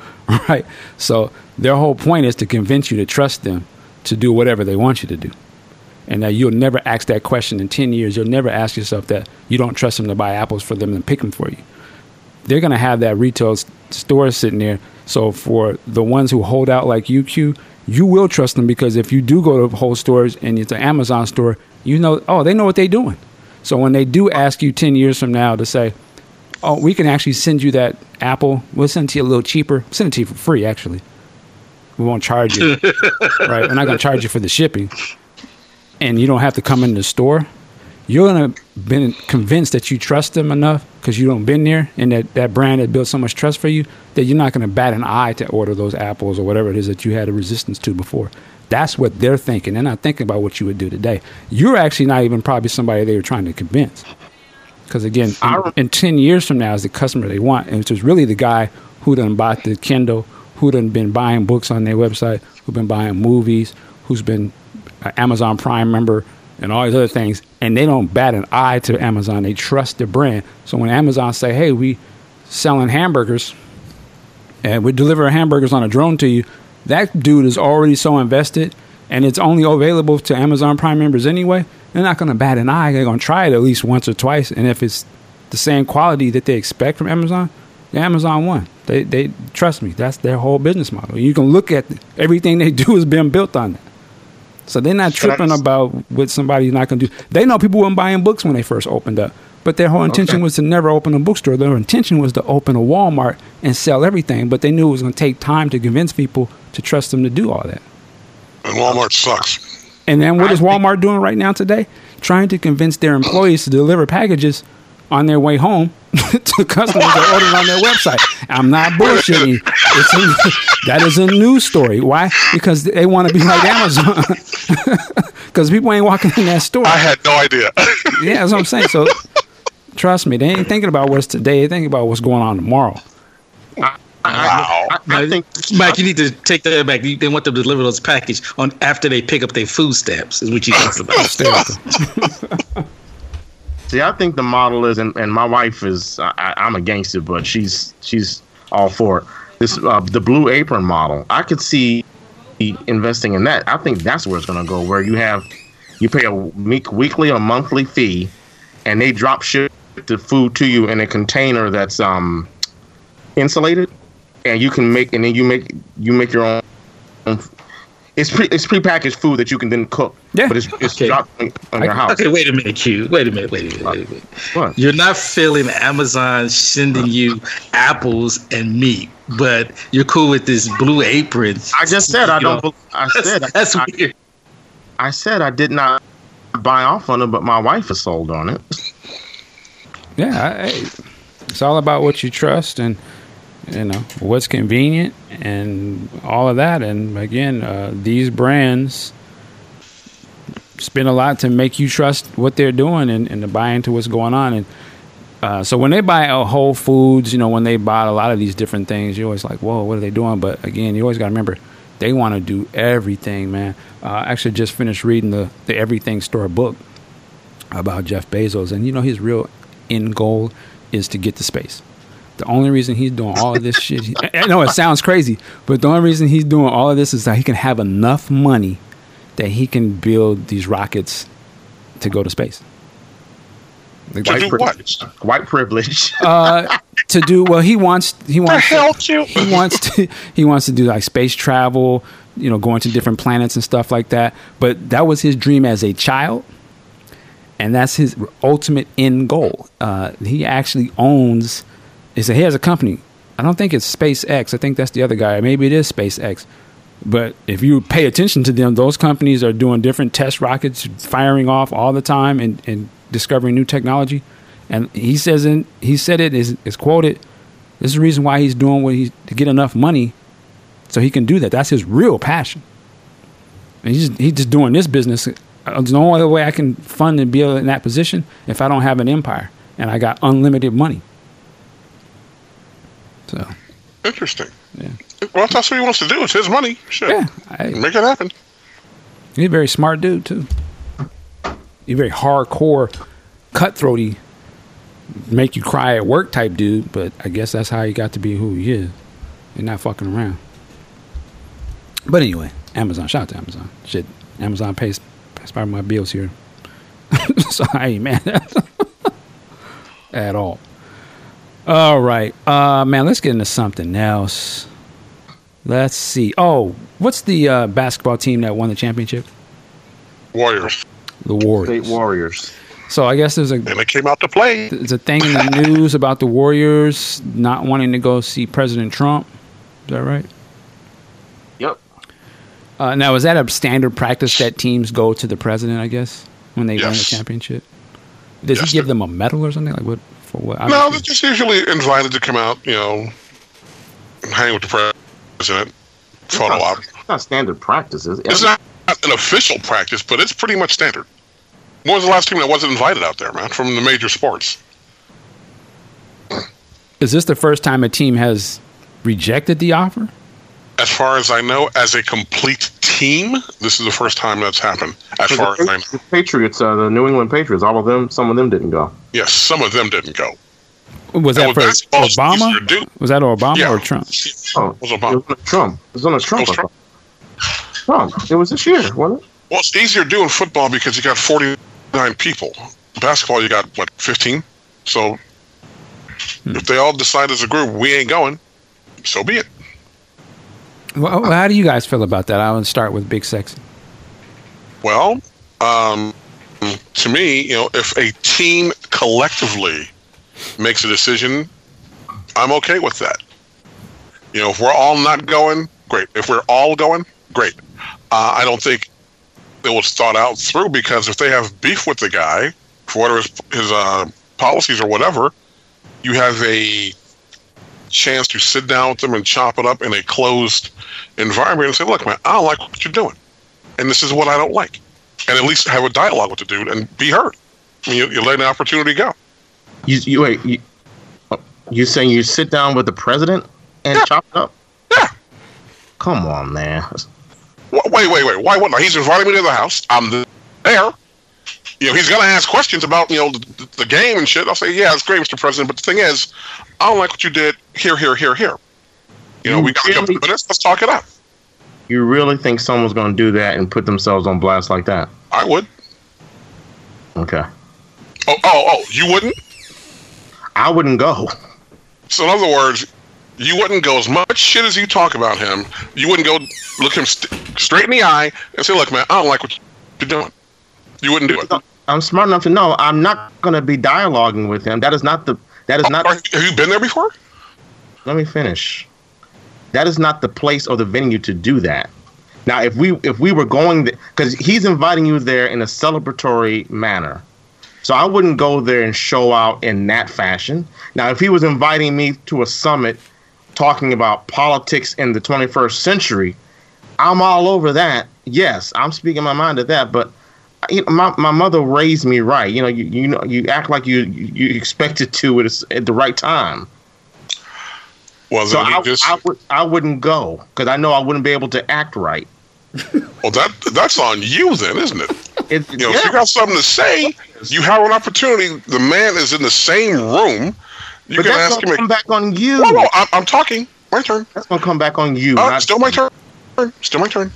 right? So their whole point is to convince you to trust them to do whatever they want you to do. And that you'll never ask that question in 10 years. You'll never ask yourself that you don't trust them to buy apples for them and pick them for you. They're going to have that retail store sitting there. So for the ones who hold out like UQ, you will trust them because if you do go to whole stores and it's an Amazon store, you know, oh, they know what they're doing. So when they do ask you 10 years from now to say, oh, we can actually send you that apple, we'll send it to you a little cheaper, send it to you for free, actually. We won't charge you, (laughs) right? We're not going to charge you for the shipping. And you don't have to come in the store. You're going to be convinced that you trust them enough because you don't been there and that, that brand had built so much trust for you that you're not going to bat an eye to order those apples or whatever it is that you had a resistance to before. That's what they're thinking. They're not thinking about what you would do today. You're actually not even probably somebody they were trying to convince. Because again, in, in, 10 years from now, is the customer they want. And it's just really the guy who done bought the Kindle, who done been buying books on their website, who've been buying movies, who's been an Amazon Prime member, and all these other things. And they don't bat an eye to Amazon. They trust the brand. So when Amazon say, hey, we selling hamburgers and we deliver hamburgers on a drone to you, that dude is already so invested and it's only available to Amazon Prime members anyway, they're not going to bat an eye. They're going to try it at least once or twice. And if it's the same quality that they expect from Amazon, Amazon won. They, they trust me. That's their whole business model. You can look at everything they (laughs) do has been built on that. So they're not tripping about what somebody's not going to do. They know people weren't buying books when they first opened up. But their whole intention okay. was to never open a bookstore. Their intention was to open a Walmart and sell everything. But they knew it was going to take time to convince people to trust them to do all that. And Walmart sucks. And then what is Walmart doing right now today? Trying to convince their employees to deliver packages on their way home (laughs) to customers that ordered on their website. I'm not bullshitting. It's a, that is a news story. Why? Because they want to be like Amazon. (laughs) Because people ain't walking in that store. I had no idea. (laughs) yeah, that's what I'm saying. So trust me, they ain't thinking about what's today. They thinking about what's going on tomorrow. Wow. I, I, I think, Mike, you need to take that back. They want them to deliver those package on after they pick up their food stamps. Is what you talked about. (laughs) See, I think the model is, and, and my wife is. I, am against it, but she's she's all for it. This uh, the blue apron model. I could see investing in that. I think that's where it's going to go. Where you have you pay a week, weekly or monthly fee, and they drop ship the food to you in a container that's um insulated and you can make and then you make you make your own. It's pre it's prepackaged food that you can then cook. Yeah, but it's it's okay. dropped on, on your house. Okay, wait a minute, Q. Wait a minute. Wait a minute. Wait a minute. What? You're not feeling Amazon sending you apples and meat, but you're cool with this blue apron. I just said I don't. Know. I said that's, that's I, weird. I said I did not buy off on it, but my wife is sold on it. Yeah, I, it's all about what you trust and you know what's convenient and all of that and again uh, these brands spend a lot to make you trust what they're doing and, and to buy into what's going on and uh, so when they buy a Whole Foods, you know, when they buy a lot of these different things, you're always like, "Whoa, what are they doing?" But again, you always got to remember, they want to do everything, man. Uh, I actually just finished reading the the Everything Store book about Jeff Bezos, and you know, his real end goal is to get to space. The only reason he's doing all of this shit, I know it sounds crazy, but the only reason he's doing all of this is that he can have enough money that he can build these rockets to go to space. Like white, privilege. white (laughs) privilege. uh, to do well, he wants. He wants. To, he wants to. He wants to do like space travel. You know, going to different planets and stuff like that. But that was his dream as a child, and that's his ultimate end goal. Uh, he actually owns. He has a company. I don't think it's SpaceX. I think that's the other guy. Maybe it is SpaceX. But if you pay attention to them, those companies are doing different test rockets, firing off all the time, and, and discovering new technology. And he says, in, he said it is, is quoted. This is the reason why he's doing what he's to get enough money, so he can do that. That's his real passion. And he's he's just doing this business. Uh, there's no other way I can fund and be in that position if I don't have an empire and I got unlimited money. So Interesting. yeah, Well, if that's what he wants to do. It's his money. Shit. yeah. I, Make it happen. He's a very smart dude too. He's a very hardcore, cutthroaty, make you cry at work type dude. But I guess that's how he got to be who he is. He's not fucking around. But anyway, Amazon. Shout out to Amazon. Shit, Amazon pays pays part of my bills here, so I ain't mad at all. All right, uh, man. Let's get into something else. Let's see. Oh, what's the uh, basketball team that won the championship? Warriors. The Warriors. State Warriors. So I guess there's a And they came out to play. there's a thing in the news about the Warriors not wanting to go see President Trump. Is that right? Yep. Uh, now is that a standard practice that teams go to the president? I guess when they win Yes. a championship. Does Yes, he give them a medal or something like what? For what? No, they're just usually invited to come out, you know, hang with the president, photo op. It's not standard practices. It's not an official practice, but it's pretty much standard. When was the last team that wasn't invited out there, man, from the major sports? Is this the first time a team has rejected the offer? As far as I know, as a complete team, this is the first time that's happened. As The, far as I know. the Patriots, uh, the New England Patriots, all of them, some of them didn't go. Yes, some of them didn't go. Was that Well, for basketball's Obama? Was that Obama Yeah. or Trump? Oh, It was it Obama. was Trump. It was on a Trump. It was Trump. Trump. It was this year, wasn't it? Well, it's easier doing football because you got 49 people. Basketball, you got, what, 15? So if they all decide as a group, we ain't going, so be it. Well, how do you guys feel about that? I want to start with Big Sexy. Well, um, to me, you know, if a team collectively makes a decision, I'm okay with that. You know, if we're all not going, great. If we're all going, great. Uh, I don't think it was thought out through because if they have beef with the guy for whatever his, his uh, policies or whatever, you have a chance to sit down with them and chop it up in a closed environment and say, look, man, I don't like what you're doing. And this is what I don't like. And at least have a dialogue with the dude and be heard. I mean, you, you let an opportunity go. You, you wait. You, oh, you saying you sit down with the president and Yeah. chop it up? Yeah. Come on, man. Wait, wait, wait. Why wouldn't I? He's inviting me to the house. I'm th- there. You know, he's going to ask questions about, you know, the, the game and shit. I'll say, yeah, it's great, Mr. President. But the thing is, I don't like what you did here, here, here, here. You know, You we got to really- into this. Let's talk it out. You really think someone's going to do that and put themselves on blast like that? I would. Okay. Oh, oh, oh, you wouldn't? I wouldn't go. So, in other words, you wouldn't go as much shit as you talk about him. You wouldn't go look him st- straight in the eye and say, look, man, I don't like what you're doing. You wouldn't do it. I'm smart enough to know I'm not going to be dialoguing with him. That is not the. That is not. are- have you been there before? let me finish. That is not the place or the venue to do that. Now, if we if we were going because he's inviting you there in a celebratory manner, so I wouldn't go there and show out in that fashion. Now, if he was inviting me to a summit talking about politics in the 21st century, I'm all over that. Yes, I'm speaking my mind at that, but. You know, my, my mother raised me right. You know, you you know, you act like you you expected to at, a, at the right time. Well, So I, just, I, would, I wouldn't go because I know I wouldn't be able to act right. well, that that's on you then, isn't it? It, You know, yeah, if you got something to say, you have an opportunity. The man is in the same room. You but can that's ask gonna him. come back on you. Whoa, whoa, I'm, I'm talking. My turn. That's gonna come back on you. Uh, not- still my turn. Still my turn.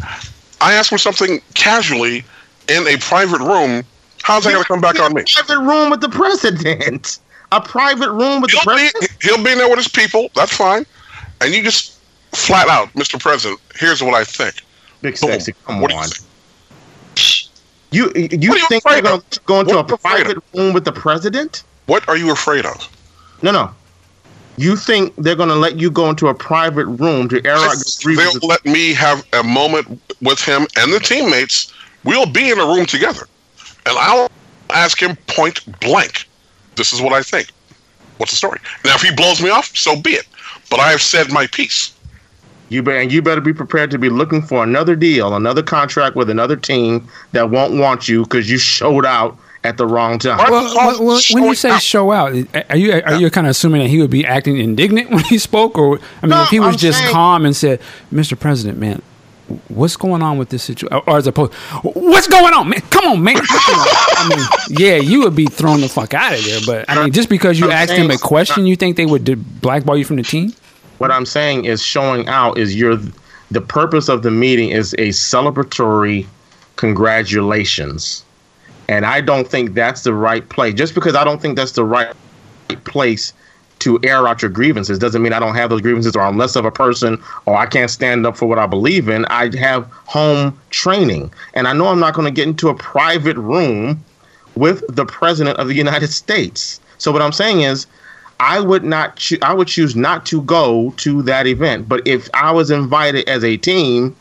I asked him something casually in a private room. How's that going to come back on me? Private room with the president. A private room with the He'll be, president. he'll be in there with his people. That's fine. And you just flat out, Mr. President, here's what I think. Big Boom. sexy. Come What do on. you think? You you What you think they're going to go into What a afraid private room with the president? What are you afraid of? No, no. You think they're going to let you go into a private room to air out your grievances? They'll let me have a moment with him and the teammates. We'll be in a room together, and I'll ask him point blank. This is what I think. What's the story? Now, if he blows me off, so be it. But I have said my piece. You better, and you better be prepared to be looking for another deal, another contract with another team that won't want you because you showed out at the wrong time. Well, well, well, when you say out. show out, are you are you kind of assuming that he would be acting indignant (laughs) when he spoke, or I mean, No, if he was I'm just saying- calm and said, "Mr. President, man, what's going on with this situation?" Or as opposed, "What's going on, man? Come on, man." I mean, yeah, you would be thrown the fuck out of there. But I mean, just because you asked him a question, you think they would blackball you from the team? What I'm saying is showing out is your the purpose of the meeting is a celebratory congratulations. And I don't think that's the right place. Just because I don't think that's the right place to air out your grievances doesn't mean I don't have those grievances or I'm less of a person or I can't stand up for what I believe in. I have home training. And I know I'm not going to get into a private room with the president of the United States. So what I'm saying is I would not choo- I would choose not to go to that event. But if I was invited as a team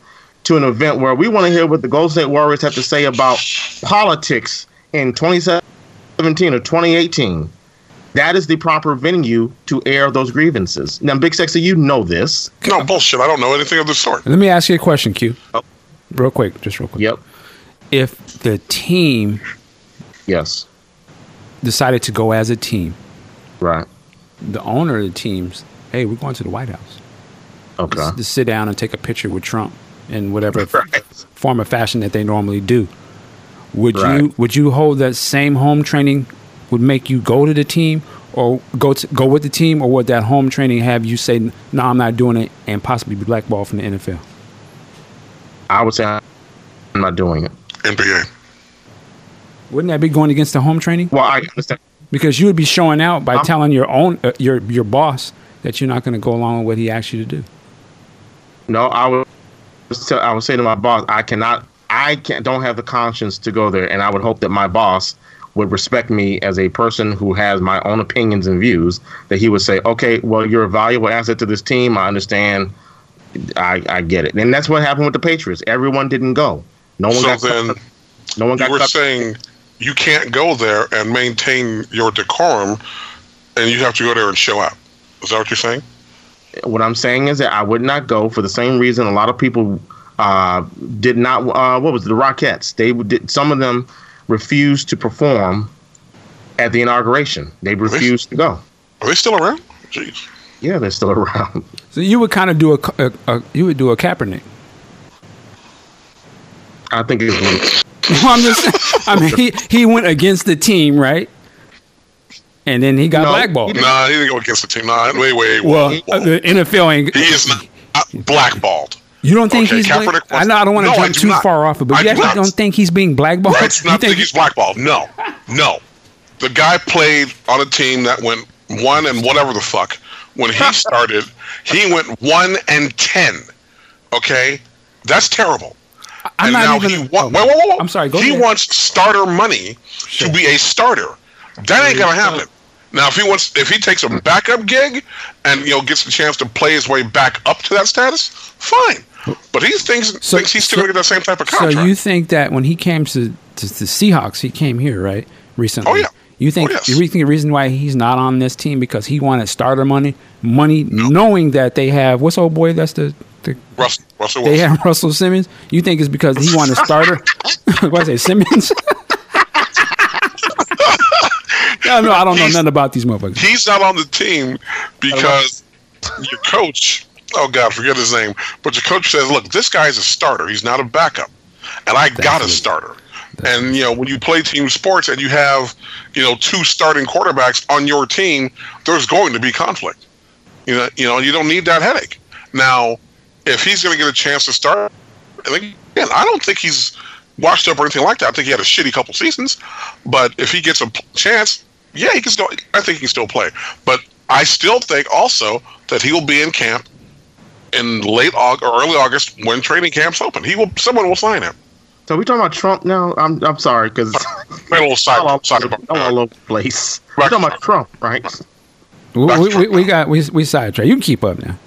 to an event where we want to hear what the Golden State Warriors have to say about politics in 2017 or 2018, that is the proper venue to air those grievances. Now, Big Sexy, you know this. No bullshit. I don't know anything of the sort. Let me ask you a question, Q. Oh. Real quick, just real quick. Yep. If the team Yes. decided to go as a team, Right. the owner of the teams, hey, we're going to the White House. Okay. to sit down and take a picture with Trump in whatever (laughs) Right. form or fashion that they normally do. Would you would you hold that same home training would make you go to the team or go to go with the team or would that home training have you say no I'm not doing it and possibly be blackballed from the NFL? I would say I'm not doing it. NBA. Wouldn't that be going against the home training? Well, I understand. Because you would be showing out by I'm- telling your own uh, your your boss that you're not going to go along with what he asked you to do. No, I would. I would say to my boss, I cannot. I can't. Don't have the conscience to go there, and I would hope that my boss would respect me as a person who has my own opinions and views. That he would say, "Okay, well, you're a valuable asset to this team. I understand. I, I get it." And that's what happened with the Patriots. Everyone didn't go. No one So got. then cut. No one got. you were saying you can't go there and maintain your decorum, and you have to go there and show up. Is that what you're saying? what I'm saying is that I would not go for the same reason a lot of people uh, did not. Uh, what was it, the Rockettes? They did. Some of them refused to perform at the inauguration. They refused to go. Are they still around? Jeez. Yeah, they're still (laughs) around. So you would kind of do a, a, a you would do a Kaepernick. I think it's (laughs) Well, I'm just, I mean, he, he went against the team, right? And then he got No, blackballed. he Nah, he didn't go against the team. Nah, wait, wait. Well, wait. uh, the NFL ain't. he is not blackballed. You don't think Okay, he's? Kaepernick Black, I know I don't want to No, jump too not. far off it, but I you do actually not. don't think he's being blackballed? I do You not think he's blackballed. No, no. The guy played on a team that went one and whatever the fuck. When he (laughs) started, he went one and ten. Okay, that's terrible. I'm and not now even. he wa- oh, wait, wait, wait, wait. I'm sorry. Go he ahead. wants starter money Sure. to be a starter. That ain't gonna happen. Now, if he wants, if he takes a backup gig and you know gets the chance to play his way back up to that status, fine. But he thinks So- thinks he's still so- gonna get that same type of contract. So you think that when he came to, to the Seahawks, he came here, right? Recently. Oh, yeah. You think Oh, yes. you think the reason why he's not on this team because he wanted starter money, money, knowing that they have what's old boy? That's the, the Russell, Russell they Wilson. have Russell Simmons. You think it's because he wanted a starter? what I say, Simmons? (laughs) no, no, I don't know nothing about these motherfuckers. he's not on the team because your coach, oh God, forget his name, but your coach says, look, this guy's a starter. He's not a backup. And I got a starter. And, you know, when you play team sports and you have, you know, two starting quarterbacks on your team, there's going to be conflict. You know, you know, you don't need that headache. Now, if he's going to get a chance to start, and again, I don't think he's washed up or anything like that. I think he had a shitty couple seasons, but if he gets a chance, yeah, he can still. I think he can still play. But I still think also that he will be in camp in late August or early August when training camps open. He will. Someone will sign him. So we talking about Trump now? I'm I'm sorry because (laughs) a little side, I'm all, side I'm all over the place. Back We're talking to about Trump, right? We, we, we, we got we we sidetracked. You can keep up now.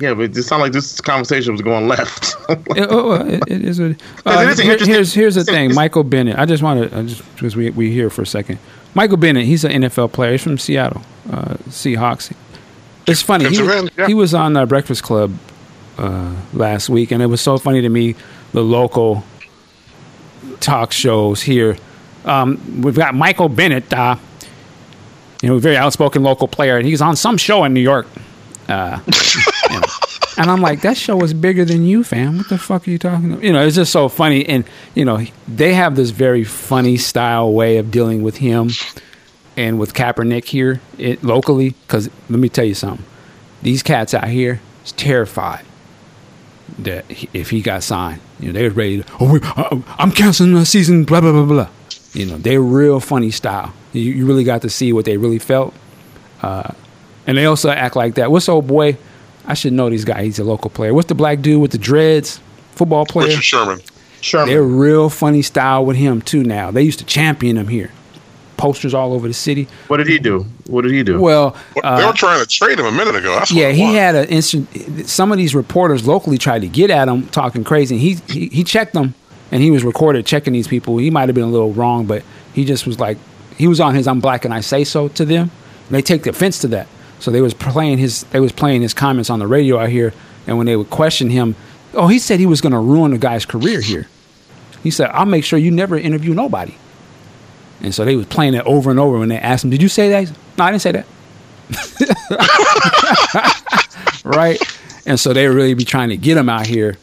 Yeah, but it sounded like this conversation was going left. (laughs) It, oh, it, it is. Uh, here- here's here's the thing. Michael Bennett. I just want to just because we we here for a second. Michael Bennett. He's an NFL player. He's from Seattle uh, Seahawks. It's funny. He, yeah. he was on uh, Breakfast Club uh, last week, and it was so funny to me. The local talk shows here. Um, we've got Michael Bennett. Uh, you know, a very outspoken local player, and he's on some show in New York. Uh, (laughs) you know. And I'm like, that show was bigger than you, fam. What the fuck are you talking about? You know, it's just so funny. And, you know, they have this very funny style way of dealing with him and with Kaepernick here it, locally. Because let me tell you something. These cats out here is terrified that if he got signed, you know, they were ready to, oh, we, uh, I'm canceling the season, blah, blah, blah, blah. You know, they're real funny style. You, you really got to see what they really felt. Uh, and they also act like that. What's old boy? I should know these guys. He's a local player. What's the black dude with the dreads? Football player. Richard Sherman. Sherman. They're real funny style with him too. Now they used to champion him here. Posters all over the city. What did he do? What did he do? Well, Well, they uh, were trying to trade him a minute ago. That's yeah, he had an instant. Some of these reporters locally tried to get at him, talking crazy. He, he he checked them, and he was recorded checking these people. He might have been a little wrong, but he just was like, he was on his "I'm black and I say so" to them. And they take offense to that. So they was playing his they was playing his comments on the radio out here, and when they would question him, oh, he said he was going to ruin the guy's career here. He said, "I'll make sure you never interview nobody." And so they was playing it over and over when they asked him, "Did you say that?" No, I didn't say that. (laughs) right? And so they really be trying to get him out here.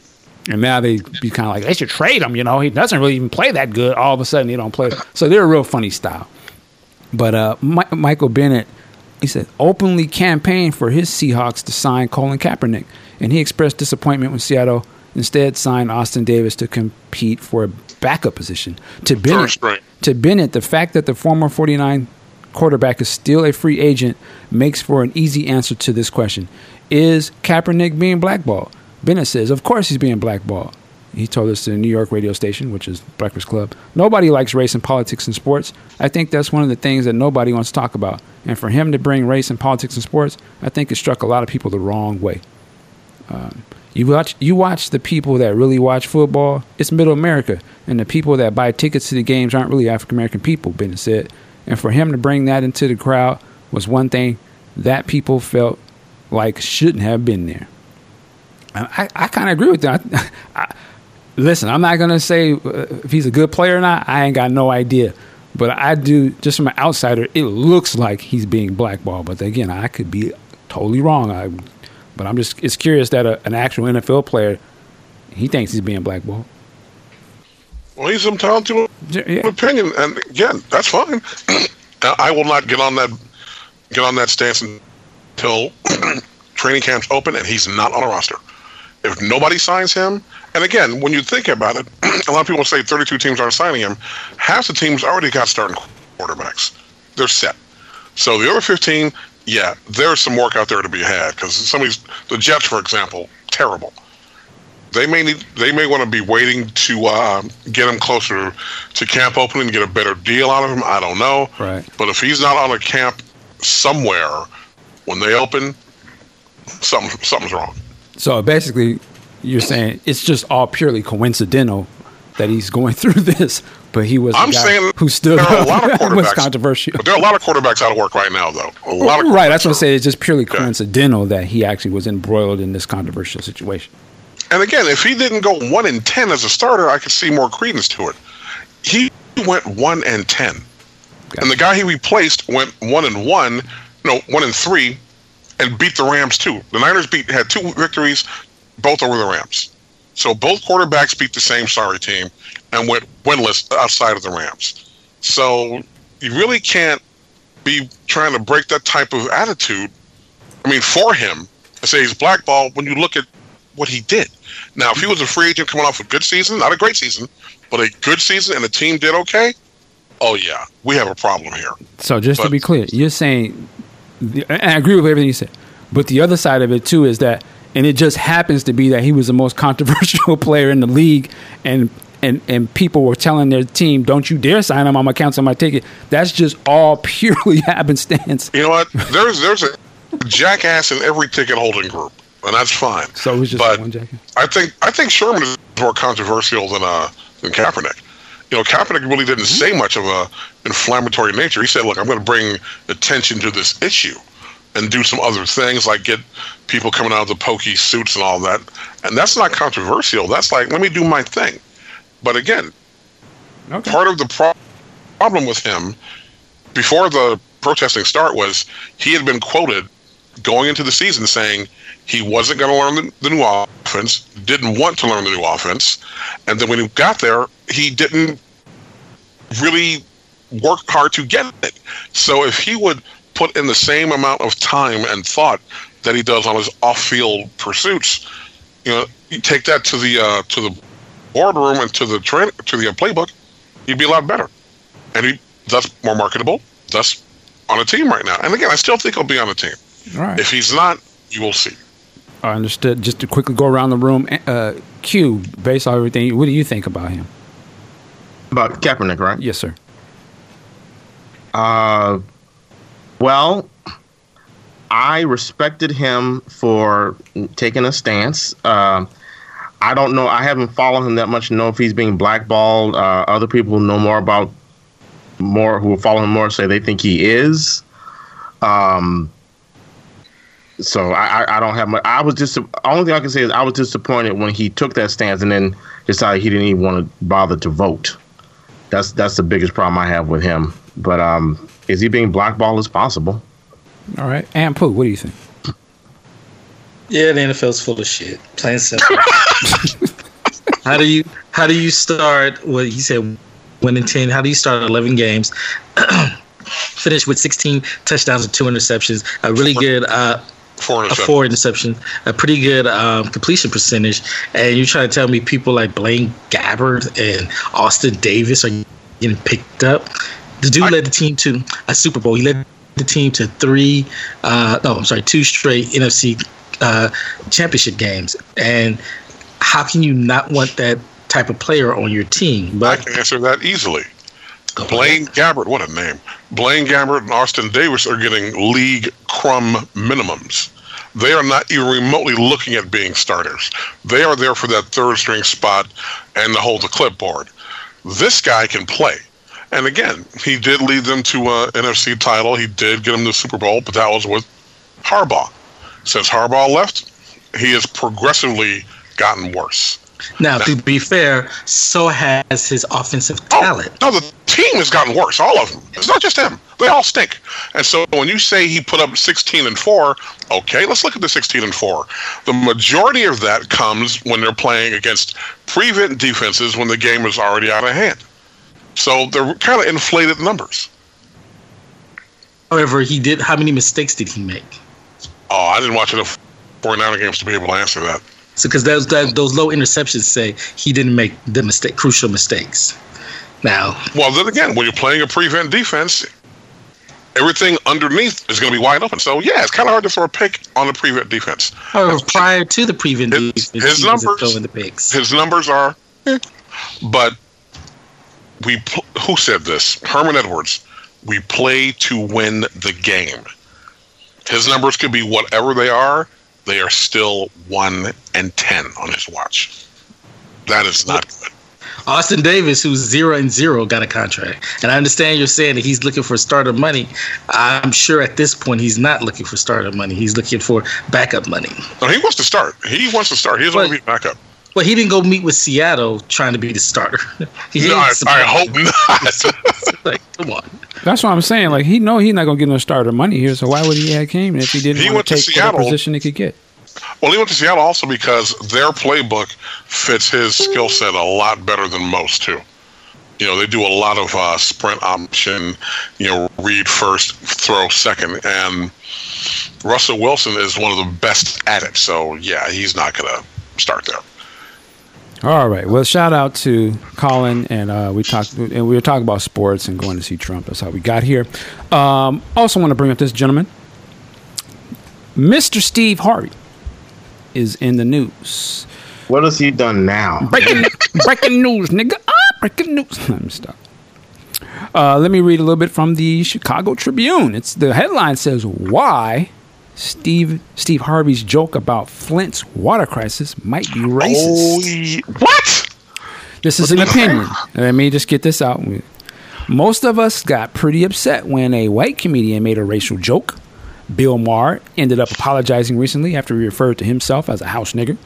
And now they be kind of like, they should trade him. You know, he doesn't really even play that good. All of a sudden, he don't play. So they're a real funny style. But uh, Mi- Michael Bennett, he said, openly campaigned for his Seahawks to sign Colin Kaepernick. And he expressed disappointment when Seattle instead signed Austin Davis to compete for a backup position. To Bennett, to Bennett, the fact that the former 49 quarterback is still a free agent makes for an easy answer to this question. Is Kaepernick being blackballed? Bennett says, Of course he's being blackballed. He told us to a New York radio station, which is Breakfast Club. Nobody likes race and politics and sports. I think that's one of the things that nobody wants to talk about. And for him to bring race and politics and sports, I think it struck a lot of people the wrong way. Um, you watch, you watch the people that really watch football. It's Middle America, and the people that buy tickets to the games aren't really African American people. Bennett said, and for him to bring that into the crowd was one thing that people felt like shouldn't have been there. I, I kind of agree with that. (laughs) I, listen, I'm not gonna say uh, if he's a good player or not. I ain't got no idea, but I do. Just from an outsider, it looks like he's being blackballed. But again, I could be totally wrong. I, but I'm just it's curious that a, an actual NFL player he thinks he's being blackballed. Well, he's entitled to Yeah. an opinion, and again, that's fine. (clears throat) I will not get on that get on that stance until (clears throat) training camp's open and he's not on a roster. If nobody signs him, and again, when you think about it, (clears throat) a lot of people say 32 teams aren't signing him. Half the teams already got starting quarterbacks; they're set. So the other 15, yeah, there's some work out there to be had because some of these, the Jets, for example, terrible they may need they may want to be waiting to uh, get him closer to camp opening and get a better deal out of him. I don't know. Right. But if he's not on a camp somewhere when they open, something something's wrong. So basically, you're saying it's just all purely coincidental that he's going (laughs) through this, but he was. I'm guy saying who stood there are a lot of (laughs) was quarterbacks, controversial. But there are a lot of quarterbacks out of work right now, though. A lot Right, that's what I'm saying. It's just purely Okay. coincidental that he actually was embroiled in this controversial situation. And again, if he didn't go one in ten as a starter, I could see more credence to it. He went one and ten, and the guy he replaced went one and one, no, one and three, and beat the Rams too. The Niners beat had two victories, both over the Rams. So both quarterbacks beat the same sorry team and went winless outside of the Rams. So you really can't be trying to break that type of attitude. I mean, for him, I say he's blackballed when you look at what he did. Now, if he was a free agent coming off a good season, not a great season, but a good season, and the team did okay, oh yeah, we have a problem here. So just to be clear, you're saying, and I agree with everything you said, but the other side of it too is that and it just happens to be that he was the most controversial (laughs) player in the league, and and and people were telling their team, "Don't you dare sign him! I'm gonna cancel my ticket." That's just all (laughs) purely happenstance. You know what? There's there's a jackass in every ticket holding group, and that's fine. So it was just but one jackass. I think I think Sherman is more controversial than uh than Kaepernick. You know, Kaepernick really didn't say much of a inflammatory nature. He said, "Look, I'm going to bring attention to this issue." And do some other things like get people coming out of the pokey suits and all that. And that's not controversial. That's like, let me do my thing. But again, Okay. part of the pro- problem with him before the protesting start was he had been quoted going into the season saying he wasn't going to learn the, the new offense, didn't want to learn the new offense, and then when he got there, he didn't really work hard to get it. So if he would put in the same amount of time and thought that he does on his off-field pursuits, you know, you take that to the uh, to the boardroom and to the train to the playbook, he'd be a lot better, and he thus more marketable, thus on a team right now. And again, I still think he'll be on a team. All right. If he's not, you will see. I understood. Just to quickly go around the room, uh, Q, based on everything, what do you think about him? About Kaepernick, right? Yes, sir. Uh, well, I respected him for taking a stance. Uh, I don't know. I haven't followed him that much to know if he's being blackballed. Uh, other people know more about more who follow him more say they think he is. Um. So I, I, don't have much. I was just only thing I can say is I was disappointed when he took that stance and then decided he didn't even want to bother to vote. That's that's the biggest problem I have with him. But um, is he being blackballed as possible? All right. Aunt Pooh, what do you think? Yeah, the NFL's full of shit. Plain and simple. (laughs) how do you how do you start what he said winning ten? How do you start eleven games? (clears throat) Finish with sixteen touchdowns and two interceptions. A really good uh, Four a interceptions. four interception, a pretty good um, completion percentage, and you're trying to tell me people like Blaine Gabbert and Austin Davis are getting picked up. The dude led the team to a Super Bowl. He led the team to three, uh, no, I'm sorry, two straight NFC uh, championship games. And how can you not want that type of player on your team? I can answer that easily. Blaine Gabbert, what a name. Blaine Gabbert and Austin Davis are getting league crumb minimums. They are not even remotely looking at being starters. They are there for that third string spot and to hold the clipboard. This guy can play. And again, he did lead them to uh, a NFC title. He did get them to the Super Bowl, but that was with Harbaugh. Since Harbaugh left, he has progressively gotten worse. now, to be fair, so has his offensive oh, talent. No, the team has gotten worse. All of them. It's not just him. They all stink. And so when you say he put up 16 and four, okay, let's look at the 16 and four. The majority of that comes when they're playing against prevent defenses when the game is already out of hand. So they're kind of inflated numbers. However, he did. How many mistakes did he make? Oh, I didn't watch enough 49er games to be able to answer that. So, because those that, those low interceptions say he didn't make the mistake, crucial mistakes. Now, Well, then again, when you're playing a prevent defense, everything underneath is going to be wide open. So yeah, it's kind of hard to throw a pick on the prevent defense. however, prior to the prevent His- defense, his numbers- throwing the picks. His numbers are, eh. but we. pl- Who said this? Herman Edwards. We play to win the game. His numbers could be whatever they are. They are still one and ten on his watch. That is not good. Austin Davis, who's zero and zero, got a contract. And I understand you're saying that he's looking for starter money. I'm sure at this point he's not looking for starter money. He's looking for backup money. No, he wants to start. He wants to start. He doesn't want to be backup. Well, he didn't go meet with Seattle trying to be the starter. (laughs) He No, I, I hope not. (laughs) (laughs) like, come on. That's what I'm saying. Like he know he's not gonna get no starter money here, so why would he add Cayman if he didn't He want went to to take whatever Seattle. position he could get? Well, he went to Seattle also because their playbook fits his skill set a lot better than most too. You know, they do a lot of uh, sprint option. You know, read first, throw second, and Russell Wilson is one of the best at it. So yeah, he's not gonna start there. All right. Well, shout out to Colin, and uh, we talked, and we were talking about sports and going to see Trump. That's how we got here. Um, also, want to bring up this gentleman, Mr. Steve Harvey. is in the news. What has he done now? Breaking, breaking news, nigga. Ah, breaking news. (laughs) Let me stop. Uh, let me read a little bit from the Chicago Tribune. It's the headline says why Steve Steve Harvey's joke about Flint's water crisis might be racist. Oh, what? This is an opinion. Let me just get this out. Most of us got pretty upset when a white comedian made a racial joke. Bill Maher ended up apologizing recently after he referred to himself as a house nigger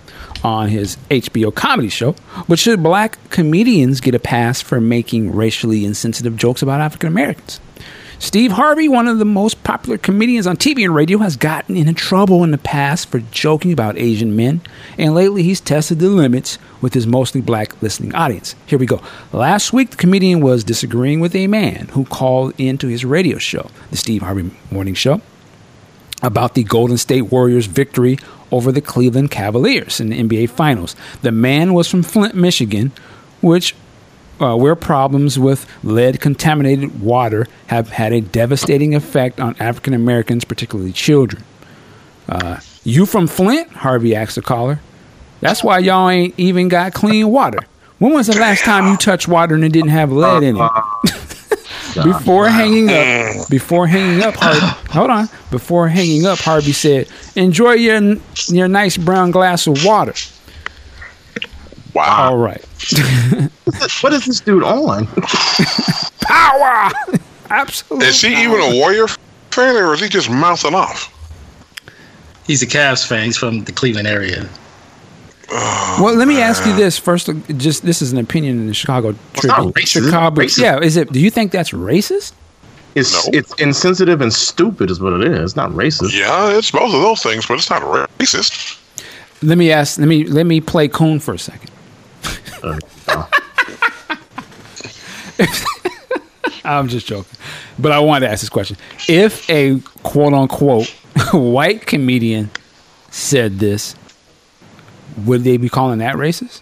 on his HBO comedy show. But should black comedians get a pass for making racially insensitive jokes about African Americans? Steve Harvey, one of the most popular comedians on TV and radio, has gotten into trouble in the past for joking about Asian men, and lately he's tested the limits with his mostly black listening audience. Here we go. Last week, the comedian was disagreeing with a man who called into his radio show, the Steve Harvey Morning Show, about the Golden State Warriors' victory over the Cleveland Cavaliers in the NBA Finals. The man was from Flint, Michigan, which uh, where problems with lead contaminated water have had a devastating effect on African Americans, particularly children. Uh, you from Flint? Harvey asked the caller. That's why y'all ain't even got clean water. When was the last time you touched water and it didn't have lead in it? (laughs) (laughs) before hanging up, before hanging up, Harvey, hold on. Before hanging up, Harvey said, "Enjoy your your nice brown glass of water." Wow. All right. what is this dude on? (laughs) Power. Absolutely. Is he even a Warrior fan, or is he just mouthing off? He's a Cavs fan. He's from the Cleveland area. Oh, well, let me ask you this first. Just this is an opinion in the Chicago It's not Tribune. racist. Chicago, Racist. yeah. Is it? Do you think that's racist? It's No. it's insensitive and stupid, is what it is. It's not racist. Yeah, it's both of those things, but it's not racist. Let me ask. Let me let me play coon for a second. Uh, (laughs) I'm just joking, but I wanted to ask this question: If a quote unquote (laughs) white comedian said this, would they be calling that racist?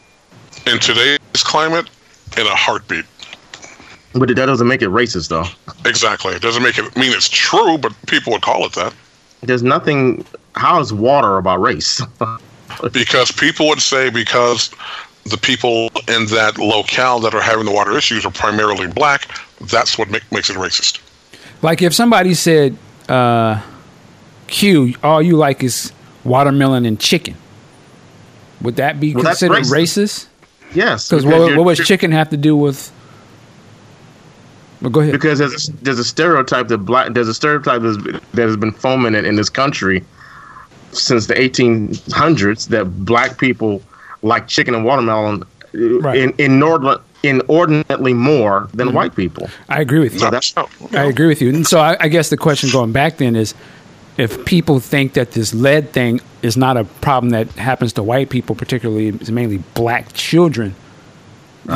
In today's climate, in a heartbeat. But that doesn't make it racist, though. Exactly. It doesn't make it mean it's true, but people would call it that. There's nothing. How is water about race? (laughs) Because people would say because the people in that locale that are having the water issues are primarily black, that's what make, makes it racist. Like if somebody said, uh, "Q, all you like is watermelon and chicken," would that be Well, considered racist. racist? yes. Because because what, what does chicken have to do with? Well, go ahead. Because there's a, there's a stereotype that black there's a stereotype that's, that has been fomented in this country since the 1800s that black people like chicken and watermelon uh, Right. in, inordinate, inordinately more than Mm-hmm. white people. I agree with you. So that's I agree with you. And so I, I guess the question going back then is, if people think that this lead thing is not a problem that happens to white people, particularly it's mainly black children,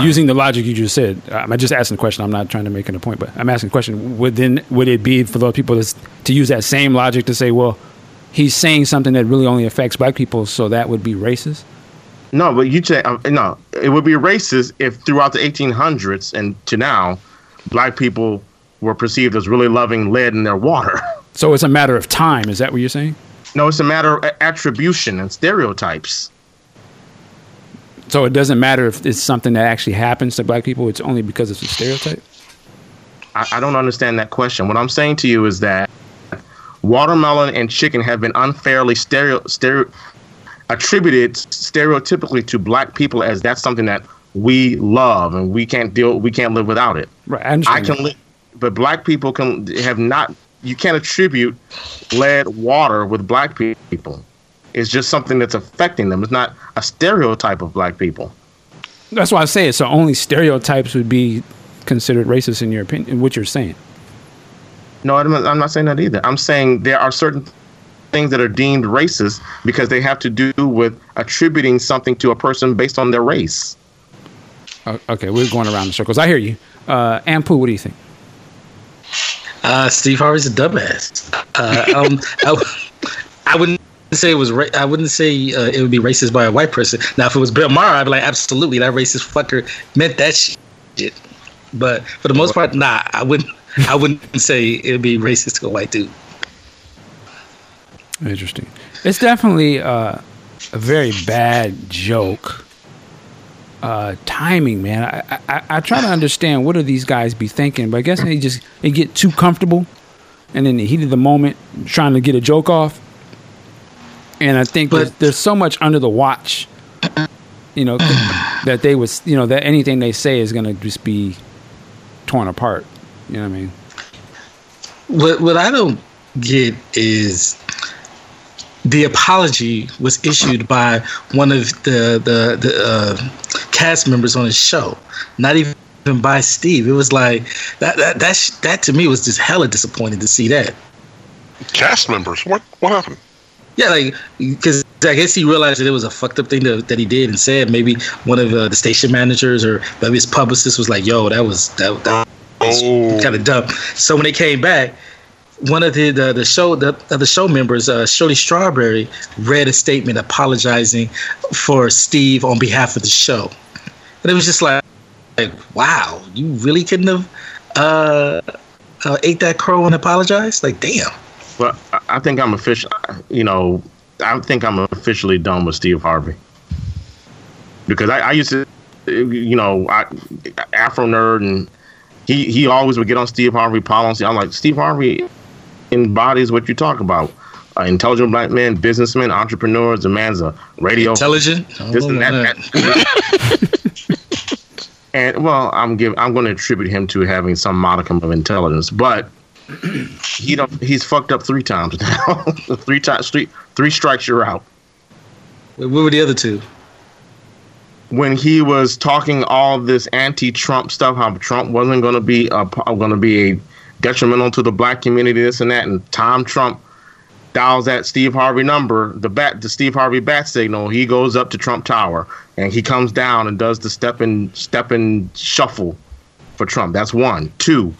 using the logic you just said, I'm just asking the question. I'm not trying to make it a point, but I'm asking the question. Would then would it be for those people to, to use that same logic to say, well, he's saying something that really only affects black people, so that would be racist? No, but you say um, no. It would be racist if throughout the 1800s and to now, black people were perceived as really loving lead in their water. (laughs) So it's a matter of time. Is that what you're saying? no, it's a matter of attribution and stereotypes. So it doesn't matter if it's something that actually happens to black people. It's only because it's a stereotype. I, I don't understand that question. What I'm saying to you is that watermelon and chicken have been unfairly stereo, stereo attributed stereotypically to black people as that's something that we love and we can't deal we can't live without it. Right. I I can live, but black people can have not. You can't attribute lead water with black people. It's just something that's affecting them. It's not a stereotype of black people. That's why I say it. So only stereotypes would be considered racist in your opinion. in What you're saying. No, I'm not saying that either. I'm saying there are certain things that are deemed racist because they have to do with attributing something to a person based on their race. Okay, we're going around in circles. I hear you. Uh, Aunt Pooh, what do you think? Uh, Steve Harvey's a dumbass. Uh, um, I, w- I wouldn't say it was. Ra- I wouldn't say uh, it would be racist by a white person. Now, if it was Bill Maher, I'd be like, absolutely, that racist fucker meant that shit. But for the most part, nah, I wouldn't. I wouldn't say it would be racist to a white dude. Interesting. It's definitely uh, a very bad joke. Uh, timing, man. I, I I try to understand what do these guys be thinking, but I guess they just they get too comfortable, and in the heat of the moment, trying to get a joke off. And I think But- there's, there's so much under the watch, you know, (clears throat) that they was you know that anything they say is gonna just be torn apart. You know what I mean? What what I don't get is the apology was issued by one of the the, the uh, cast members on his show, not even by Steve. It was like that that that, sh- that to me was just hella disappointing to see that. Cast members. What what happened? Yeah, like because I guess he realized that it was a fucked up thing to, that he did and said. Maybe one of uh, the station managers or maybe his publicist was like, "Yo, that was that, that Oh, kind of dumb. So when they came back, one of the the, the show the the show members, uh, Shirley Strawberry, read a statement apologizing for Steve on behalf of the show, and it was just like, like wow, you really couldn't have uh, uh, ate that crow and apologized? Like, damn. Well, I- I think I'm official. You know, I think I'm officially done with Steve Harvey because I, I used to, you know, I, Afro nerd, and he he always would get on Steve Harvey policy. I'm like, Steve Harvey embodies what you talk about. Uh, intelligent black man, businessman, entrepreneurs. The man's a radio Intelligent. this and that, that. and well, I'm give I'm going to attribute him to having some modicum of intelligence, but he don't he's fucked up three times (laughs) now. three times, three three strikes you're out. What were the other two? When he was talking all this anti-Trump stuff, how Trump wasn't going to be a going to be a detrimental to the black community, this and that, and Tom Trump dials that Steve Harvey number, the bat, the Steve Harvey bat signal. He goes up to Trump Tower and he comes down and does the step and step and shuffle for Trump. That's one. Two,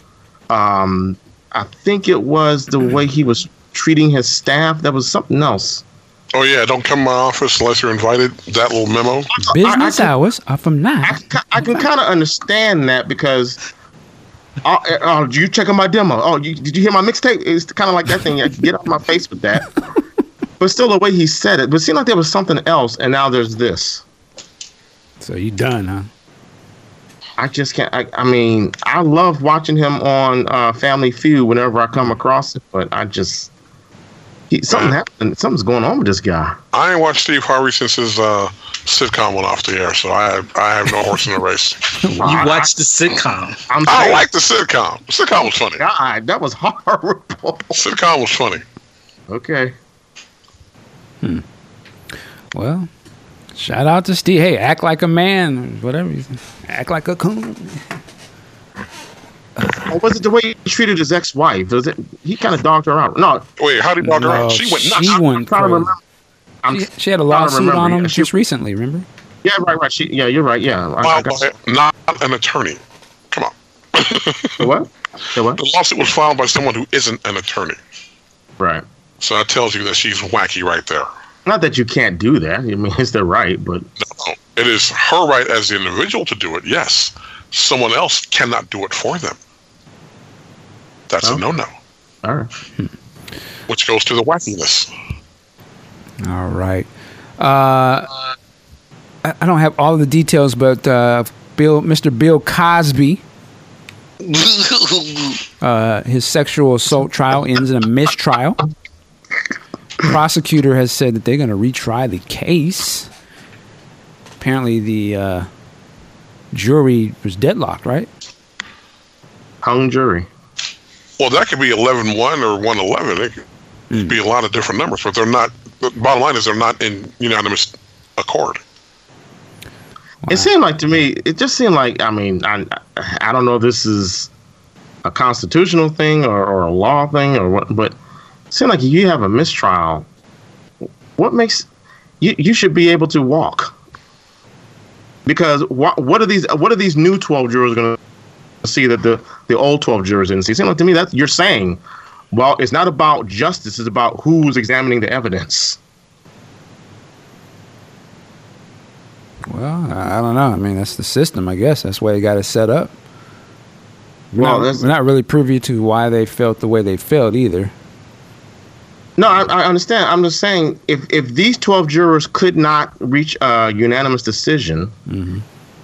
um, I think it was the way he was treating his staff. That was something else. oh yeah. Don't come to my office unless you're invited. That little memo. Business can- hours are from nine. ca- I can kind of understand that because. Oh, uh, oh, did you check out my demo? Oh, you, did you hear my mixtape? It's kind of like that thing. Get off my face with that. But still, the way he said it, but it seemed like there was something else, and now there's this. So you done, huh? I just can't. I, I mean, I love watching him on uh, Family Feud whenever I come across it, but I just he, something happened. Something's going on with this guy. I ain't watched Steve Harvey since his uh, sitcom went off the air, so I I have no horse in the race. (laughs) You watched the sitcom. I'm I saying, like the sitcom. The sitcom was funny. God, that was (laughs) horrible. Sitcom was funny. Okay. Hmm. Well, shout out to Steve. Hey, act like a man, whatever. Act like a coon. Or was it the way he treated his ex-wife? Was it? He kind of dogged her out. No, Wait, how did he dog her No, out? She went nuts. she went I'm trying to crazy. remember. I'm She, she had a trying to lawsuit on him Yeah, she- just recently. Remember? Yeah, right, right. She, yeah, you're right. Yeah. I, I Filed got, by not an attorney. Come on. the what? The what? The lawsuit was filed by someone who isn't an attorney. Right. So that tells you that she's wacky right there. Not that you can't do that. I mean, (laughs) it's their right, but No, it is her right as the individual to do it. Yes, someone else cannot do it for them. That's Oh. a no-no, all right. which goes to the wackiness. All right. Uh, I, I don't have all the details, but uh, Bill, Mr. Bill Cosby, (laughs) uh, his sexual assault trial ends in a mistrial. Prosecutor has said that they're going to retry the case. Apparently, the uh, jury was deadlocked, right? Hung jury. Well, that could be 11-1 or 111. It could hmm. be a lot of different numbers, but they're not. The bottom line is they're not in unanimous accord. It seemed like to me. It just seemed like. I mean, I I don't know if this is a constitutional thing or, or a law thing or what, but it seemed like you have a mistrial, what makes you you should be able to walk. Because what what are these what are these new twelve jurors going to see that the the old twelve jurors didn't see? It seemed like to me that you're saying, well, it's not about justice; it's about who's examining the evidence. Well, I don't know. I mean, that's the system, I guess. That's why they got it set up. We're, Well, not, that's- we're not really privy to why they felt the way they felt either. No, I, I understand. I'm just saying if if these 12 jurors could not reach a unanimous decision, mm-hmm.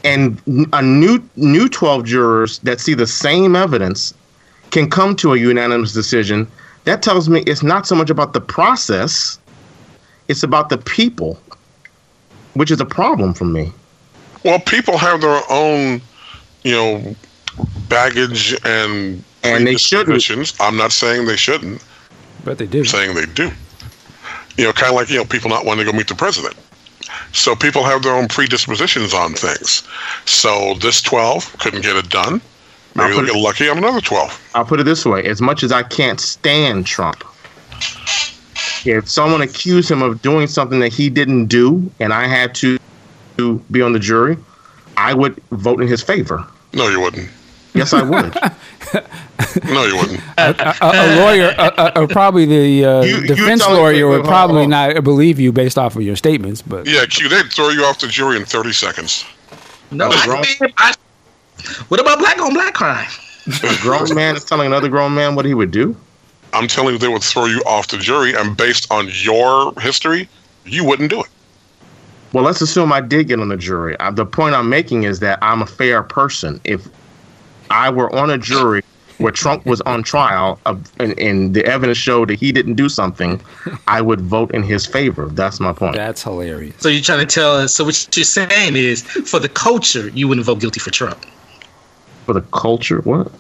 And a new new 12 jurors that see the same evidence can come to a unanimous decision, that tells me it's not so much about the process, it's about the people, which is a problem for me. Well, people have their own, you know, baggage and And they shouldn't. predispositions. I'm not saying they shouldn't. But they do. I'm saying they do. You know, kind of like you know, people not wanting to go meet the president. So people have their own predispositions on things. So this 12 couldn't get it done. Maybe they'll get lucky on another 12. I'll put it this way: as much as I can't stand Trump, if someone accused him of doing something that he didn't do, and I had to be on the jury, I would vote in his favor. No, you wouldn't. Yes, I would. (laughs) No, you wouldn't. a, a lawyer, uh, uh, or probably the uh, You- you defense tell me- lawyer, wait, wait, would hold probably hold not believe you based off of your statements. But Yeah, Q, they'd throw you off the jury in 30 seconds. No, was I mean, I- what about black on black crime? (laughs) a grown man is telling another grown man what he would do. I'm telling you, they would throw you off the jury, and based on your history, you wouldn't do it. Well, let's assume I did get on the jury. Uh, the point I'm making is that I'm a fair person. If I were on a jury where Trump was on trial uh, and, and the evidence showed that he didn't do something, I would vote in his favor. That's my point. that's hilarious. So you're trying to tell us? So what you're saying is, for the culture, you wouldn't vote guilty for Trump. For the culture, what?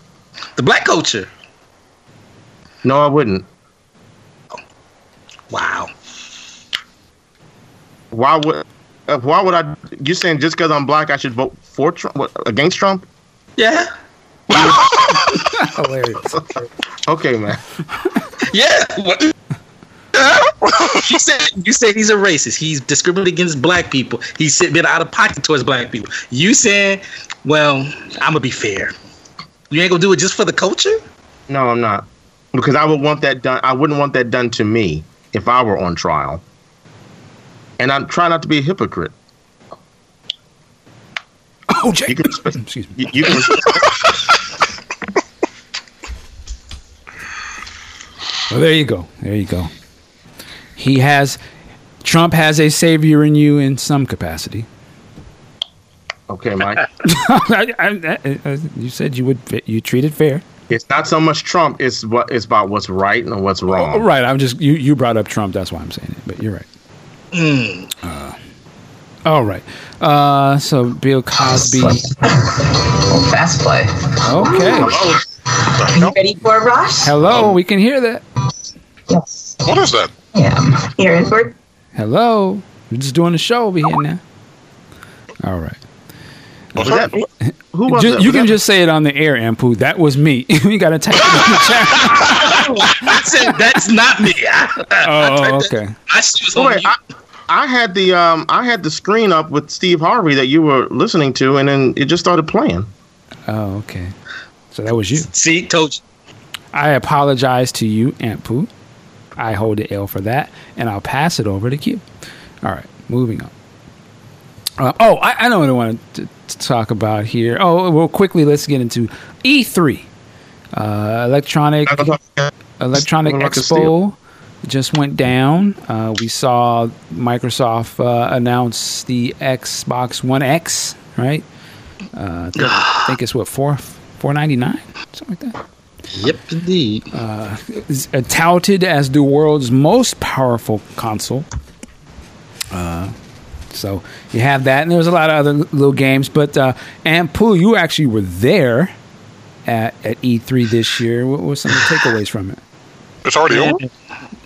The black culture. No, I wouldn't. Wow. Why would? Uh, why would I? You're saying just because I'm black, I should vote for Trump? Against Trump? Yeah. (laughs) hilarious. Okay, man. Yeah. What? you said you said he's a racist. He's discriminating against black people. He's been out of pocket towards black people. You said, "Well, I'm gonna be fair. You ain't gonna do it just for the culture." No, I'm not. Because I would want that done. I wouldn't want that done to me if I were on trial. And I'm trying not to be a hypocrite. Oh, Jay. You can (coughs) respect. Excuse me. You, you can respect. (laughs) Well, there you go. There you go. He has. Trump has a savior in you in some capacity. Okay, Mike. I, I, I, I- you said you would. You treat it fair. It's not so much Trump. It's what it's about what's right and what's wrong. Oh, right. I'm just. You. You brought up Trump. That's why I'm saying it. But you're right. Uh, all right. Uh, so Bill Cosby. Oh, fast play. Okay. Are you ready for a rush? Hello. We can hear that. Yes. What is that? I am. Here is word. Hello. We're just doing the show over here now. All right. What's Was that? that, who was Ju- that? you Was can that- just say it on the air, Aunt Pooh. That was me. (laughs) you got to type it in the chat. I said that's not me. (laughs) I, Oh, okay. I was wait. I, I had the um I had the screen up with Steve Harvey that you were listening to, and then it just started playing. Oh, okay. So that was you. See, told you. I apologize to you, Aunt Pooh. I hold the L for that, and I'll pass it over to Q. All right, moving on. Uh, oh, I, I know what I wanted to, to talk about here. Oh, well, quickly, let's get into E3, uh, electronic electronic expo just went down. Uh, we saw Microsoft uh, announce the Xbox One X, right? Uh, I think, I think it's what four four ninety nine, something like that. Yep, indeed. Is uh, touted as the world's most powerful console. Uh, so you have that, and there was a lot of other little games. But uh, Aunt Pooh, you actually were there at, at E3 this year. What were some of the takeaways from it? It's already Yeah. over?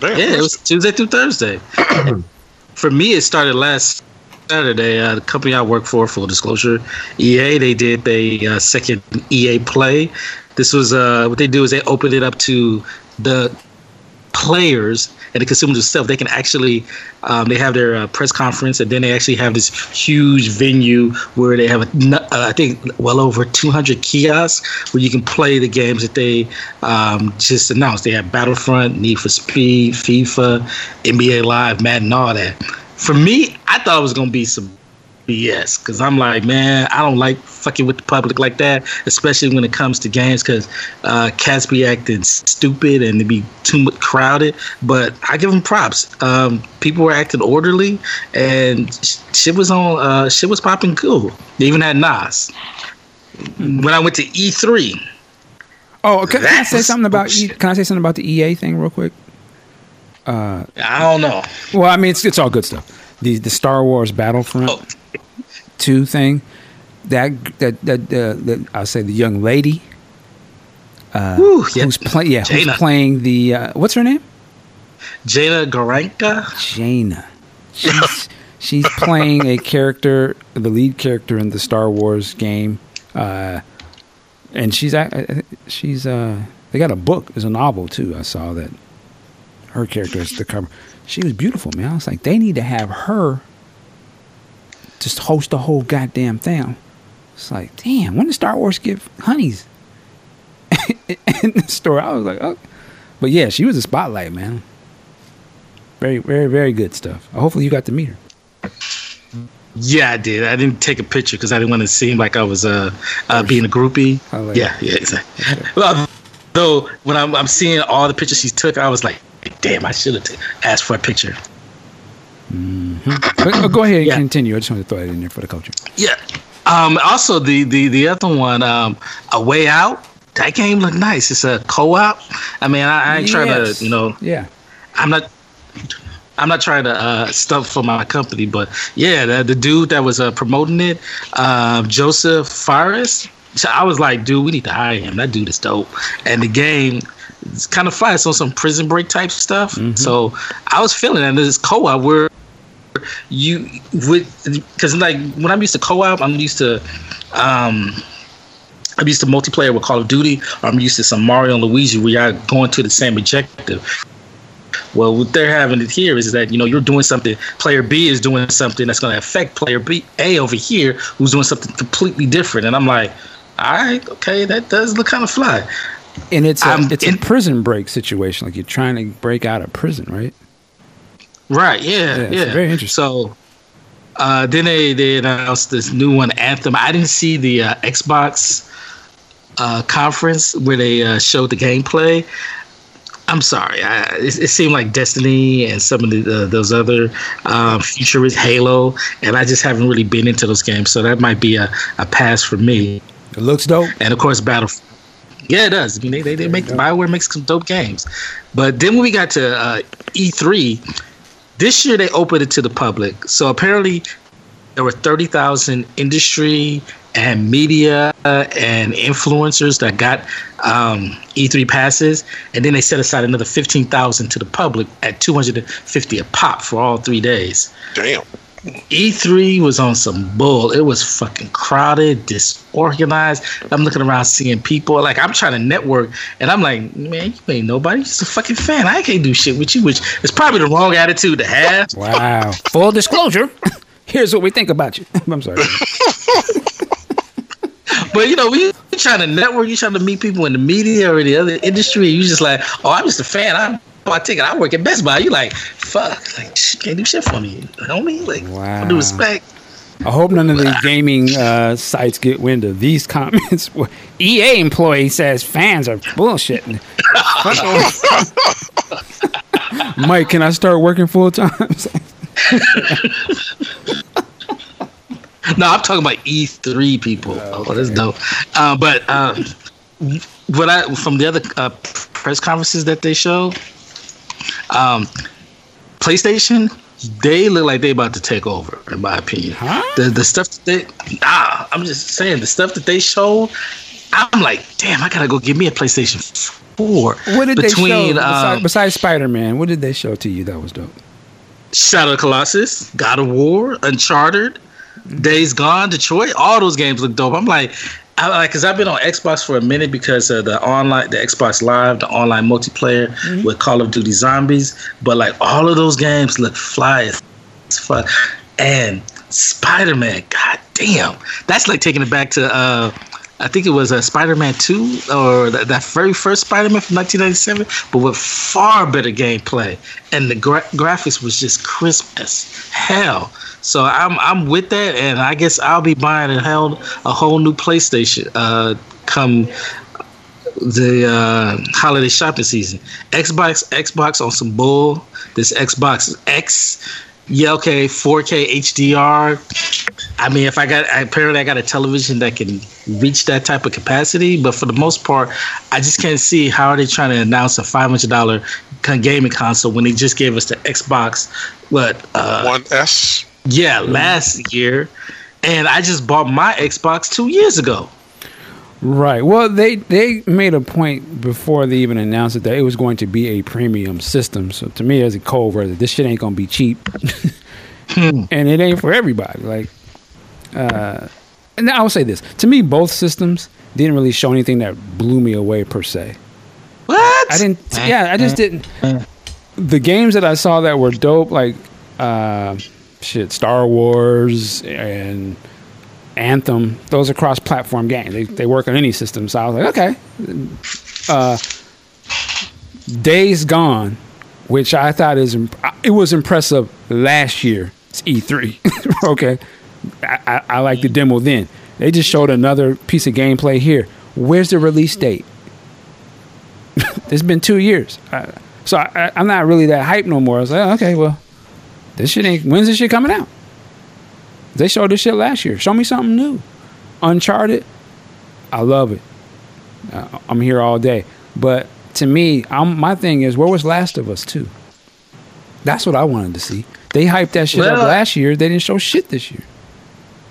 Damn. Yeah, it was Tuesday through Thursday. (clears throat) for me, it started last Saturday. Uh, the company I work for, full disclosure, EA, they did a uh, second EA Play. This was uh, what they do is they open it up to the players and the consumers themselves. They can actually um, they have their uh, press conference and then they actually have this huge venue where they have a, uh, I think well over 200 kiosks where you can play the games that they um, just announced. They have Battlefront, Need for Speed, FIFA, NBA Live, Madden, all that. For me, I thought it was going to be some BS because I'm like, man, I don't like fucking with the public like that, especially when it comes to games because uh, cats be acting stupid and they be too much crowded. But I give them props. Um, people were acting orderly and sh- shit was on. Uh, shit was popping cool. They even had Nas. When I went to E E3, Oh, can, can I say something about? E, can I say something about the EA thing real quick? Uh, I don't know. Well, I mean, it's it's all good stuff. The the Star Wars Battlefront Oh. Two thing. That that that uh, that I'll say the young lady Whew, yeah. who's playing yeah who's playing the uh, what's her name Jada Garanka. Janina. (laughs) She's she's playing a character, the lead character in the Star Wars game, uh, and she's I- she's uh they got a book, there's a novel too. I saw that her character is the cover. She was beautiful, man. I was like, they need to have her just host the whole goddamn thing. It's like, damn, when did Star Wars give honeys (laughs) in the store? I was like, oh, but yeah, she was a spotlight, man. Very, very, very good stuff. Hopefully, you got to meet her. Yeah, I did. I didn't take a picture because I didn't want to seem like I was uh, uh being a groupie. Like yeah, yeah, exactly. Well, though when I'm, I'm seeing all the pictures she took, I was like, damn, I should have t- asked for a picture. Uh, go ahead and Yeah. continue. I just wanted to throw that in there for the culture. Yeah. Um. Also, the the the other one, um, a way out. That game looked nice. It's a co-op. I mean, I, I ain't trying to, you know, Yeah. I'm not. I'm not trying to uh, stuff for my company, but yeah, the, the dude that was uh, promoting it, uh, Josef Fares. So I was like, dude, we need to hire him. That dude is dope. And the game it's kind of fun. It's on some prison break type stuff. So I was feeling that this co-op where you would because like when I'm used to co-op, I'm used to um I'm used to multiplayer with Call of Duty, or I'm used to some Mario and Luigi where you're going to the same objective. Well, what they're having it here is that you know you're doing something. Player B is doing something that's going to affect player B A over here, who's doing something completely different. And I'm like, all right, okay, that does look kind of fly. And it's a, I'm it's a prison break situation. Like you're trying to break out of prison, right? Right? Yeah, Yeah, yeah. very interesting. So uh, then they they announced this new one, Anthem. I didn't see the uh, Xbox uh, conference where they uh, showed the gameplay. I'm sorry. I, it, it seemed like Destiny and some of the, uh, those other um, futurist Halo, and I just haven't really been into those games. So that might be a, a pass for me. It looks dope. And of course, Battle. Yeah, it does. I mean, they they, they make Bioware makes some dope games. But then when we got to uh, E3, this year they opened it to the public. So apparently, there were thirty thousand industry and media and influencers that got um, E3 passes, and then they set aside another fifteen thousand to the public at two hundred and fifty a pop for all three days. Damn. E3 was on some bull. It was fucking crowded, disorganized. I'm looking around seeing people. Like I'm trying to network, and I'm like, man, you ain't nobody. You're just a fucking fan. I can't do shit with you, which is probably the wrong attitude to have. Wow. Full disclosure. (laughs) Here's what we think about you. (laughs) I'm sorry. (laughs) But you know, we trying to network. you're trying to meet people in the media or the other industry. You just like, oh, I'm just a fan. I'm my ticket. I work at Best Buy. You like, fuck, like can't do shit for me, homie. Like, Wow. due respect. I hope none of the gaming uh, sites get wind of these comments. (laughs) EA employee says fans are bullshitting. (laughs) Mike, can I start working full time? (laughs) No, I'm talking about E3 people. Oh, that's dope. Uh, but um, what I from the other uh, press conferences that they showed, um, PlayStation, they look like they about to take over, in my opinion. Huh? The the stuff that they, nah, I'm just saying the stuff that they showed. I'm like, damn, I gotta go get me a PlayStation Four. what did they show between, besides, um, besides Spider Man? What did they show to you that was dope? Shadow of Colossus, God of War, Uncharted, Days Gone, Detroit. All those games look dope. I'm like, I like because I've been on Xbox for a minute because of the online, the Xbox Live, the online multiplayer with Call of Duty Zombies. But like all of those games look fly as fuck. And Spider Man, god damn, that's like taking it back to. uh I think it was uh, Spider-Man 2 or that, that very first Spider-Man from 1997, but with far better gameplay. And the gra- graphics was just crisp as hell. So I'm I'm with that, and I guess I'll be buying a whole a whole new PlayStation uh, come the uh, holiday shopping season. Xbox Xbox on some bull. This Xbox X, yeah, okay, 4K HDR. I mean, if I got apparently I got a television that can reach that type of capacity, but for the most part, I just can't see how are they trying to announce a five hundred dollar gaming console when they just gave us the Xbox what uh, One S. yeah last year, and I just bought my Xbox two years ago. Right. Well, they they made a point before they even announced it that it was going to be a premium system. So to me, as a cold word, this shit ain't gonna be cheap, (laughs) and it ain't for everybody. Like, uh, and I will say this: to me, both systems didn't really show anything that blew me away per se. What? I didn't. Yeah, I just didn't. The games that I saw that were dope, like uh, shit, Star Wars and Anthem. Those are cross-platform games. They they work on any system. So I was like, okay. Uh, Days Gone, which I thought is it was impressive last year. It's E3. (laughs) okay, I, I, I like the demo then. They just showed another piece of gameplay here. Where's the release date? (laughs) it's been two years. Uh, so I, I, I'm not really that hype no more. I was like, oh, okay, well, this shit ain't. When's this shit coming out? They showed this shit last year. Show me something new. Uncharted, I love it. Uh, I'm here all day. But to me, I'm, my thing is, where was Last of Us 2? That's what I wanted to see. They hyped that shit up last year. They didn't show shit this year.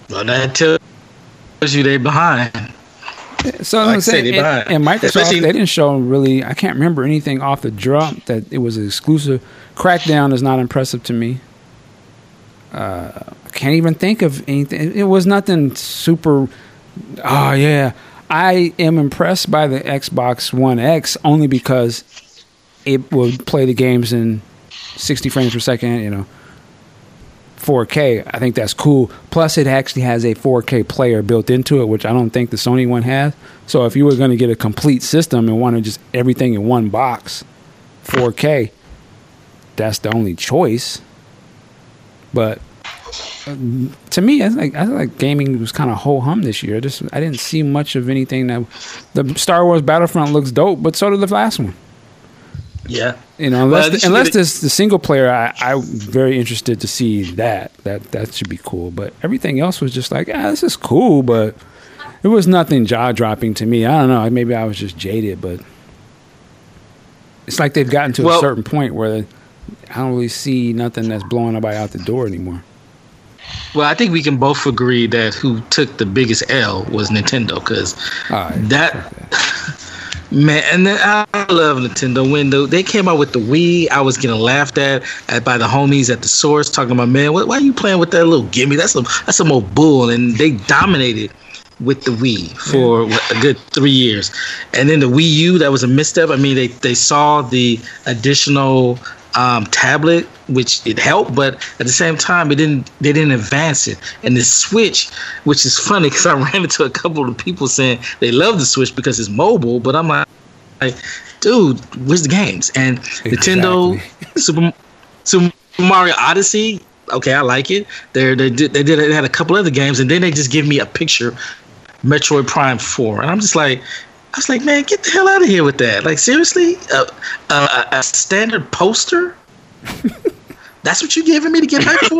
Well, that tells you they behind. So Like I'm saying, and, behind. and Microsoft, Especially- they didn't show really. I can't remember anything off the drop that it was exclusive. Crackdown is not impressive to me. Uh, can't even think of anything. It was nothing super. Oh yeah, I am impressed by the Xbox One X only because it will play the games in 60 frames per second. You know, 4K. I think that's cool. Plus, it actually has a 4K player built into it, which I don't think the Sony one has. So, if you were going to get a complete system and wanted just everything in one box, 4K, that's the only choice. But um, to me, I think I like gaming was kind of ho hum this year. Just I didn't see much of anything that the Star Wars Battlefront looks dope, but so did the last one. Yeah. You know, unless Well, unless this the single player, I, I'm very interested to see that. That that should be cool. But everything else was just like, yeah, this is cool, but it was nothing jaw dropping to me. I don't know. Maybe I was just jaded, but it's like they've gotten to a certain point where I don't really see nothing that's blowing nobody out the door anymore. Well, I think we can both agree that who took the biggest L was Nintendo because right. that (laughs) man, and then I love Nintendo. When the, they came out with the Wii, I was getting laughed at, at by the homies at the source, talking about man, what, why are you playing with that little gimme? That's some that's some old bull, and they dominated with the Wii for a good three years, and then the Wii U that was a misstep. I mean, they they saw the additional um, tablet, which it helped, but at the same time, it didn't. They didn't advance it. And the Switch, which is funny (laughs) because I ran into a couple of people saying they love the Switch because it's mobile, but I'm like, like dude, where's the games? And Nintendo Super Super Mario Odyssey. Okay, I like it. They're, they did they did they had a couple other games, and then they just give me a picture, Metroid Prime Four, and I'm just like. I was like, man, get the hell out of here with that. Like, seriously, a, standard poster? (laughs) That's what you're giving me to get back for?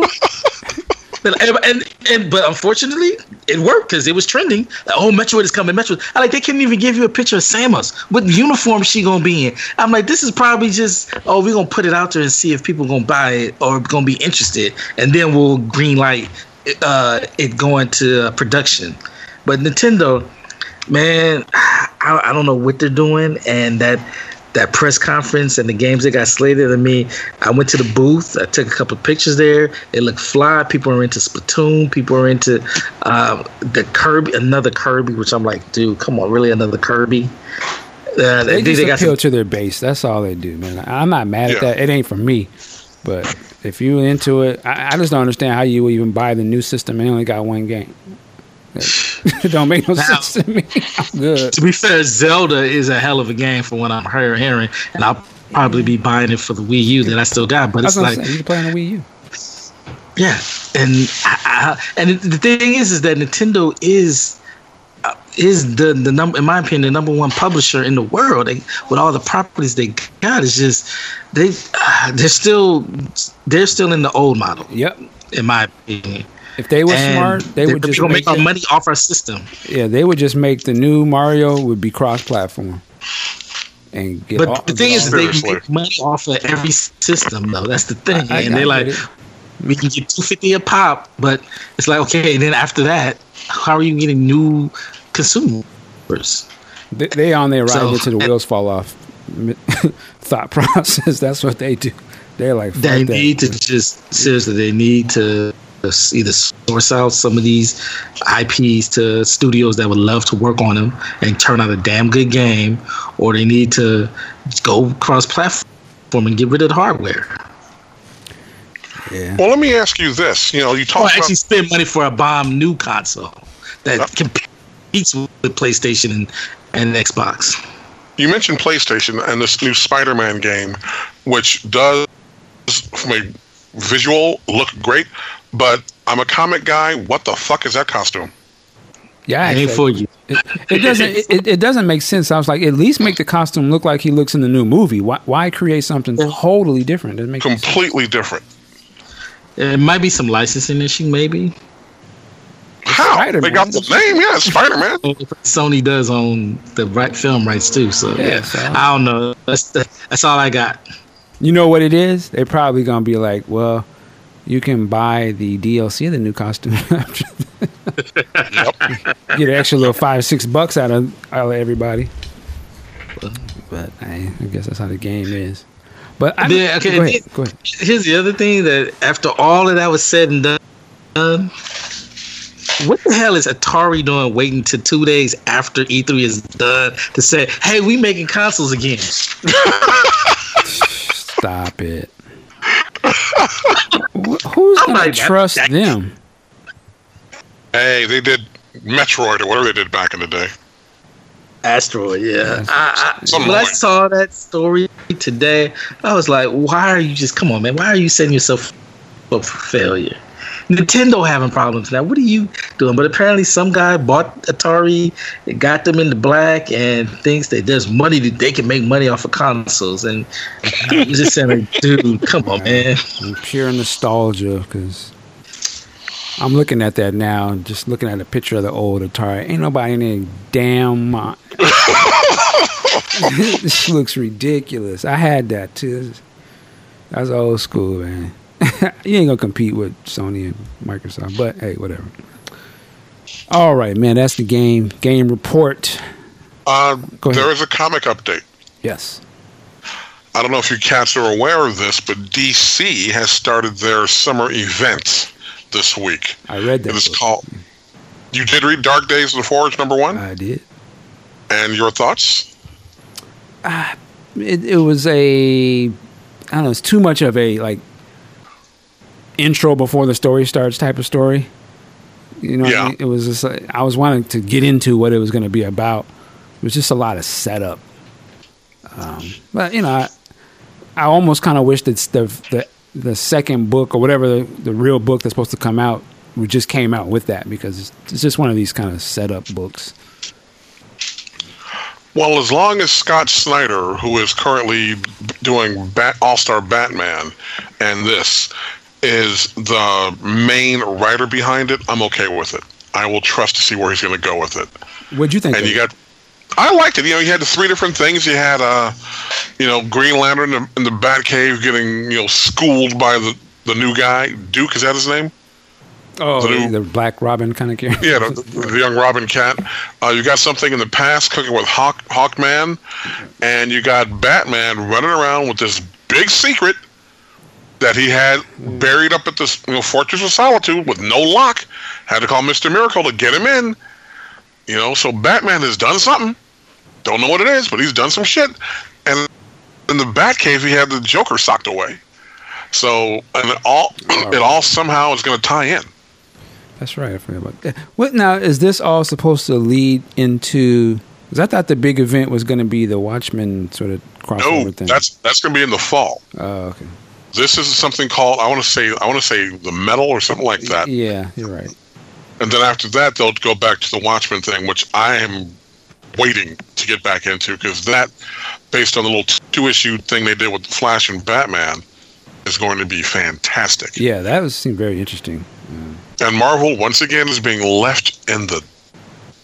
But- and, and, and but unfortunately, it worked because it was trending. Like, oh, Metroid is coming. Metroid. I like they couldn't even give you a picture of Samus. What uniform she gonna be in? I'm like, this is probably just oh, we're gonna put it out there and see if people gonna buy it or gonna be interested, and then we'll green light uh, it going to uh, production. But Nintendo, man, I, I don't know what they're doing, and that that press conference and the games that got slated. I mean, I went to the booth. I took a couple of pictures there. It looked fly. People are into Splatoon. People are into um, the Kirby, another Kirby, which I'm like, dude, come on, really another Kirby? Uh, They they, just they got appeal some, to their base. That's all they do, man. I'm not mad Yeah. at that. It ain't for me, but if you into it, I, I just don't understand how you would even buy the new system and only got one game. (laughs) it don't make no Now- sense to me. (laughs) I'm good. to be fair, Zelda is a hell of a game from what I'm hear- hearing, and I'll probably be buying it for the Wii U that I still got. But it's like, you can play on the Wii U. Yeah, and I, I, and the thing is, is that Nintendo is uh, is the the number, in my opinion, the number one publisher in the world. They, with all the properties they got, it's just they uh, they're still they're still in the old model. Yep. In my opinion. If they were And smart, they would just gonna make make our money off our system. Yeah, they would just make the new Mario would be cross-platform, and get. But all, the thing get is, all- they Seriously. make money off of every system, though. That's the thing, I- I- and they're like, it. we can get two fifty a pop, but it's like okay. And then after that, how are you getting new consumers? they, they on their So- ride till the wheels fall off. (laughs) Thought process. (laughs) That's what they do. They're like fuck They that. need to just seriously. They need to either source out some of these IPs to studios that would love to work on them and turn out a damn good game, or they need to go cross platform and get rid of the hardware. Yeah. Well, let me ask you this. You know, you Or talk actually about spend money for a bomb new console that competes with PlayStation and, and Xbox. you mentioned PlayStation and this new Spider-Man game, which does, from a visual, look great. But I'm a comic guy. What the fuck is that costume? Yeah, It ain't for you. it, it doesn't. It, it doesn't make sense. I was like, at least make the costume look like he looks in the new movie. Why, why create something totally different? Doesn't make sense. Completely different. It might be some licensing issue, maybe. How Spider-Man. they got the name? Yeah, Spider-Man. (laughs) Sony does own the right film rights too, so Yeah, yeah. so- I don't know. That's that's all I got. You know what it is? They're probably gonna be like, well, you can buy the DLC of the new costume. (laughs) Get an extra little five, six bucks out of out of everybody. But I, I guess that's how the game is. But I, Yeah, okay, go ahead. Go ahead. Here's the other thing that after all of that was said and done, what the hell is Atari doing waiting to two days after E3 is done to say, hey, we making consoles again? (laughs) Stop it. Wh- Who's gonna trust that- them? Hey, they did Metroid or whatever they did back in the day. Asteroid, yeah. I, I, when I saw that story today, I was like, why are you just, come on, man, why are you setting yourself up for failure? Nintendo having problems now. What are you doing? But apparently, some guy bought Atari, got them in the black, and thinks that there's money that they can make money off of consoles. And I'm just saying, dude, come on, man. Pure nostalgia, because I'm looking at that now, just looking at a picture of the old Atari. Ain't nobody in any damn (laughs) this looks ridiculous. I had that too. That's old school, man. (laughs) you ain't gonna compete with Sony and Microsoft, but hey, whatever. All right, man. That's the game. Game report. Uh, there is a comic update. Yes. I don't know if you cats are aware of this, but DC has started their summer event this week. I read that. It book. called. You did read Dark Days of the Forge number one, I did. and your thoughts? it, it was a I don't know, it's too much of a like intro before the story starts type of story. You know, what I mean? it was just like, I was wanting to get into what it was going to be about. It was just a lot of setup. Um, but you know, I, I almost kind of wish that the, the the second book or whatever the, the real book that's supposed to come out we just came out with that because it's, it's just one of these kind of setup books. Well, as long as Scott Snyder, who is currently doing Bat- All Star Batman, and this is the main writer behind it, I'm okay with it. I will trust to see where he's going to go with it. What'd you think? And you got, I liked it. You know, you had the three different things. You had, uh, you know, Green Lantern in the, in the Batcave getting, you know, schooled by the the new guy. Duke is that his name? oh, the new- the Black Robin kind of character. Yeah, the, the young Robin Cat. Uh, you got something in the past cooking with Hawk Hawkman, and you got Batman running around with this big secret that he had buried up at this you know, Fortress of Solitude with no lock. Had to call Mister Miracle to get him in. You know, so Batman has done something. Don't know what it is, but he's done some shit. And in the Batcave, he had the Joker socked away. So, and it all (clears throat) it oh. all somehow is going to tie in. That's right. I forgot about that. What now? Is this all supposed to lead into? Because I thought the big event was going to be the Watchmen sort of crossover No, thing. that's that's going to be in the fall. oh, okay. This is something called I want to say I want to say the metal or something like that. Yeah, you're right. And then after that, they'll go back to the Watchmen thing, which I am waiting to get back into because that, based on the little two issue thing they did with Flash and Batman, is going to be fantastic. Yeah, that was seemed very interesting. And Marvel once again is being left in the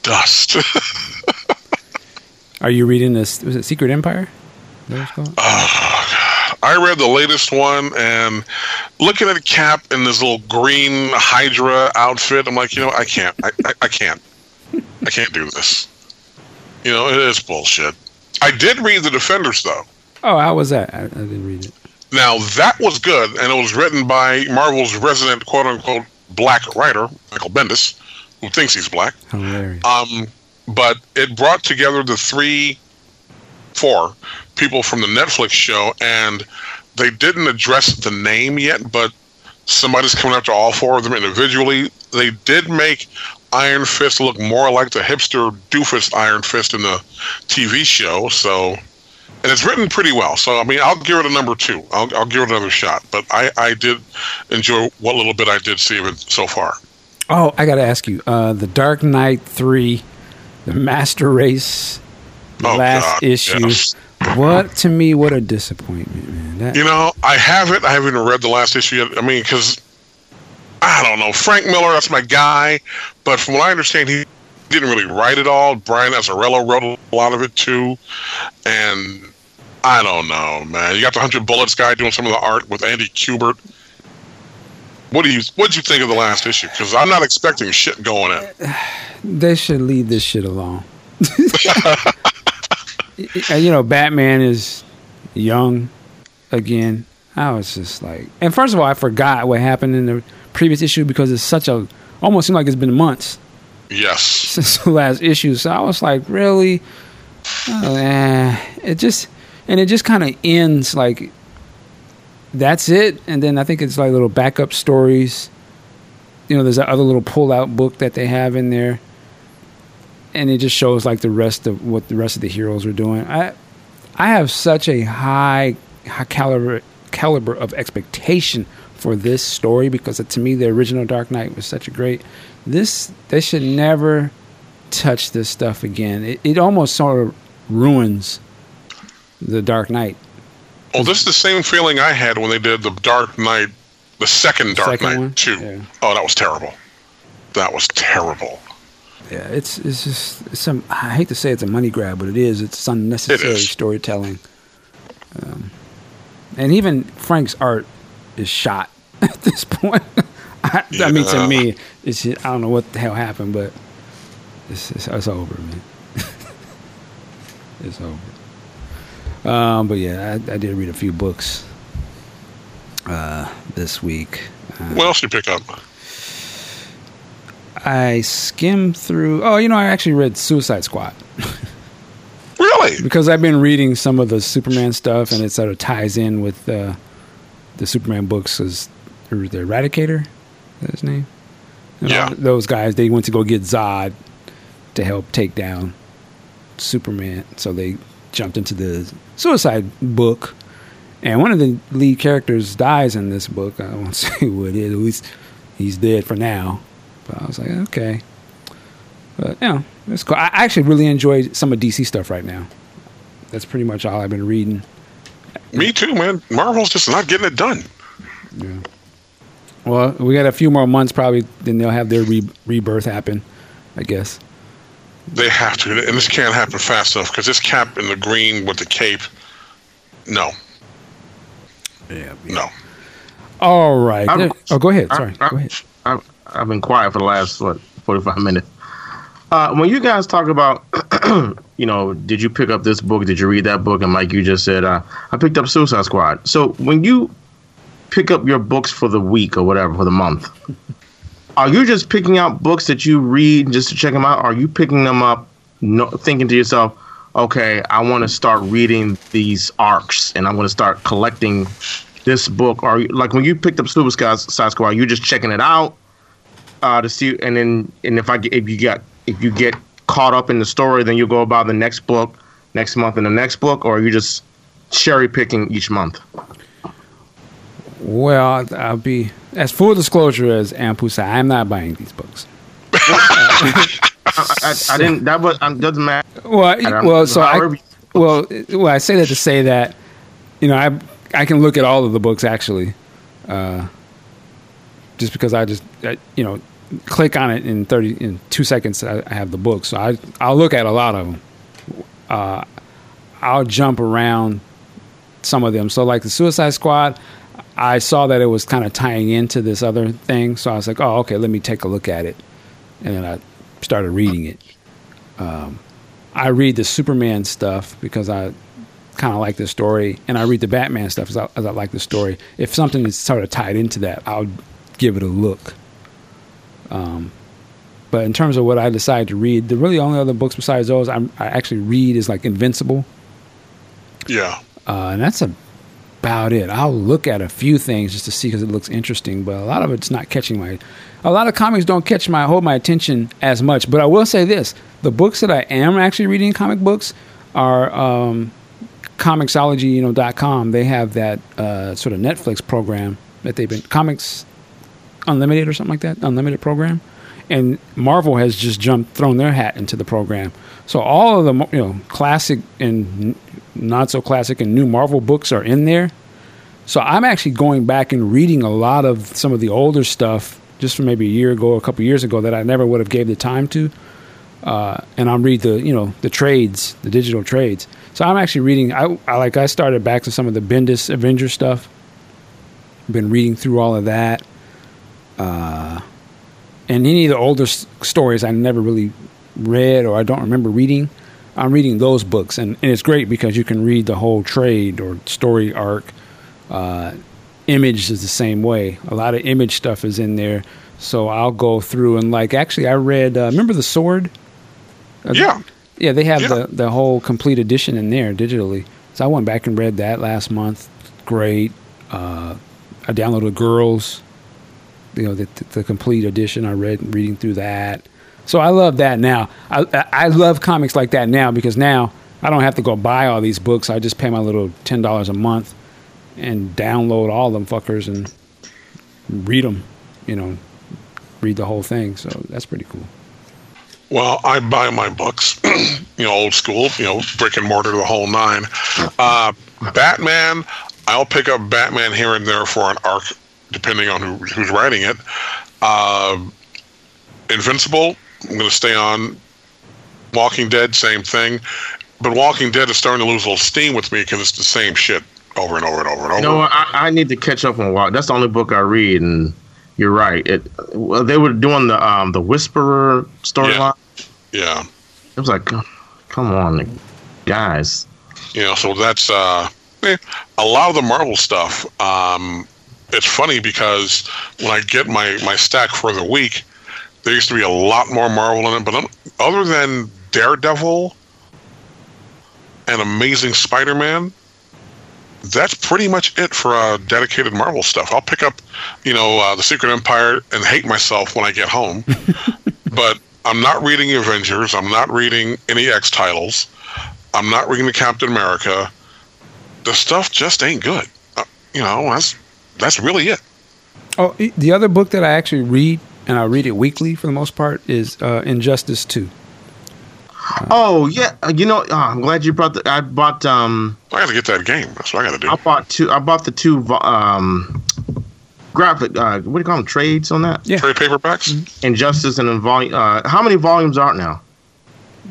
dust. (laughs) Are you reading this? Was it Secret Empire? What called? Oh, I read the latest one and looking at a Cap in this little green Hydra outfit, I'm like, you know, I can't, I, I, I can't, I can't do this. You know, it is bullshit. I did read the Defenders though. oh, how was that? I, I didn't read it. Now that was good, and it was written by Marvel's resident quote unquote black writer, Michael Bendis, who thinks he's black. Hilarious. Um, but it brought together the three, four people from the Netflix show, and they didn't address the name yet, but somebody's coming after all four of them individually. They did make Iron Fist look more like the hipster doofus Iron Fist in the TV show, so. And it's written pretty well, so I mean, I'll give it a number two. I'll, I'll give it another shot. But I, I did enjoy what little bit I did see of it so far. oh, I got to ask you. Uh, the Dark Knight three, the Master Race, Oh, last God, issue. What to me? What a disappointment, man. That, You know, I haven't. I haven't read the last issue yet. I mean, because I don't know. Frank Miller, that's my guy. But from what I understand, he didn't really write it all. Brian Azzarello wrote a lot of it too. And I don't know, man. You got the Hundred Bullets guy doing some of the art with Andy Kubert. What do you What did you think of the last issue? Because I'm not expecting shit going in. (sighs) they should leave this shit alone. (laughs) (laughs) you know, Batman is young again. I was just like, and first of all, I forgot what happened in the previous issue because it's such a almost seemed like it's been months Yes. (laughs) since the last issue. So I was like, really? Oh, eh. It just and it just kind of ends like that's it. And then I think it's like little backup stories. You know, there's that other little pull out book that they have in there. And it just shows like the rest of what the rest of the heroes are doing. I I have such a high high caliber caliber of expectation for this story because to me the original Dark Knight was such a great this they should never touch this stuff again. It, it almost sort of ruins the Dark Knight. Well, this is the same feeling I had when they did the Dark Knight, the second Dark Second Knight one? two. Yeah. Oh, that was terrible. That was terrible. Yeah, it's it's just it's some. I hate to say it's a money grab, but it is. It's unnecessary It is. storytelling. Um, and even Frank's art is shot (laughs) at this point. (laughs) I, I mean, to me, it's just, I don't know what the hell happened, but it's it's, it's over, man. (laughs) it's over. Um, but yeah, I, I did read a few books uh, this week. Uh, What else you pick up? I skimmed through. Oh, you know, I actually read Suicide Squad. Really? because I've been reading some of the Superman stuff, and it sort of ties in with uh, the Superman books. Is the Eradicator? Is his name? And Yeah. those guys they went to go get Zod to help take down Superman, so they jumped into the Suicide book. And one of the lead characters dies in this book. I won't (laughs) say who it is. At least he's dead for now. But I was like, okay. But you know, it's cool. I actually really enjoy some of DC stuff right now. That's pretty much all I've been reading. Me too, man. Marvel's just not getting it done. Yeah. Well, we got a few more months probably, then they'll have their re- rebirth happen, I guess. They have to, and this can't happen fast enough because this cap in the green with the cape. No, Yeah. no. All right. I'm- oh, go ahead. Sorry. I, go ahead. I, I've been quiet for the last what forty five minutes. Uh, when you guys talk about, (clears throat) you know, did you pick up this book? Did you read that book? And Mike, you just said, uh, I picked up Suicide Squad. So when you pick up your books for the week or whatever for the month, (laughs) are you just picking out books that you read just to check them out? Or are you picking them up, no, thinking to yourself, okay, I want to start reading these arcs and I'm going to start collecting this book? Or like when you picked up Suicide Squad, you just checking it out uh, to see? And then, and if I if you get, if you get caught up in the story, then you go about the next book, next month, and the next book, or are you just cherry picking each month? Well, I'll, be as full disclosure as Ampu said. I'm not buying these books. (laughs) I, I, I didn't. That was um, doesn't matter. Well, well, so I, well, well, I say that to say that, you know, I I can look at all of the books actually, uh, just because I just I, you know click on it in thirty in two seconds. I, I have the book, so I I'll look at a lot of them. Uh, I'll jump around some of them. So like the Suicide Squad, I saw that it was kind of tying into this other thing, so I was like, oh, okay, let me take a look at it, and then I started reading it. Um, I read the Superman stuff because I kind of like the story, and I read the Batman stuff as I, as I like the story. If something is sort of tied into that, I'll give it a look. Um, but in terms of what I decide to read, the really only other books besides those I'm, I actually read is like Invincible, Yeah. uh, and that's about it. I'll look at a few things just to see because it looks interesting, but a lot of it's not catching my. A lot of comics don't catch my hold my attention as much. But I will say this: the books that I am actually reading, comic books, are um, Comixology, you know, dot com. They have that uh, sort of Netflix program that they've been Comics Unlimited or something like that, Unlimited program. And Marvel has just jumped, thrown their hat into the program. So all of the you know classic and not so classic and new Marvel books are in there. So I'm actually going back and reading a lot of some of the older stuff just from maybe a year ago, a couple years ago that I never would have gave the time to. Uh, and I'm read the you know the trades, the digital trades. So I'm actually reading. I, I like I started back to some of the Bendis Avenger stuff. Been reading through all of that. Uh, and any of the older s- stories I never really read or I don't remember reading. I'm reading those books, and, and it's great because you can read the whole trade or story arc. Uh, image is the same way. A lot of image stuff is in there, so I'll go through and like. Actually, I read. Uh, remember the sword? Uh, Yeah. yeah, they have Yeah. the the whole complete edition in there digitally. So I went back and read that last month. Great. Uh, I downloaded Girls. You know the, the complete edition. I read reading through that. So I love that now. I I love comics like that now because now I don't have to go buy all these books. I just pay my little ten dollars a month and download all them fuckers and read them. You know, read the whole thing. So that's pretty cool. Well, I buy my books, (clears throat) you know, old school, you know, brick and mortar, the whole nine. Uh, Batman, I'll pick up Batman here and there for an arc, depending on who, who's writing it. Uh, Invincible, I'm going to stay on. Walking Dead, same thing. But Walking Dead is starting to lose a little steam with me because it's the same shit over and over and over and over. You know? I, I need to catch up on Walk. That's the only book I read, and you're right. It well, they were doing the um the Whisperer storyline. yeah. It was like, come on, guys. you know so that's uh eh, a lot of the marvel stuff um it's funny because when i get my my stack for the week there used to be a lot more marvel in it but other than daredevil and amazing spider-man that's pretty much it for uh, dedicated marvel stuff i'll pick up you know uh, the secret empire and hate myself when i get home (laughs) but i'm not reading avengers i'm not reading any x titles I'm not reading the Captain America. The stuff just ain't good. Uh, you know, that's that's really it. Oh, e- the other book that I actually read, and I read it weekly for the most part, is uh, Injustice Two. Oh yeah, uh, you know, uh, I'm glad you brought the. I bought um, I got to get that game. That's what I got to do. I bought two. I bought the two vo- um, graphic. Uh, what do you call them? Trades on that. Yeah. Trade paperbacks. Injustice and in volume. Uh, how many volumes are now?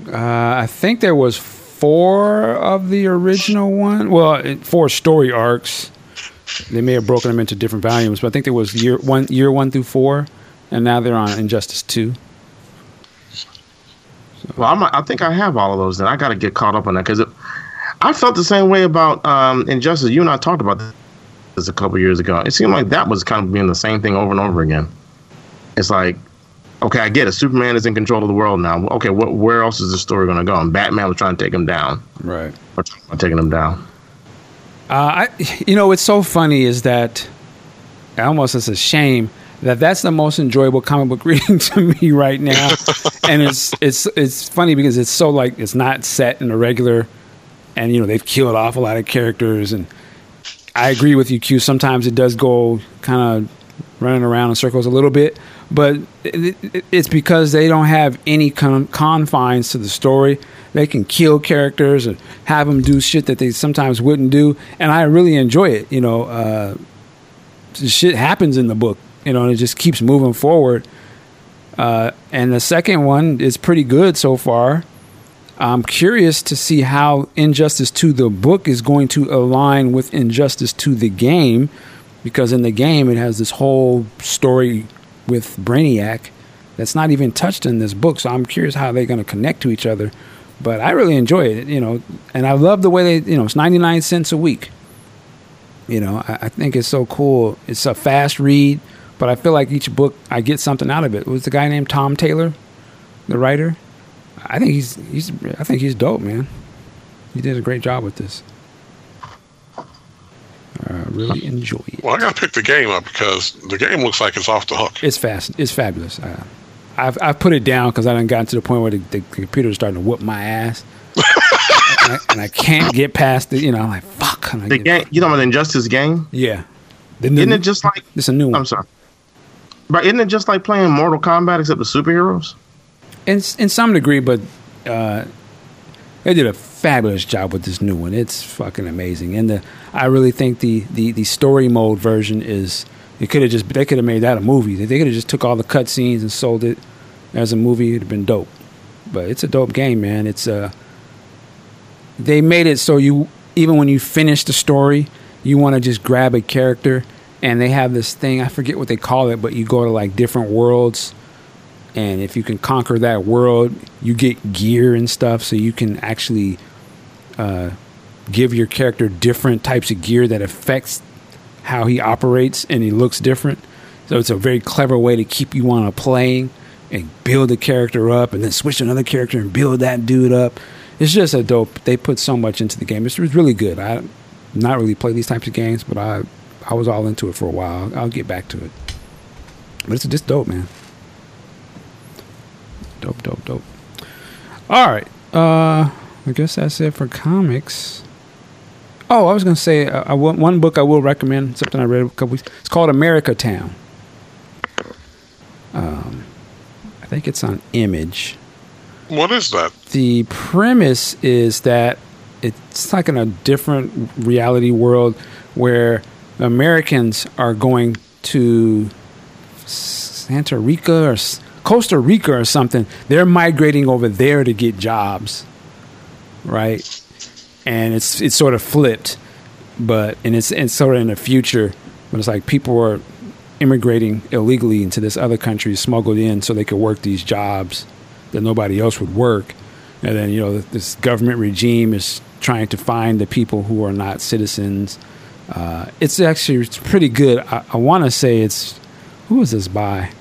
Uh, I think there was four of the original one. Well, four story arcs. They may have broken them into different volumes, but I think there was year one, year one through four, and now they're on Injustice Two. Well, I'm, I think I have all of those. Then I got to get caught up on that because I felt the same way about um, Injustice. You and I talked about this a couple years ago. It seemed like that was kind of being the same thing over and over again. It's like, okay, I get it. Superman is in control of the world now. Okay, wh- where else is the story going to go? And Batman was trying to take him down, Right. or taking him down. Uh, I, you know, what's so funny is that almost it's a shame that that's the most enjoyable comic book (laughs) reading to me right now, (laughs) and it's it's it's funny because it's so like it's not set in a regular, and you know they've killed off a lot of characters, and I agree with you, Q. Sometimes it does go kind of running around in circles a little bit, but it, it, it's because they don't have any con- confines to the story. They can kill characters and have them do shit that they sometimes wouldn't do, and I really enjoy it. You know, uh, shit happens in the book, you know, and it just keeps moving forward. Uh, and the second one is pretty good so far. I'm curious to see how Injustice 2 the book is going to align with Injustice 2 the game because in the game it has this whole story with Brainiac that's not even touched in this book. So I'm curious how they're going to connect to each other. But I really enjoy it, you know, and I love the way they, you know, it's 99 cents a week. You know, I, I think it's so cool. It's a fast read, but I feel like each book I get something out of it. Was the guy named Tom Taylor, the writer? I think he's he's I think he's dope, man. He did a great job with this. I really enjoy it. Well, I gotta pick the game up because the game looks like it's off the hook. It's fast. It's fabulous. Uh, I've I've put it down because I done gotten to the point where the, the is starting to whoop my ass, (laughs) and, I, and I can't get past it. You know, I'm like fuck. and I The game, you know, about the Injustice game? Yeah. The new- Isn't it just like? It's a new one. I'm sorry, but isn't it just like playing Mortal Kombat except with superheroes? in in some degree, but uh, they did a fabulous job with this new one. It's fucking amazing, and the I really think the the the story mode version is. It could have just they could have made that a movie. They could have just took all the cutscenes and sold it as a movie. It'd have been dope. But it's a dope game, man. It's uh they made it so you even when you finish the story, you want to just grab a character and they have this thing, I forget what they call it, but you go to like different worlds and if you can conquer that world, you get gear and stuff so you can actually uh, give your character different types of gear that affects how he operates and he looks different. So it's a very clever way to keep you on a playing and build a character up and then switch to another character and build that dude up. It's just a dope. They put so much into the game. It's really good. I not really play these types of games, but I I was all into it for a while. I'll get back to it. But it's just dope, man. Dope, dope, dope. All right. Uh, I guess that's it for comics. Oh, I was gonna say uh, I, one book I will recommend. Something I read a couple weeks. It's called America Town. Um, I think it's on Image. What is that? The premise is that it's like in a different reality world where Americans are going to Santa Rica or Costa Rica or something. They're migrating over there to get jobs, right? And it's it's sort of flipped, but and it's it's sort of in the future. But it's like people are immigrating illegally into this other country, smuggled in so they could work these jobs that nobody else would work. And then you know this government regime is trying to find the people who are not citizens. Uh, it's actually it's pretty good. I, I want to say it's who is this by?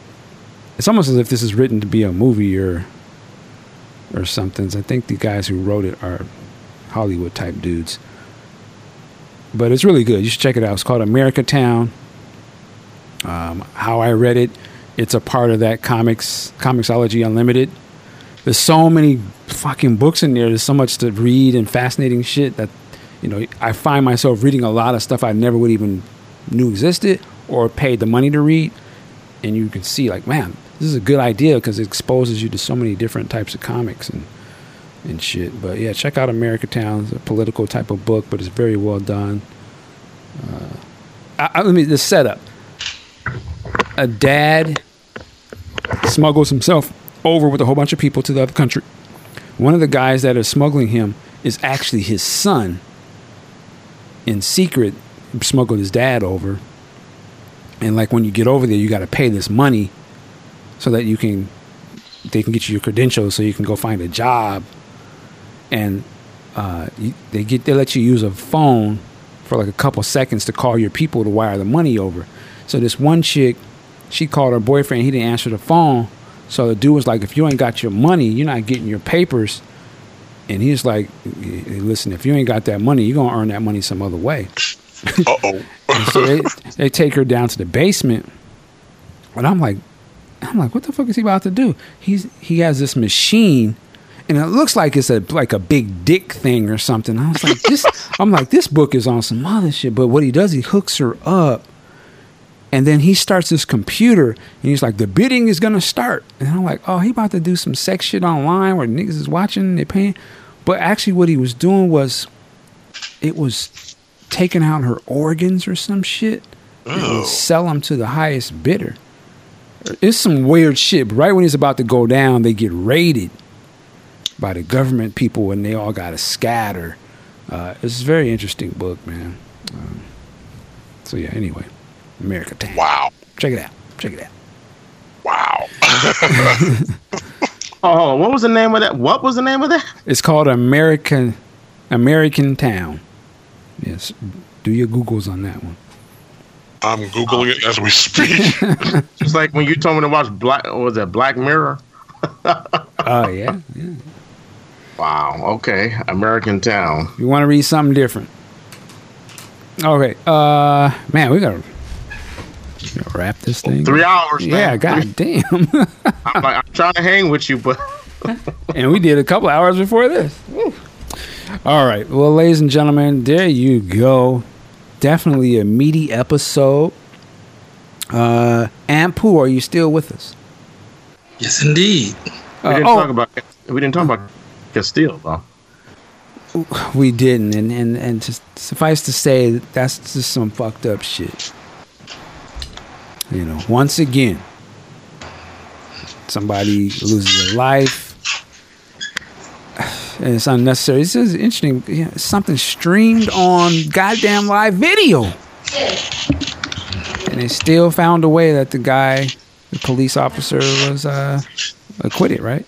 It's almost as if this is written to be a movie or or something. I think the guys who wrote it are Hollywood type dudes. But it's really good. You should check it out. It's called America Town. Um, how I read it, it's a part of that comics Comixology Unlimited. There's so many fucking books in there. There's so much to read and fascinating shit that you know I find myself reading a lot of stuff I never would even knew existed or paid the money to read. And you can see like, man, this is a good idea because it exposes you to so many different types of comics and and shit. But yeah, check out America Town. It's a political type of book, but it's very well done. Uh, I, I, let me the setup. A dad smuggles himself over with a whole bunch of people to the other country. One of the guys that are smuggling him is actually his son. In secret, smuggled his dad over. And like when you get over there, you got to pay this money so that you can they can get you your credentials so you can go find a job. And uh, they get they let you use a phone for like a couple seconds to call your people to wire the money over. So this one chick, she called her boyfriend. He didn't answer the phone. So the dude was like, "If you ain't got your money, you're not getting your papers." And he's like, "Listen, if you ain't got that money, you're gonna earn that money some other way." (laughs) Uh oh. (laughs) So they, they take her down to the basement, and I'm like, I'm like, what the fuck is he about to do? He's he has this machine, and it looks like it's a like a big dick thing or something. I was like, (laughs) this. I'm like, this book is on some other shit. But what he does, he hooks her up, and then he starts this computer, and he's like, the bidding is gonna start, and I'm like, oh, he about to do some sex shit online where niggas is watching, they paying. But actually, what he was doing was, it was taking out her organs or some shit, and sell them to the highest bidder. It's some weird shit. But right when he's about to go down, they get raided by the government people, and they all got to scatter. Uh, it's a very interesting book, man. Um, so yeah. Anyway, America Town. Wow. Check it out. Check it out. Wow. (laughs) (laughs) Oh, what was the name of that? What was the name of that? It's called American American Town. Yes. Do your googles on that one. I'm Googling it as we speak. (laughs) It's like when you told me to watch Black. What was that Black Mirror? Oh yeah. yeah. Wow. Okay. American Town. You want to read something different? Okay. Uh, man, we gotta, we gotta wrap this thing. Three hours. Yeah. man. God damn. (laughs) I'm, like, I'm trying to hang with you, but (laughs) and we did a couple hours before this. Woo. All right. Well, ladies and gentlemen, there you go. Definitely a meaty episode. Uh, Ampu, are you still with us? Yes, indeed. we Uh, didn't oh. talk about. We didn't talk about Castile though. We didn't, and and and just suffice to say, that's just some fucked up shit. You know, once again, somebody loses their life, (sighs) and it's unnecessary. This is interesting. Something streamed on goddamn live video, and they still found a way that the guy, the police officer, was uh, acquitted. Right?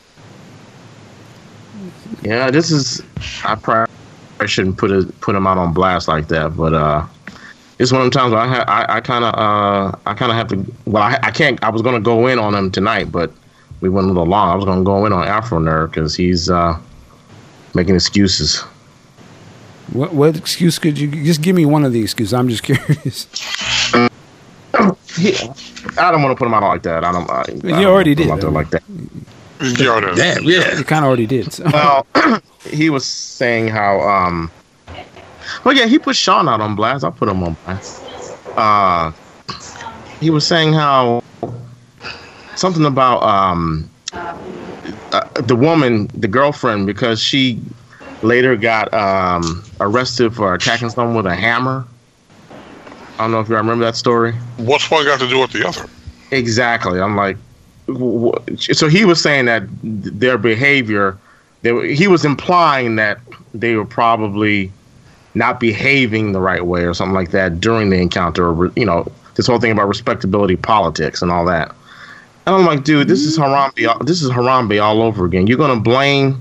Yeah, this is. I probably shouldn't put it put him out on blast like that, but uh, it's one of the times where I ha- I, I kind of uh I kind of have to. Well, I, I can't. I was gonna go in on him tonight, but we went a little long. I was gonna go in on Afro Nerd because he's uh making excuses. What what excuse could you just give me one of the excuses? I'm just (laughs) curious. He, I don't want to put him out like that. I don't. I, I don't already did, out there like that. Yo, no. Damn, yeah. You kind of already did. So. Well, (clears throat) he was saying how um. Well, yeah, he put Sean out on blast. I put him on blast. Uh, he was saying how something about um uh, the woman, the girlfriend, because she later got um arrested for attacking someone with a hammer. I don't know if you remember that story. What's one got to do with the other? Exactly. I'm like, w- w- so he was saying that their behavior, they were, he was implying that they were probably not behaving the right way or something like that during the encounter. Or, you know, this whole thing about respectability politics and all that. And I'm like, dude, this is Harambe. This is Harambe all over again. You're gonna blame.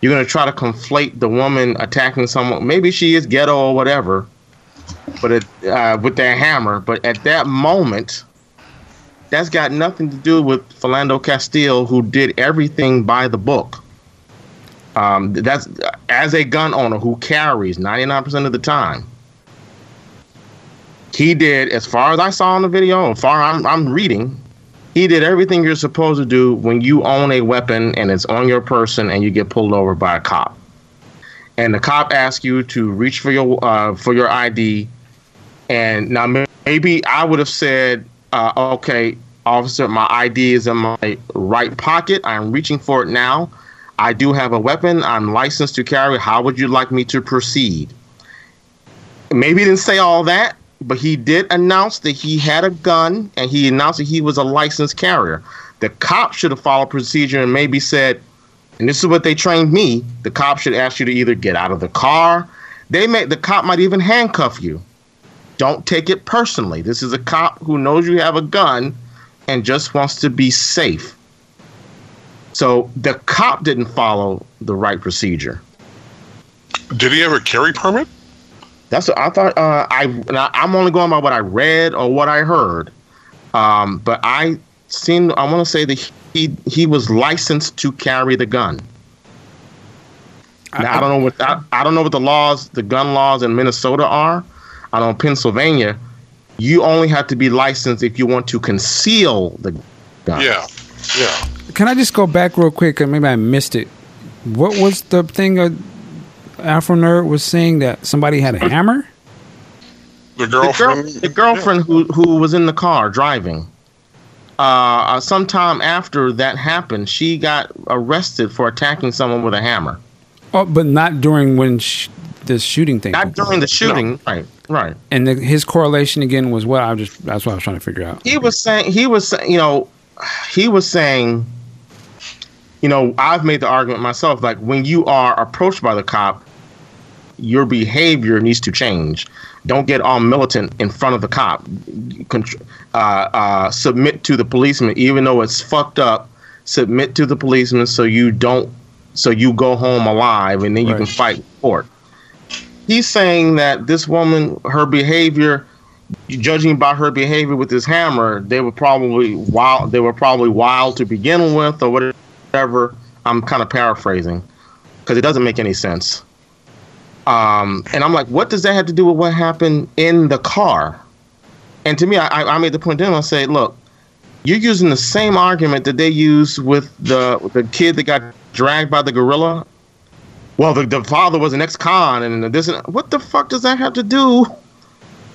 You're gonna try to conflate the woman attacking someone. Maybe she is ghetto or whatever, but it, uh, with that hammer. But at that moment, that's got nothing to do with Philando Castile, who did everything by the book. Um, that's as a gun owner who carries 99% of the time. He did, as far as I saw in the video, and far I'm, I'm reading, he did everything you're supposed to do when you own a weapon and it's on your person and you get pulled over by a cop. And the cop asks you to reach for your uh, for your ID. And now maybe I would have said, uh, okay, officer, my ID is in my right pocket. I'm reaching for it now. I do have a weapon. I'm licensed to carry. How would you like me to proceed? Maybe he didn't say all that, but he did announce that he had a gun and he announced that he was a licensed carrier. The cop should have followed procedure and maybe said, and this is what they trained me. The cop should ask you to either get out of the car. They may the cop might even handcuff you. Don't take it personally. This is a cop who knows you have a gun and just wants to be safe. So the cop didn't follow the right procedure. Did he ever carry permit? That's what I thought. Uh, I I'm only going by what I read or what I heard, um, but I seen. I want to say that he he was licensed to carry the gun. Now, I, don't know what I, I don't know what the laws, the gun laws in Minnesota are. I know in Pennsylvania, you only have to be licensed if you want to conceal the gun. Yeah. Yeah. Can I just go back real quick? Maybe I missed it. What was the thing uh, Afro Nerd was saying that somebody had a hammer? The The, girl, girlfriend. the girlfriend who who was in the car driving. Uh, sometime after that happened, she got arrested for attacking someone with a hammer. Oh, but not during when sh- this shooting thing. Not during the shooting, right? Right. and the, his correlation again was what I was just that's what I was trying to figure out. he was saying he was you know he was saying you know i've made the argument myself like when you are approached by the cop your behavior needs to change don't get all militant in front of the cop uh, uh, submit to the policeman even though it's fucked up submit to the policeman so you don't so you go home alive and then you Right. can fight in court he's saying that this woman her behavior judging by her behavior with this hammer, they were probably wild. They were probably wild to begin with, or whatever. I'm kind of paraphrasing because it doesn't make any sense. Um, and I'm like, what does that have to do with what happened in the car? And to me, I, I made the point then. I say, look, you're using the same argument that they used with the the kid that got dragged by the gorilla. Well, the, the father was an ex-con, and this. What the fuck does that have to do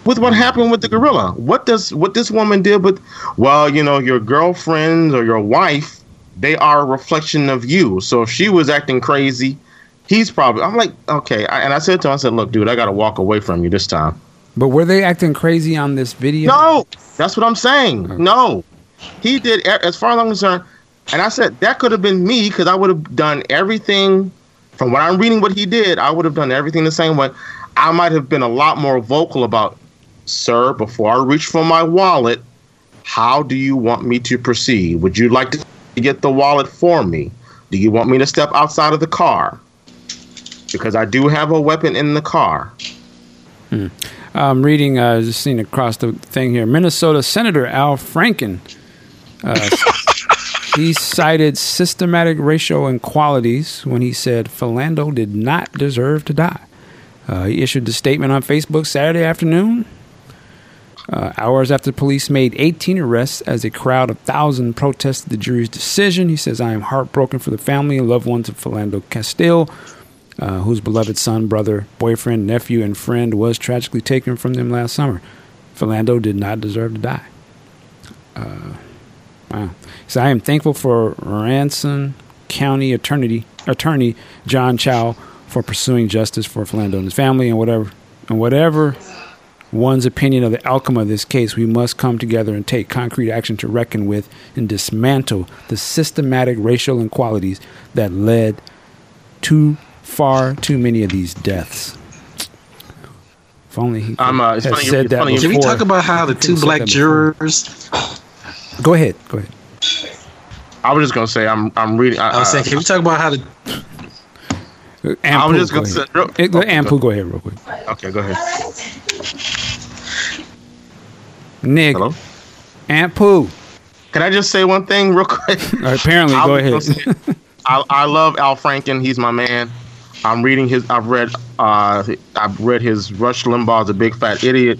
with what happened with the gorilla. What does what this woman did with well, you know, your girlfriend or your wife, they are a reflection of you. So if she was acting crazy, he's probably I'm like, okay. I, and I said to him, I said, look, dude, I gotta walk away from you this time. But were they acting crazy on this video? No, that's what I'm saying. No. He did as far as I'm concerned, and I said that could have been me because I would have done everything from what I'm reading what he did, I would have done everything the same way. I might have been a lot more vocal about sir, before I reach for my wallet, how do you want me to proceed? Would you like to get the wallet for me? Do you want me to step outside of the car? Because I do have a weapon in the car. I'm reading, uh, just seen across the thing here. Minnesota Senator Al Franken. Uh, he cited systematic racial inequalities when he said Philando did not deserve to die. Uh, he issued the statement on Facebook Saturday afternoon, uh, hours after police made 18 arrests as a crowd of thousands protested the jury's decision. He says, I am heartbroken for the family and loved ones of Philando Castile, uh, whose beloved son, brother, boyfriend, nephew, and friend was tragically taken from them last summer. Philando did not deserve to die. Uh, wow. He said, I am thankful for Ramsey County Attorney, attorney John Choi for pursuing justice for Philando and his family and whatever and whatever one's opinion of the outcome of this case, we must come together and take concrete action to reckon with and dismantle the systematic racial inequalities that led to far too many of these deaths. If only he I'm, uh, it's had funny- said it's that funny- before. Can we talk about how the two black jurors? Go ahead. Go ahead. I was just gonna say I'm I'm reading. I, I was saying, can we talk about how the I was Ampu, just go gonna say. real- go- okay, Ampu, go ahead real quick. Okay, go ahead. Nick, Hello. Ampu. Can I just say one thing real quick? (laughs) Apparently, go ahead. say, I, I love Al Franken. He's my man. I'm reading his. I've read. Uh, I've read his Rush Limbaugh's a big fat idiot.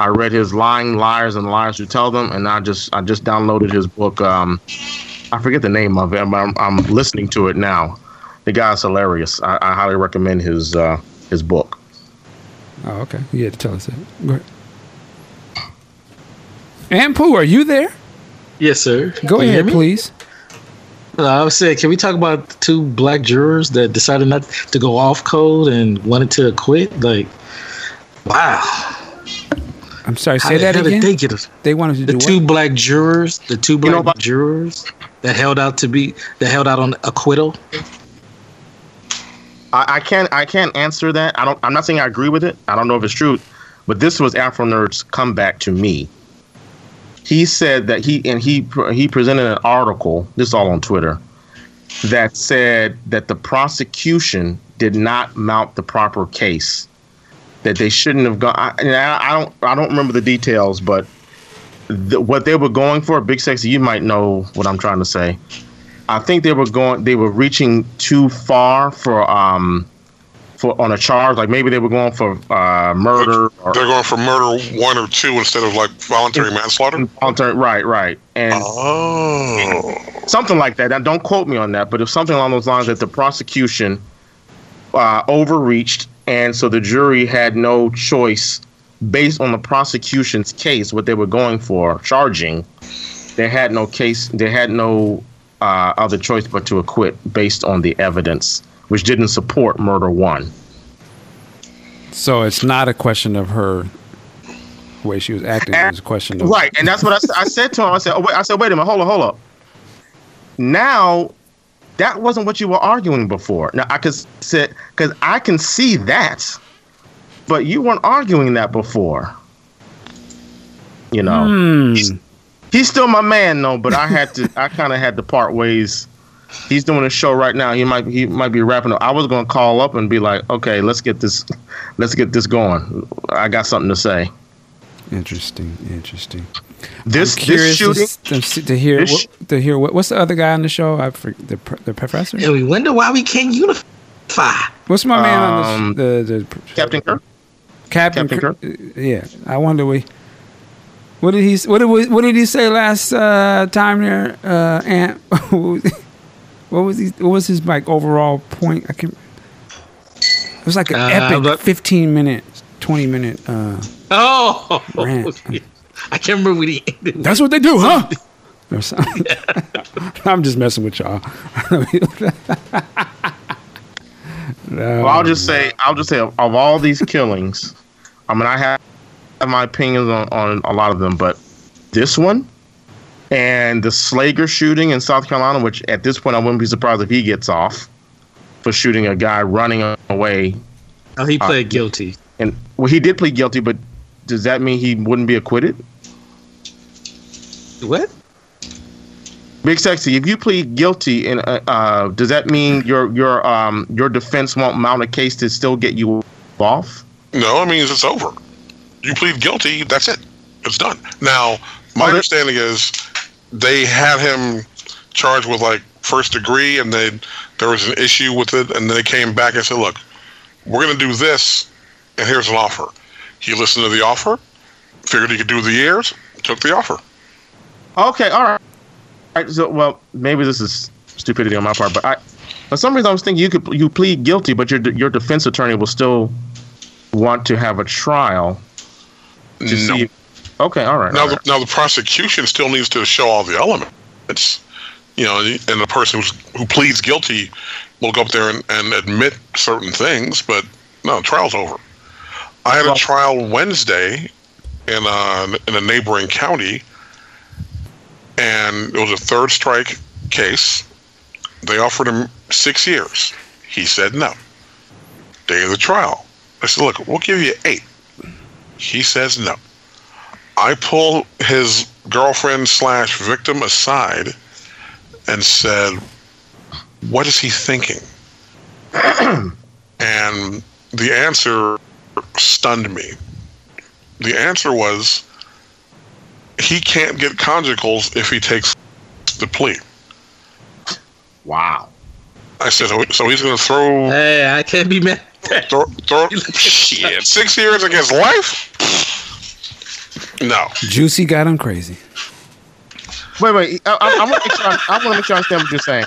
I read his Lying Liars and Liars Who Tell Them, and I just I just downloaded his book. Um, I forget the name of it. but I'm, I'm listening to it now. The guy's hilarious. I, I highly recommend his uh, his book. Oh, okay. You had to tell us that. Go ahead. Ampu, are you there? yes, sir? Go Can ahead, please. Uh, I was saying, can we talk about the two black jurors that decided not to go off code and wanted to acquit? Like, wow. I'm sorry. How Say the that hell again. Did they get it? They wanted to do that. The do two what? black jurors, the two black know, but- jurors that held out to be that held out on acquittal. I, I can't I can't answer that. I don't. I'm not saying I agree with it. I don't know if it's true, but this was Afro Nerd's comeback to me. He said that he and he he presented an article. This is all on Twitter that said that the prosecution did not mount the proper case. That they shouldn't have gone. I, I, don't I don't remember the details, but the, what they were going for, Big Sexy, you might know what I'm trying to say. I think they were going they were reaching too far for um for on a charge. Like maybe they were going for uh, murder or They're going for murder one or two instead of like voluntary manslaughter. involuntary- right, right, and Oh, something like that. Now, don't quote me on that, but if something along those lines that the prosecution uh, overreached, and so the jury had no choice based on the prosecution's case, what they were going for, charging. They had no case. They had no uh, other choice but to acquit based on the evidence, which didn't support murder one. So it's not a question of her way she was acting. It was a question of Right, and that's what I said to him. I said, oh, wait, I said, wait a minute, hold on, hold up. Now, that wasn't what you were arguing before. Now, I could sit because I can see that, but you weren't arguing that before. You know, Hmm. he's, he's still my man, though. But I had to, I kind of had to part ways. He's doing a show right now. He might, he might be wrapping up. I was gonna call up and be like, okay, let's get this, let's get this going. I got something to say. Interesting, interesting. This, I'm this curious shooting. to, to, to hear this sh- what, to hear what, what's the other guy on the show? I forget, the the professor. And we wonder why we can't unify. What's my man Um, on the, the the Captain Kirk. Captain, Captain Kirk? Yeah, I wonder we. What did he? What did we, What did he say last uh, time there? Uh, Ant. (laughs) what was he? What was his like overall point? I can. It was like an Uh, epic but- fifteen minute, twenty minute. Uh, Oh, (laughs) Rant. I can't remember what he ended. That's what they do, huh? (laughs) I'm just messing with y'all. Well, I'll just say, I'll just say, of, of all these killings, I mean, I have, have my opinions on, on a lot of them, but this one and the Slager shooting in South Carolina, which at this point I wouldn't be surprised if he gets off for shooting a guy running away. Oh, he uh, played guilty. And well, he did plead guilty, but does that mean he wouldn't be acquitted? What? Big sexy. If you plead guilty, and uh, uh, does that mean your your um your defense won't mount a case to still get you off? no, it means it's over. You plead guilty, that's it. It's done. Now, my Oh, understanding is they had him charged with like first degree, and they there was an issue with it, and then they came back and said, "Look, we're going to do this, and here's an offer." He listened to the offer, figured he could do the years, took the offer. Okay, all right. All right. So, well, maybe this is stupidity on my part, but I, for some reason, I was thinking you could you plead guilty, but your your defense attorney will still want to have a trial to No. see. Okay, all right. Now, all the, now the prosecution still needs to show all the elements. You know, and the person who's, who pleads guilty will go up there and, and admit certain things, but no, the trial's over. I had a trial Wednesday in a, in a neighboring county, and it was a third strike case. They offered him six years. He said no. Day of the trial. I said, look, we'll give you eight. He says no. I pull his girlfriend slash victim aside and said, What is he thinking? (clears throat) and the answer stunned me. The answer was he can't get conjugals if he takes the plea. wow. I said, "So- So he's going to throw, Hey, I can't be mad. throw, throw (laughs) shit, six years against life? No. Juicy got him crazy. Wait, wait. I, I, I want to make sure. I, I want to make sure I understand what you're saying.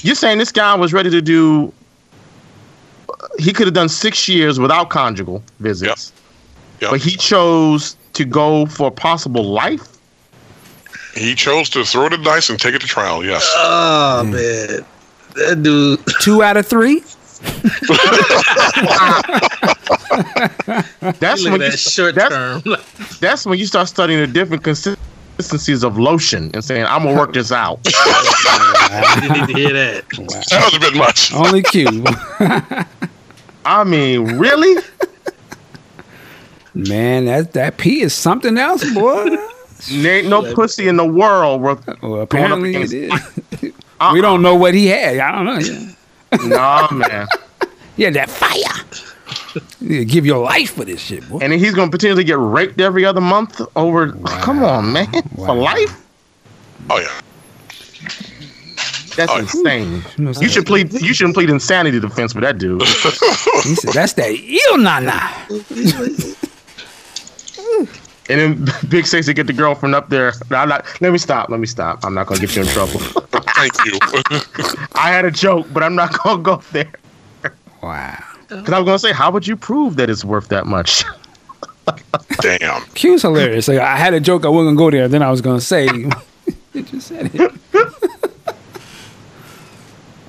You're saying this guy was ready to do. He could have done six years without conjugal visits, Yep. but he chose to go for a possible life. He chose to throw the dice and take it to trial, yes. Oh man, that dude. Two out of three. (laughs) That's when at you, short that's, term. that's when you start studying the different consistencies of lotion and saying, "I'm gonna work this out." (laughs) I didn't need to hear that. That was a bit much. Only Q. (laughs) I mean, really? Man, that that P is something else, boy. There ain't no pussy in the world worth. Well, apparently it against- is. (laughs) We don't know what he had. I don't know. (laughs) Yeah. Nah, man. (laughs) Yeah, that fire. You give your life for this shit, boy. And then he's gonna potentially get raped every other month over. Come on, man, for life. Oh, yeah. That's Oh, insane. (laughs) must You should plead. You shouldn't plead insanity defense for that dude. (laughs) He said, "That's that ill nana." And then (laughs) Big Sexy get the girlfriend up there. No, I'm not. Let me stop. Let me stop. I'm not gonna get you in trouble. Thank you. I had a joke, but I'm not gonna go there. Wow. Because I was gonna say, how would you prove that it's worth that much? Damn. Q's hilarious. Like I had a joke, I wasn't gonna go there. Then I was gonna say, you just said it.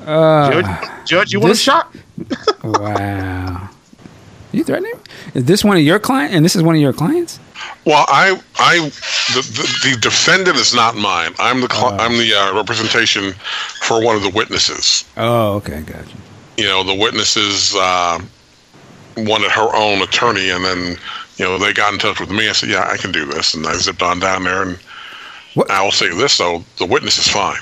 Judge, Judge, you want a this- shot? (laughs) Wow. You threatening? Is this one of your client? And this is one of your clients? Well, I, I, the, the, the defendant is not mine. I'm the, cl- I'm the uh, representation for one of the witnesses. Oh, okay, gotcha. You know, the witnesses uh, wanted her own attorney, and then you know they got in touch with me. I said, "Yeah, I can do this," and I zipped on down there. And What- I will say this: though, the witness is fine.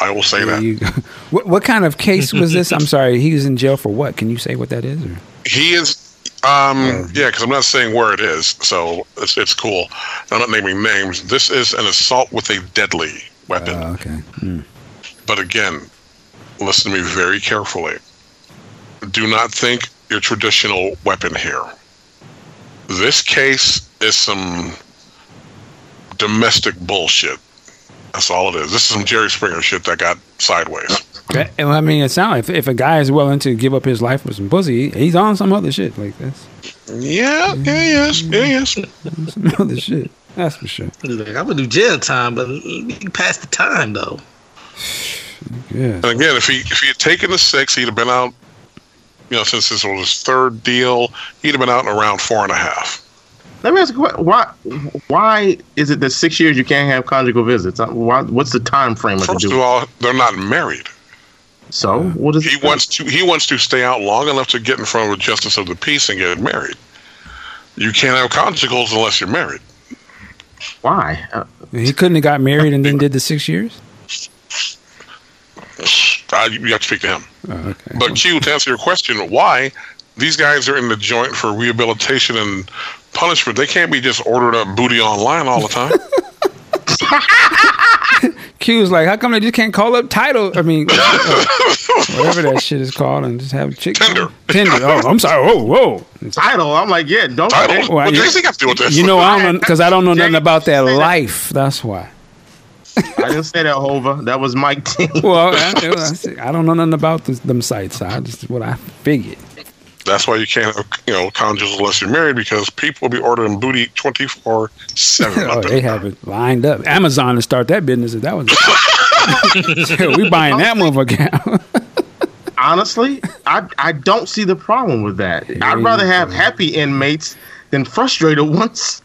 I will say that you. (laughs) What what kind of case was this? I'm (laughs) sorry, he was in jail for what? Can you say what that is? Or? he is. Um, yeah, because I'm not saying where it is, so it's it's cool. I'm not naming names. This is an assault with a deadly weapon. Oh, okay. Hmm. But again, listen to me very carefully. Do not think your traditional weapon here. This case is some domestic bullshit. That's all it is. This is some Jerry Springer shit that got sideways. Okay. Well, I mean, it sounds like if, if a guy is willing to give up his life for some pussy, he's on some other shit. Like that's Yeah, yeah, yes, yeah, yes. (laughs) some other shit. That's for sure. He's like, I'm gonna do jail time, but you pass the time though. Yeah. And again, if he if he had taken the six, he'd have been out. You know, since this was his third deal, he'd have been out in around four and a half. Let me ask you, what- why? Why is it that six years you can't have conjugal visits? Uh, Why, what's the time frame of the First of all, they're not married. So what is He wants to he wants to stay out long enough to get in front of a justice of the peace and get married. You can't have conjugals unless you're married. Why? Uh, He couldn't have got married and then did the six years. Uh, you have to speak to him. Oh, okay. But Q, to answer your question, why these guys are in the joint for rehabilitation and punishment? They can't be just ordered up booty online all the time. (laughs) (laughs) Q was like, "How come they just can't call up title? I mean, uh, (laughs) whatever that shit is called, and just have a chick Tinder. Tinder. Oh, I'm sorry. Whoa, whoa. title? I'm like, yeah, don't. Title? Well, what you- does he have to do with this? You know, I don't because I don't know nothing about that life. That's why. I didn't say that, Hova. That was Mike T. Well, I, I don't know nothing about this, them sites. I just what I figured. That's why you can't have you know conjugals unless you're married because people will be ordering booty twenty four seven. (laughs) Oh, they have it lined up. Amazon to start that business. If that was, Yeah, (laughs) (laughs) we buying that motherfucker. Honestly, I I don't see the problem with that. I'd rather have happy inmates than frustrated ones.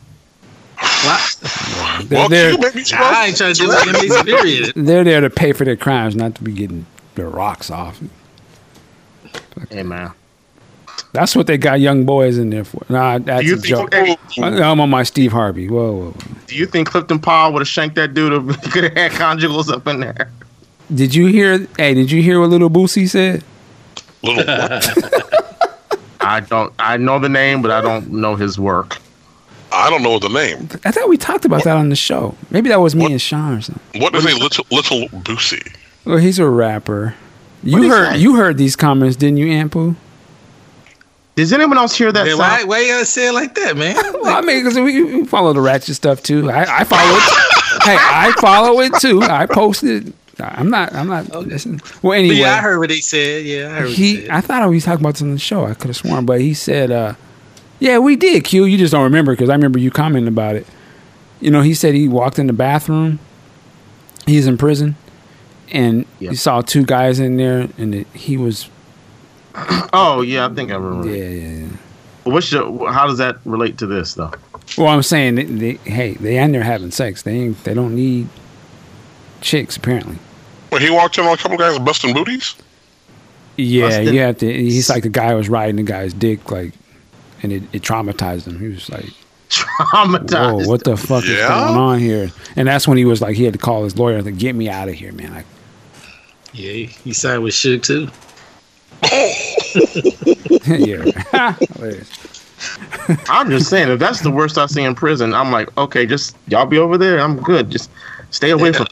they're, they're, I ain't trying to do like inmates, period. they're there to pay for their crimes, not to be getting their rocks off. Hey man, That's what they got young boys in there for. Nah, that's you a joke. think? Hey, I'm on my Steve Harvey. Whoa, whoa, whoa. do you think Clifton Powell would have shanked that dude if he (laughs) could have had conjugals up in there? Did you hear? Hey, did you hear what little Boosie said? little what? (laughs) I don't. I know the name, but I don't know his work. I don't know the name. I thought we talked about that on the show. Maybe that was me and Sean or something. What is a little little Boosie? Well, he's a rapper. You What'd heard say? you heard these comments, didn't you, Ampu? Does anyone else hear that Man, why, why you gotta say it like that, man? (laughs) Well, I mean, because we, we follow the ratchet stuff too. I, I follow it. (laughs) hey, I follow it too. I posted. I'm not. I'm not. Listen. Well, But anyway, yeah, I heard what he said. Yeah, I heard what he he. said. I thought I was talking about this on the show. I could have sworn, but he said, uh, "Yeah, we did." Q, you just don't remember because I remember you commenting about it. You know, he said he walked in the bathroom. He's in prison, and Yep. he saw two guys in there, and it, he was. (clears throat) Oh yeah, I think I remember. Yeah, yeah, yeah. What's your? How does that relate to this though? Well, I'm saying, they, they, hey, they in there having sex. They ain't. They don't need chicks apparently. When he walked in on a couple guys busting booties. Yeah, Busted. you have to. He's like the guy was riding the guy's dick, like, and it, it traumatized him. He was like, Traumatized. "Whoa, what the fuck is going on here?" And that's when he was like, he had to call his lawyer to get me out of here, man. Like, yeah, he, he signed with Suge too. (laughs) yeah, (laughs) I'm just saying, if that's the worst I see in prison, I'm like, okay, just y'all be over there. I'm good. Just stay away from.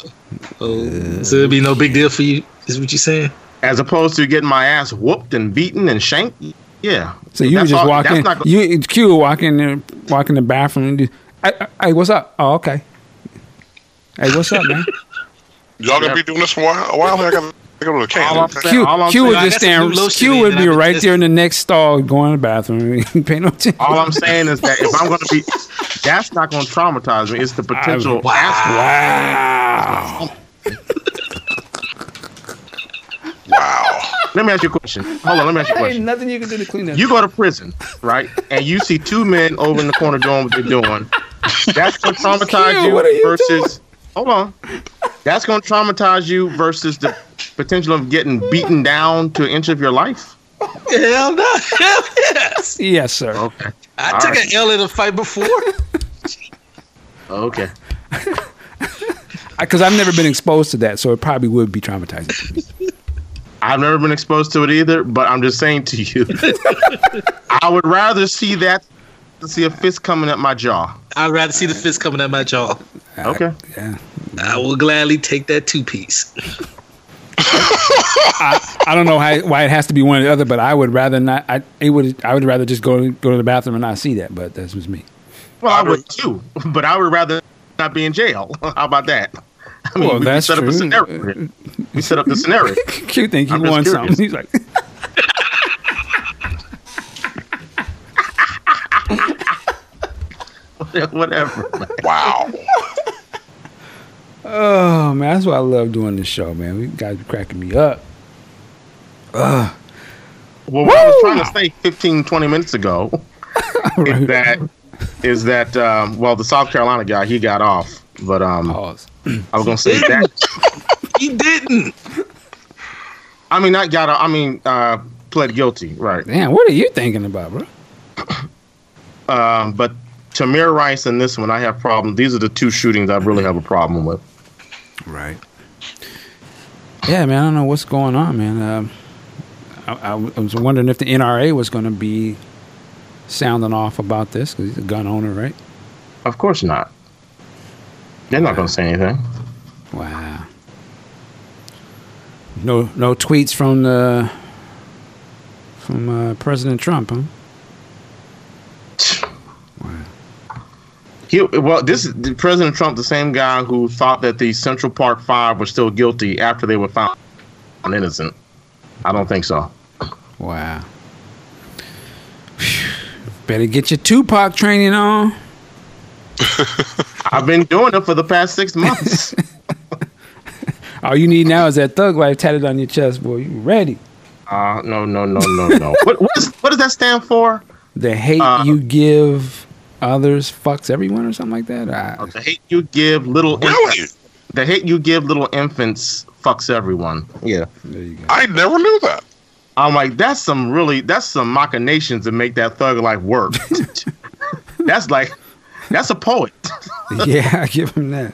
Oh, so it'd be no big deal for you Is what you're saying? as opposed to getting my ass whooped and beaten and shanked. Yeah. So you were That's just all- walking. that's not go- You Q walking in, walking in the bathroom. And do, I, I, hey, what's up? Oh, okay. Hey, what's up, man? (laughs) Y'all gonna be doing this for a while? A while? I gotta go to the can. All I'm saying- Q, Q would just I got some stand. Q would be right just- there in the next stall, going to the bathroom. (laughs) Pay no attention. all I'm saying is that if I'm going to be, (laughs) that's not going to traumatize me. It's the potential. Wow. Wow. Let me ask you a question. Hold on. Let me ask you a Ain't question. nothing you can do to clean that. You go to prison, right? And you see two men over in the corner doing what they're doing. (laughs) That's going to traumatize Q, you what are you versus. Hold on. That's going to traumatize you versus the potential of getting beaten down to an inch of your life. Hell no. Hell yes. yes, sir. Okay. I All took right. an L in a fight before. Okay. Because I've never been exposed to that, so it probably would be traumatizing. to me. I've never been exposed to it either, but I'm just saying to you, (laughs) I would rather see that than see a fist coming at my jaw. I'd rather see the fist coming at my jaw. Uh, okay. Yeah. I will gladly take that two piece. (laughs) I don't know how, why it has to be one or the other, but I would rather not. I it would. I would rather just go go to the bathroom and not see that. But that's just me. Well, I would too, (laughs) but I would rather not be in jail. (laughs) How about that? I mean, Well, we, that's we set up true. a scenario. We set up the scenario. Q think he I'm won curious. something. He's like, (laughs) Whatever. Wow. (laughs) oh man, that's why I love doing this show, man. We guys be cracking me up. Well, what I was trying to say 15, 20 minutes ago (laughs) is that is that um, well, the South Carolina guy he got off, but um, Pause. I was gonna say that. He didn't. I mean, not got. off, I mean, uh, pled guilty, right? Damn, what are you thinking about, bro? Um, but Tamir Rice and this one, I have problems. These are the two shootings I really have a problem with. Right. Yeah, man. I don't know what's going on, man. Um, I, I was wondering if the NRA was going to be sounding off about this because he's a gun owner, right? Of course not. They're not gonna say anything. Wow. No, no tweets from the from uh, President Trump, huh? He, well, this is President Trump, the same guy who thought that the Central Park Five were still guilty after they were found innocent. I don't think so. Wow. Better get your Tupac training on. I've been doing it for the past six months. (laughs) All you need now is that thug life tatted on your chest, boy. You ready? Uh, no, no, no, no, no. (laughs) what, what, is, what does that stand for? The hate Uh, you give others fucks everyone, or something like that. I, oh, The hate you give little Really? infants. The hate you give little infants fucks everyone. Yeah. there you go. I never knew that. I'm like, that's some really, that's some machinations to make that thug life work. (laughs) that's like, that's a poet. (laughs) yeah, I give him that.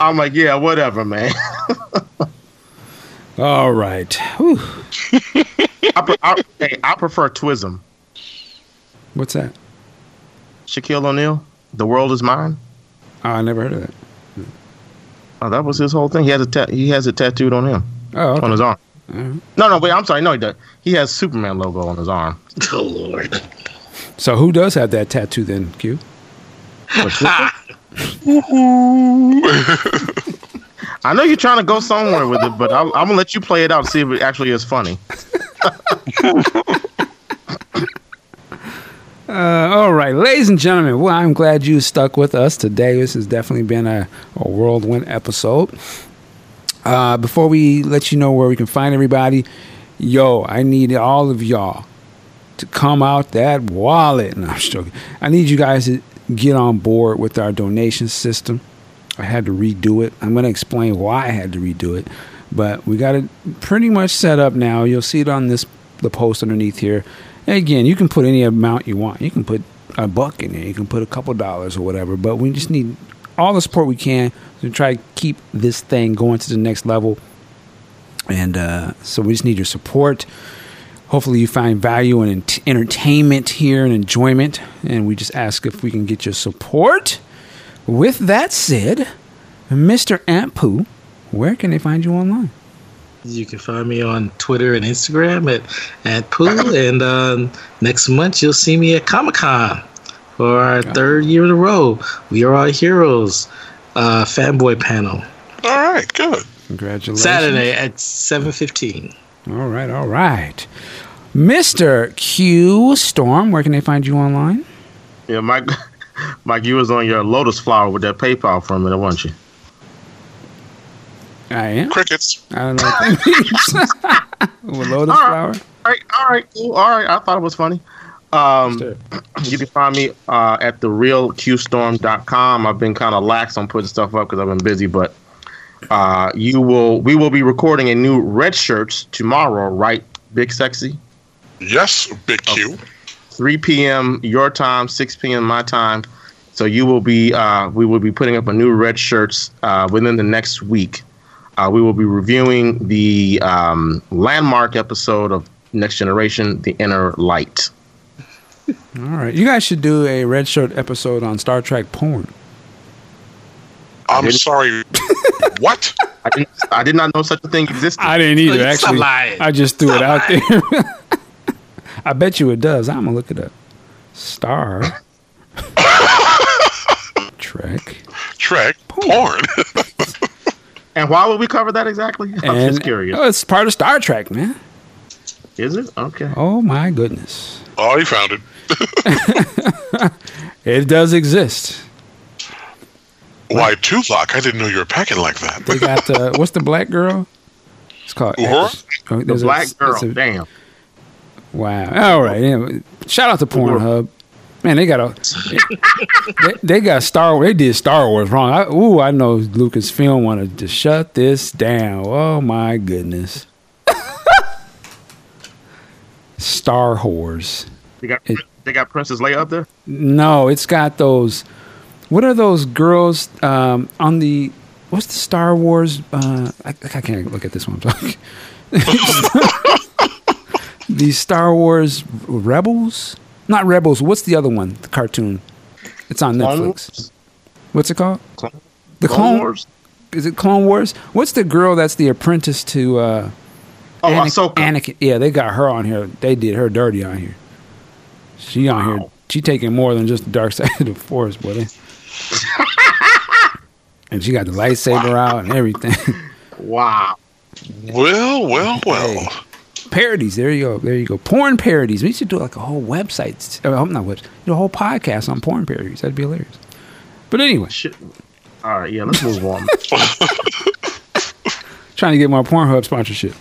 I'm like, yeah, whatever, man. (laughs) All right. I, pre- I, hey, I prefer Twism. What's that? Shaquille O'Neal, the world is mine. Oh, I never heard of that. Oh, that was his whole thing. He has a ta- he has it tattooed on him Oh, okay. on his arm. Alright. No, no, wait. I'm sorry. No, he does. He has Superman logo on his arm. Oh Lord. So who does have that tattoo then, Q? (laughs) I know you're trying to go somewhere with it, but I'm, I'm gonna let you play it out. And see if it actually is funny. (laughs) Uh, all right, ladies and gentlemen. Well, I'm glad you stuck with us today. This has definitely been a, a whirlwind episode. Uh, before we let you know where we can find everybody, yo, I need all of y'all to come out that wallet. No, I'm joking. I need you guys to get on board with our donation system. I had to redo it. I'm going to explain why I had to redo it, but we got it pretty much set up now. You'll see it on this the post underneath here. Again, you can put any amount you want. You can put a buck in there. You can put a couple dollars or whatever. But we just need all the support we can to try to keep this thing going to the next level. And uh, so we just need your support. Hopefully, you find value and ent- entertainment here and enjoyment. And we just ask if we can get your support. With that said, Mr. Ampu, where can they find you online? You can find me on Twitter and Instagram at at Pooh. and uh, next month you'll see me at Comic Con for our third year in a row. We are our heroes. Uh, fanboy panel All right, good. Congratulations. Saturday at seven fifteen. All right, all right. Mr. Q Storm, where can they find you online? Yeah, Mike. (laughs) Mike, you was on your lotus flower with that PayPal from it, weren't you? I am. Crickets. I don't know what that (laughs) means. (laughs) With lotus flower. All right, all right, cool, all right. I thought it was funny. Um, you can find me uh, at therealqstorm.com. I've been kind of lax on putting stuff up because I've been busy, but uh, you will. We will be recording a new red shirts tomorrow, right? Big sexy. Yes, Big Q. 3 p.m. your time, 6 p.m. my time. So you will be, uh, we will be putting up a new red shirts uh, within the next week. Uh, we will be reviewing the um, landmark episode of Next Generation, The Inner Light. All right. You guys should do a red shirt episode on Star Trek porn. I'm sorry. (laughs) what? I didn't, I did not know such a thing existed. I didn't either, Stop actually. lying. I just threw it Stop out there. (laughs) I bet you it does. I'm going to look it up. Star (laughs) Trek. Trek porn. And why would we cover that exactly? (laughs) I'm And just curious. Oh, it's part of Star Trek, man. Is it? Okay. Oh, my goodness. oh, you found it. (laughs) It does exist. Why, Tuvok? I didn't know you were packing like that. They got the, (laughs) what's the black girl? It's called Uhura? Oh, The there's a- black girl. a- Damn. Wow. All right. Yeah. Shout out to Pornhub. Man, they got a they, they got Star They did Star Wars wrong. I, ooh, I know Lucasfilm wanted to shut this down. Oh my goodness. (laughs) Star Wars. They got, It- they got Princess Leia up there? No, it's got those. What are those girls um, on the? What's the Star Wars? Uh, I, I can't look at this one. (laughs) the Star Wars Rebels, not Rebels. What's the other one? The cartoon. It's on Netflix. What's it called? Clone- The Clone Clone Wars? Is it Clone Wars? What's the girl that's the apprentice to uh, Oh, Anakin, Ahsoka. Anakin? Yeah, they got her on here. They did her dirty on here. She on here. She taking more than just the dark (laughs) side of the force, buddy. (laughs) and she got the lightsaber out and everything. (laughs) Wow. Well, well, well. Hey. Parodies. There you go. There you go. Porn parodies. We should do like a whole website. I'm not website. Do a whole podcast on porn parodies. That'd be hilarious. But anyway, Shit. All right, yeah, let's move on. (laughs) trying to get my Pornhub sponsorship.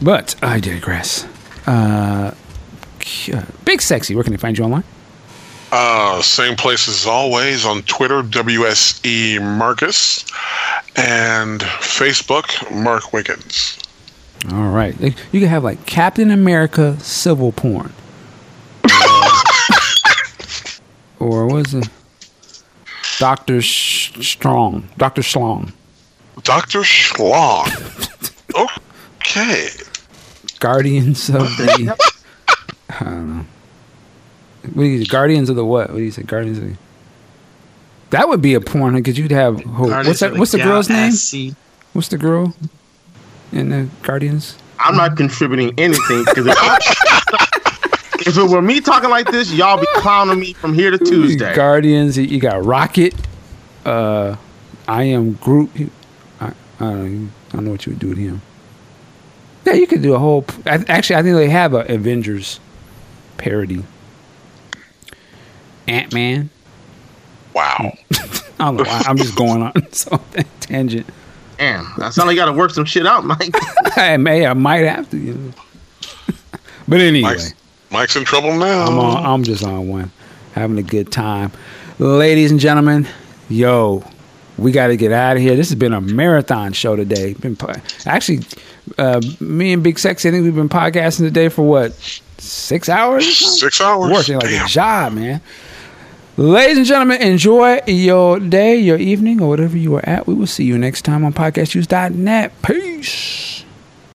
But I digress. Uh, Big Sexy, where can they find you online? Uh, same place as always on Twitter, WSE Marcus, and Facebook, Mark Wiggins. All right. You can have like Captain America civil porn. (laughs) or what is it? Dr. Sh- Strong. Dr. Schlong. Dr. Schlong. okay. Guardians of the. (laughs) I don't know. What do you Guardians of the what? What do you say? Guardians of the. That would be a porn because you'd have. oh, what's that? What's the girl's name? name? What's the girl in the Guardians? I'm not contributing anything because (laughs) if, if it were me talking like this, y'all be clowning me from here to Tuesday. Guardians. You got Rocket. Uh, I am Groot. I, I, don't know, I don't know what you would do with him. Yeah, you could do a whole. I, actually, I think they have a Avengers parody. Ant Man. Wow. (laughs) I don't know. why. I'm just going on (laughs) some tangent. Damn, that sound like you got to work some shit out, (laughs) Mike. (laughs) I may, I might have to. You know. (laughs) but anyway, Mike's, Mike's in trouble now. I'm on. I'm just on one, having a good time, ladies and gentlemen. Yo, we got to get out of here. This has been a marathon show today. Been po- actually, uh, me and Big Sexy. I think we've been podcasting today for what six hours. Six hours. Working like Damn. a job, man. Ladies and gentlemen, enjoy your day, your evening, or whatever you are at. We will see you next time on podcastuse.net. Peace.